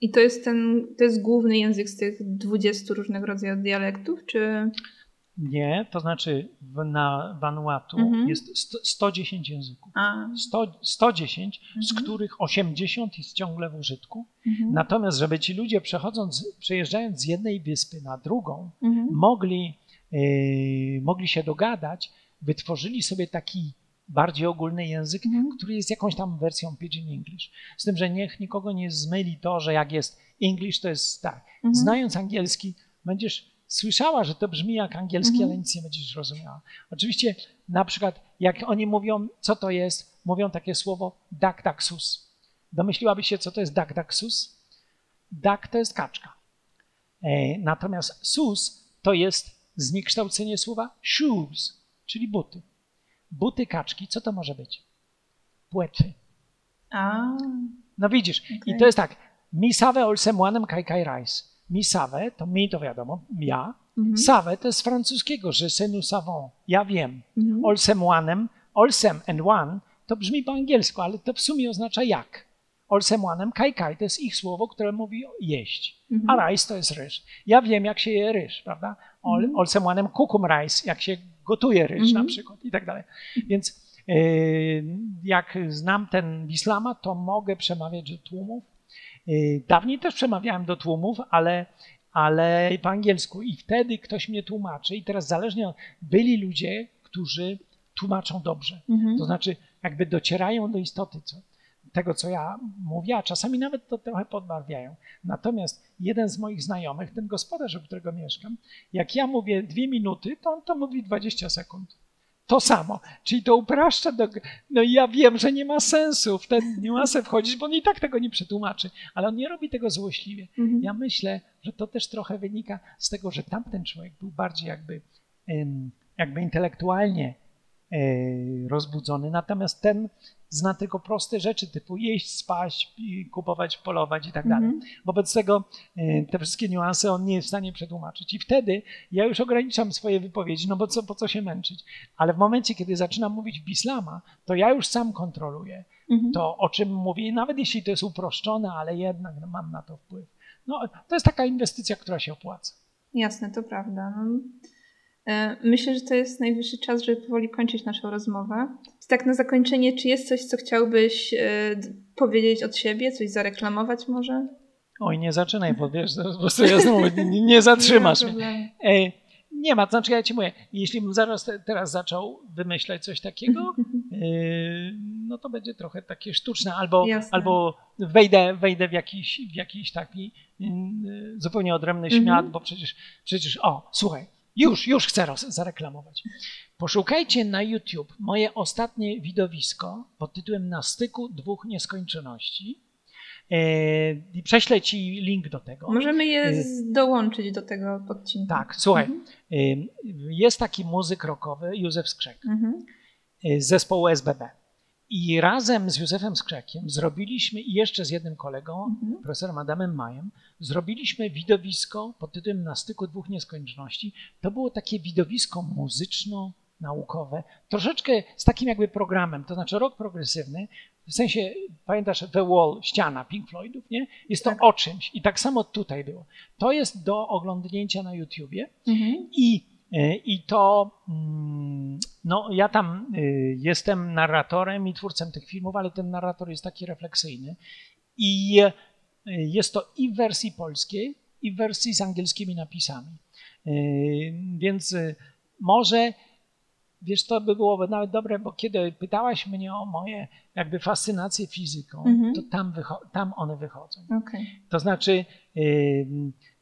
I to jest ten, to jest główny język z tych 20 różnego rodzaju dialektów, czy... Nie, to znaczy w, na Vanuatu mhm. jest 100, 110 języków. 100, 110, mhm. z których 80 jest ciągle w użytku. Mhm. Natomiast, żeby ci ludzie przechodząc, przejeżdżając z jednej wyspy na drugą, mhm. mogli, yy, mogli się dogadać, wytworzyli sobie taki bardziej ogólny język, mm. który jest jakąś tam wersją Pidgin English. Z tym, że niech nikogo nie zmyli to, że jak jest English, to jest tak. Mm. Znając angielski, będziesz słyszała, że to brzmi jak angielski, mm. ale nic nie będziesz rozumiała. Oczywiście na przykład jak oni mówią, co to jest, mówią takie słowo daktaxus. Domyśliłabyś się, co to jest daktaxus? Dak to jest kaczka. E, natomiast sus to jest zniekształcenie słowa shoes, czyli buty. Buty kaczki, co to może być? Płetwy. A. No widzisz, okay. i to jest tak. Mi save olsem łanem kai kai rice. Mi save, to mi to wiadomo, ja. Mhm. Save to jest z francuskiego, że senu savon. Ja wiem. Mhm. Olsem łanem, olsem and one to brzmi po angielsku, ale to w sumie oznacza jak. Olsemłanem kaj kaj, to jest ich słowo, które mówi jeść, Mhm. a rajs to jest ryż. Ja wiem, jak się je ryż, prawda? Ol, Mhm. Kukum rajs, jak się gotuje ryż na Mhm. przykład i tak dalej. Więc y, jak znam ten Islama, to mogę przemawiać do tłumów. Y, Dawniej też przemawiałem do tłumów, ale, ale po angielsku i wtedy ktoś mnie tłumaczy i teraz zależnie od, byli ludzie, którzy tłumaczą dobrze. Mhm. To znaczy jakby docierają do istoty co, tego, co ja mówię, a czasami nawet to trochę podbarwiają. Natomiast jeden z moich znajomych, ten gospodarz, u którego mieszkam, jak ja mówię dwie minuty, to on to mówi 20 sekund. To samo, czyli to upraszcza do. No i ja wiem, że nie ma sensu w ten niuansę wchodzić, bo on i tak tego nie przetłumaczy, ale on nie robi tego złośliwie. Mhm. Ja myślę, że to też trochę wynika z tego, że tamten człowiek był bardziej jakby, jakby intelektualnie rozbudzony, natomiast ten zna tylko proste rzeczy typu jeść, spać, kupować, polować i tak dalej. Mhm. Wobec tego e, te wszystkie niuanse on nie jest w stanie przetłumaczyć. I wtedy ja już ograniczam swoje wypowiedzi, no bo co, po co się męczyć? Ale w momencie, kiedy zaczynam mówić w islama, to ja już sam kontroluję Mhm. to, o czym mówię, nawet jeśli to jest uproszczone, ale jednak mam na to wpływ. No, to jest taka inwestycja, która się opłaca. Jasne, to prawda. No. E, Myślę, że to jest najwyższy czas, żeby powoli kończyć naszą rozmowę. Tak na zakończenie, czy jest coś, co chciałbyś e, powiedzieć od siebie, coś zareklamować może? Oj, nie zaczynaj, bo wiesz, po prostu ja znowu nie, nie zatrzymasz Nie mnie. E, nie ma, to znaczy ja ci mówię, jeśli bym zaraz te, teraz zaczął wymyślać coś takiego, e, no to będzie trochę takie sztuczne, albo, Jasne. albo wejdę, wejdę w jakiś, w jakiś taki mm, zupełnie odrębny Mhm. świat, bo przecież, przecież, o, słuchaj, już, już chcę zareklamować. Poszukajcie na YouTube moje ostatnie widowisko pod tytułem Na styku dwóch nieskończoności e, i prześlę ci link do tego. Możemy je z- dołączyć do tego odcinka. Tak, słuchaj, Mhm. ym, jest taki muzyk rockowy, Józef Skrzek, Mhm. z zespołu SBB. I razem z Józefem Skrzekiem zrobiliśmy, i jeszcze z jednym kolegą, Mhm. profesorem Adamem Majem, zrobiliśmy widowisko pod tytułem Na styku dwóch nieskończoności. To było takie widowisko muzyczno-naukowe, troszeczkę z takim jakby programem, to znaczy rok progresywny, w sensie, pamiętasz, The Wall, ściana Pink Floydów, nie? Jest to Tak. o czymś i tak samo tutaj było. To jest do oglądnięcia na YouTubie. Mhm. I, I to, mm, no ja tam y, jestem narratorem i twórcą tych filmów, ale ten narrator jest taki refleksyjny. I y, jest to i w wersji polskiej, i w wersji z angielskimi napisami. Y, Więc y, może, wiesz, to by byłoby nawet dobre, bo kiedy pytałaś mnie o moje jakby fascynację fizyką, Mhm. to tam, tam one wychodzą. Okej. To znaczy,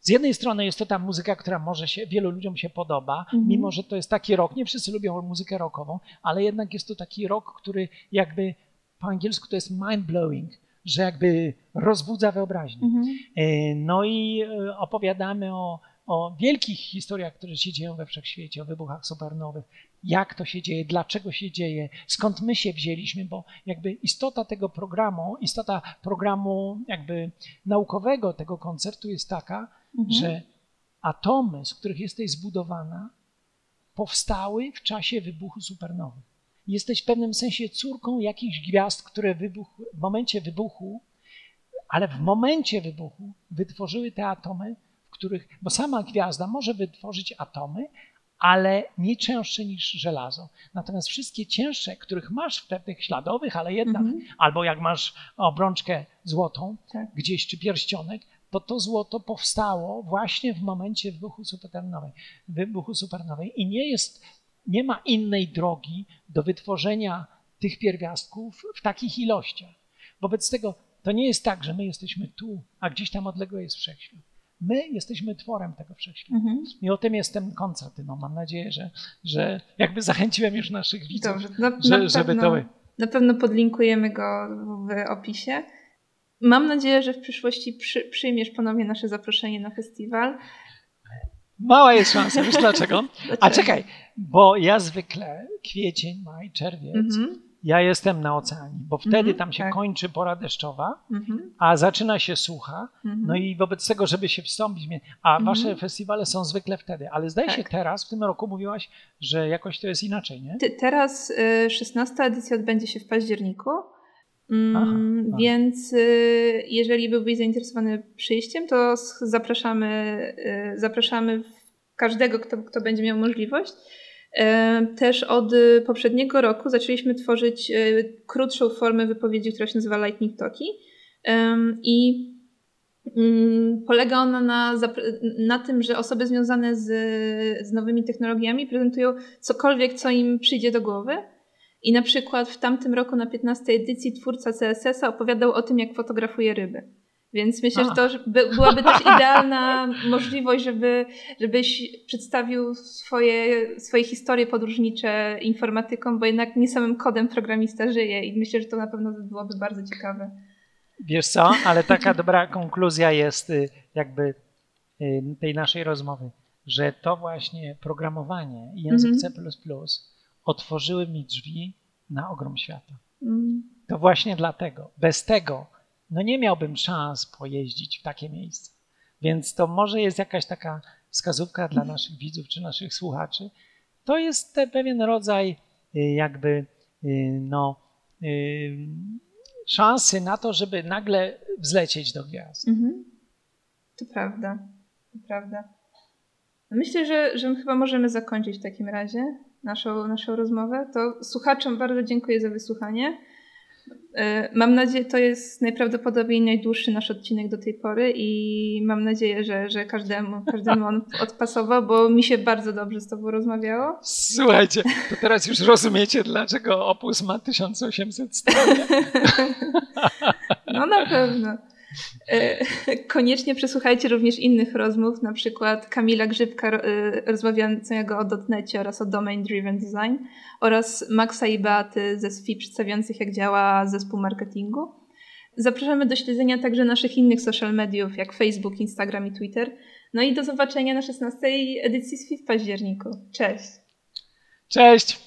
z jednej strony jest to ta muzyka, która może się, wielu ludziom się podoba, Mhm. mimo że to jest taki rock, nie wszyscy lubią muzykę rockową, ale jednak jest to taki rock, który jakby po angielsku to jest mind-blowing, że jakby rozbudza wyobraźnię. Mhm. E, No i e, opowiadamy o, o wielkich historiach, które się dzieją we wszechświecie, o wybuchach supernowych, jak to się dzieje, dlaczego się dzieje, skąd my się wzięliśmy, bo jakby istota tego programu, istota programu jakby naukowego tego koncertu jest taka, Mhm. że atomy, z których jesteś zbudowana, powstały w czasie wybuchu supernowych. Jesteś w pewnym sensie córką jakichś gwiazd, które wybuchły, w momencie wybuchu, ale w momencie wybuchu wytworzyły te atomy, w których, bo sama gwiazda może wytworzyć atomy, ale nie cięższe niż żelazo. Natomiast wszystkie cięższe, których masz w pewnych śladowych, ale jednak, Mhm. albo jak masz obrączkę złotą Tak. gdzieś, czy pierścionek, to to złoto powstało właśnie w momencie wybuchu supernowej. Wybuchu supernowej i nie jest, nie ma innej drogi do wytworzenia tych pierwiastków w takich ilościach. Wobec tego to nie jest tak, że my jesteśmy tu, a gdzieś tam odległy jest wszechświat. My jesteśmy tworem tego wszechświata. Mhm. I o tym jest ten koncert. No, mam nadzieję, że, że jakby zachęciłem już naszych widzów, Dobrze. Na, że, na żeby pewno, to... Na pewno podlinkujemy go w opisie. Mam nadzieję, że w przyszłości przy, przyjmiesz ponownie nasze zaproszenie na festiwal. Mała jest szansa, wiesz dlaczego? A czekaj, bo ja zwykle kwiecień, maj, czerwiec, Mhm. ja jestem na oceanie, bo wtedy Mhm, tam się tak. kończy pora deszczowa, Mhm. a zaczyna się sucha. Mhm. No i wobec tego, żeby się wstąpić, a Mhm. wasze festiwale są zwykle wtedy, ale zdaje się Tak. teraz, w tym roku mówiłaś, że jakoś to jest inaczej, nie? Ty, teraz y, 16 edycja odbędzie się w październiku. Mm, więc y, jeżeli byłbyś zainteresowany przyjściem, to zapraszamy, y, zapraszamy każdego, kto, kto będzie miał możliwość. Y, też od poprzedniego roku zaczęliśmy tworzyć krótszą formę wypowiedzi, która się nazywa Lightning Talki. I mm, polega ona na, na tym, że osoby związane z, z nowymi technologiami prezentują cokolwiek, co im przyjdzie do głowy. I na przykład w tamtym roku na 15 edycji twórca CSS-a opowiadał o tym, jak fotografuje ryby. Więc myślę, że to byłaby też idealna możliwość, żeby, żebyś przedstawił swoje, swoje historie podróżnicze informatykom, bo jednak nie samym kodem programista żyje i myślę, że to na pewno byłoby bardzo ciekawe. Wiesz co, ale taka dobra konkluzja jest y, jakby y, tej naszej rozmowy, że to właśnie programowanie i język mm -hmm. C++ otworzyły mi drzwi na ogrom świata. Mm. To właśnie dlatego. Bez tego no nie miałbym szans pojeździć w takie miejsce. Więc to może jest jakaś taka wskazówka dla naszych widzów czy naszych słuchaczy. To jest pewien rodzaj y, jakby y, no, y, szansy na to, żeby nagle wzlecieć do gwiazd. Mhm. To prawda, to prawda. Myślę, że, że chyba możemy zakończyć w takim razie naszą, naszą rozmowę. To słuchaczom bardzo dziękuję za wysłuchanie. E, mam nadzieję, to jest najprawdopodobniej najdłuższy nasz odcinek do tej pory i mam nadzieję, że, że każdemu, każdemu on odpasował, bo mi się bardzo dobrze z Tobą rozmawiało. Słuchajcie, to teraz już rozumiecie, dlaczego Opus ma 1800 stron. No na pewno. E, koniecznie przesłuchajcie również innych rozmów, na przykład Kamila Grzybka e, rozmawiającego o dotnecie oraz o Domain Driven Design oraz Maxa i Beaty ze SFI przedstawiających jak działa zespół marketingu. Zapraszamy do śledzenia także naszych innych social mediów jak Facebook, Instagram i Twitter. No i do zobaczenia na 16 edycji SFI w październiku. Cześć! Cześć!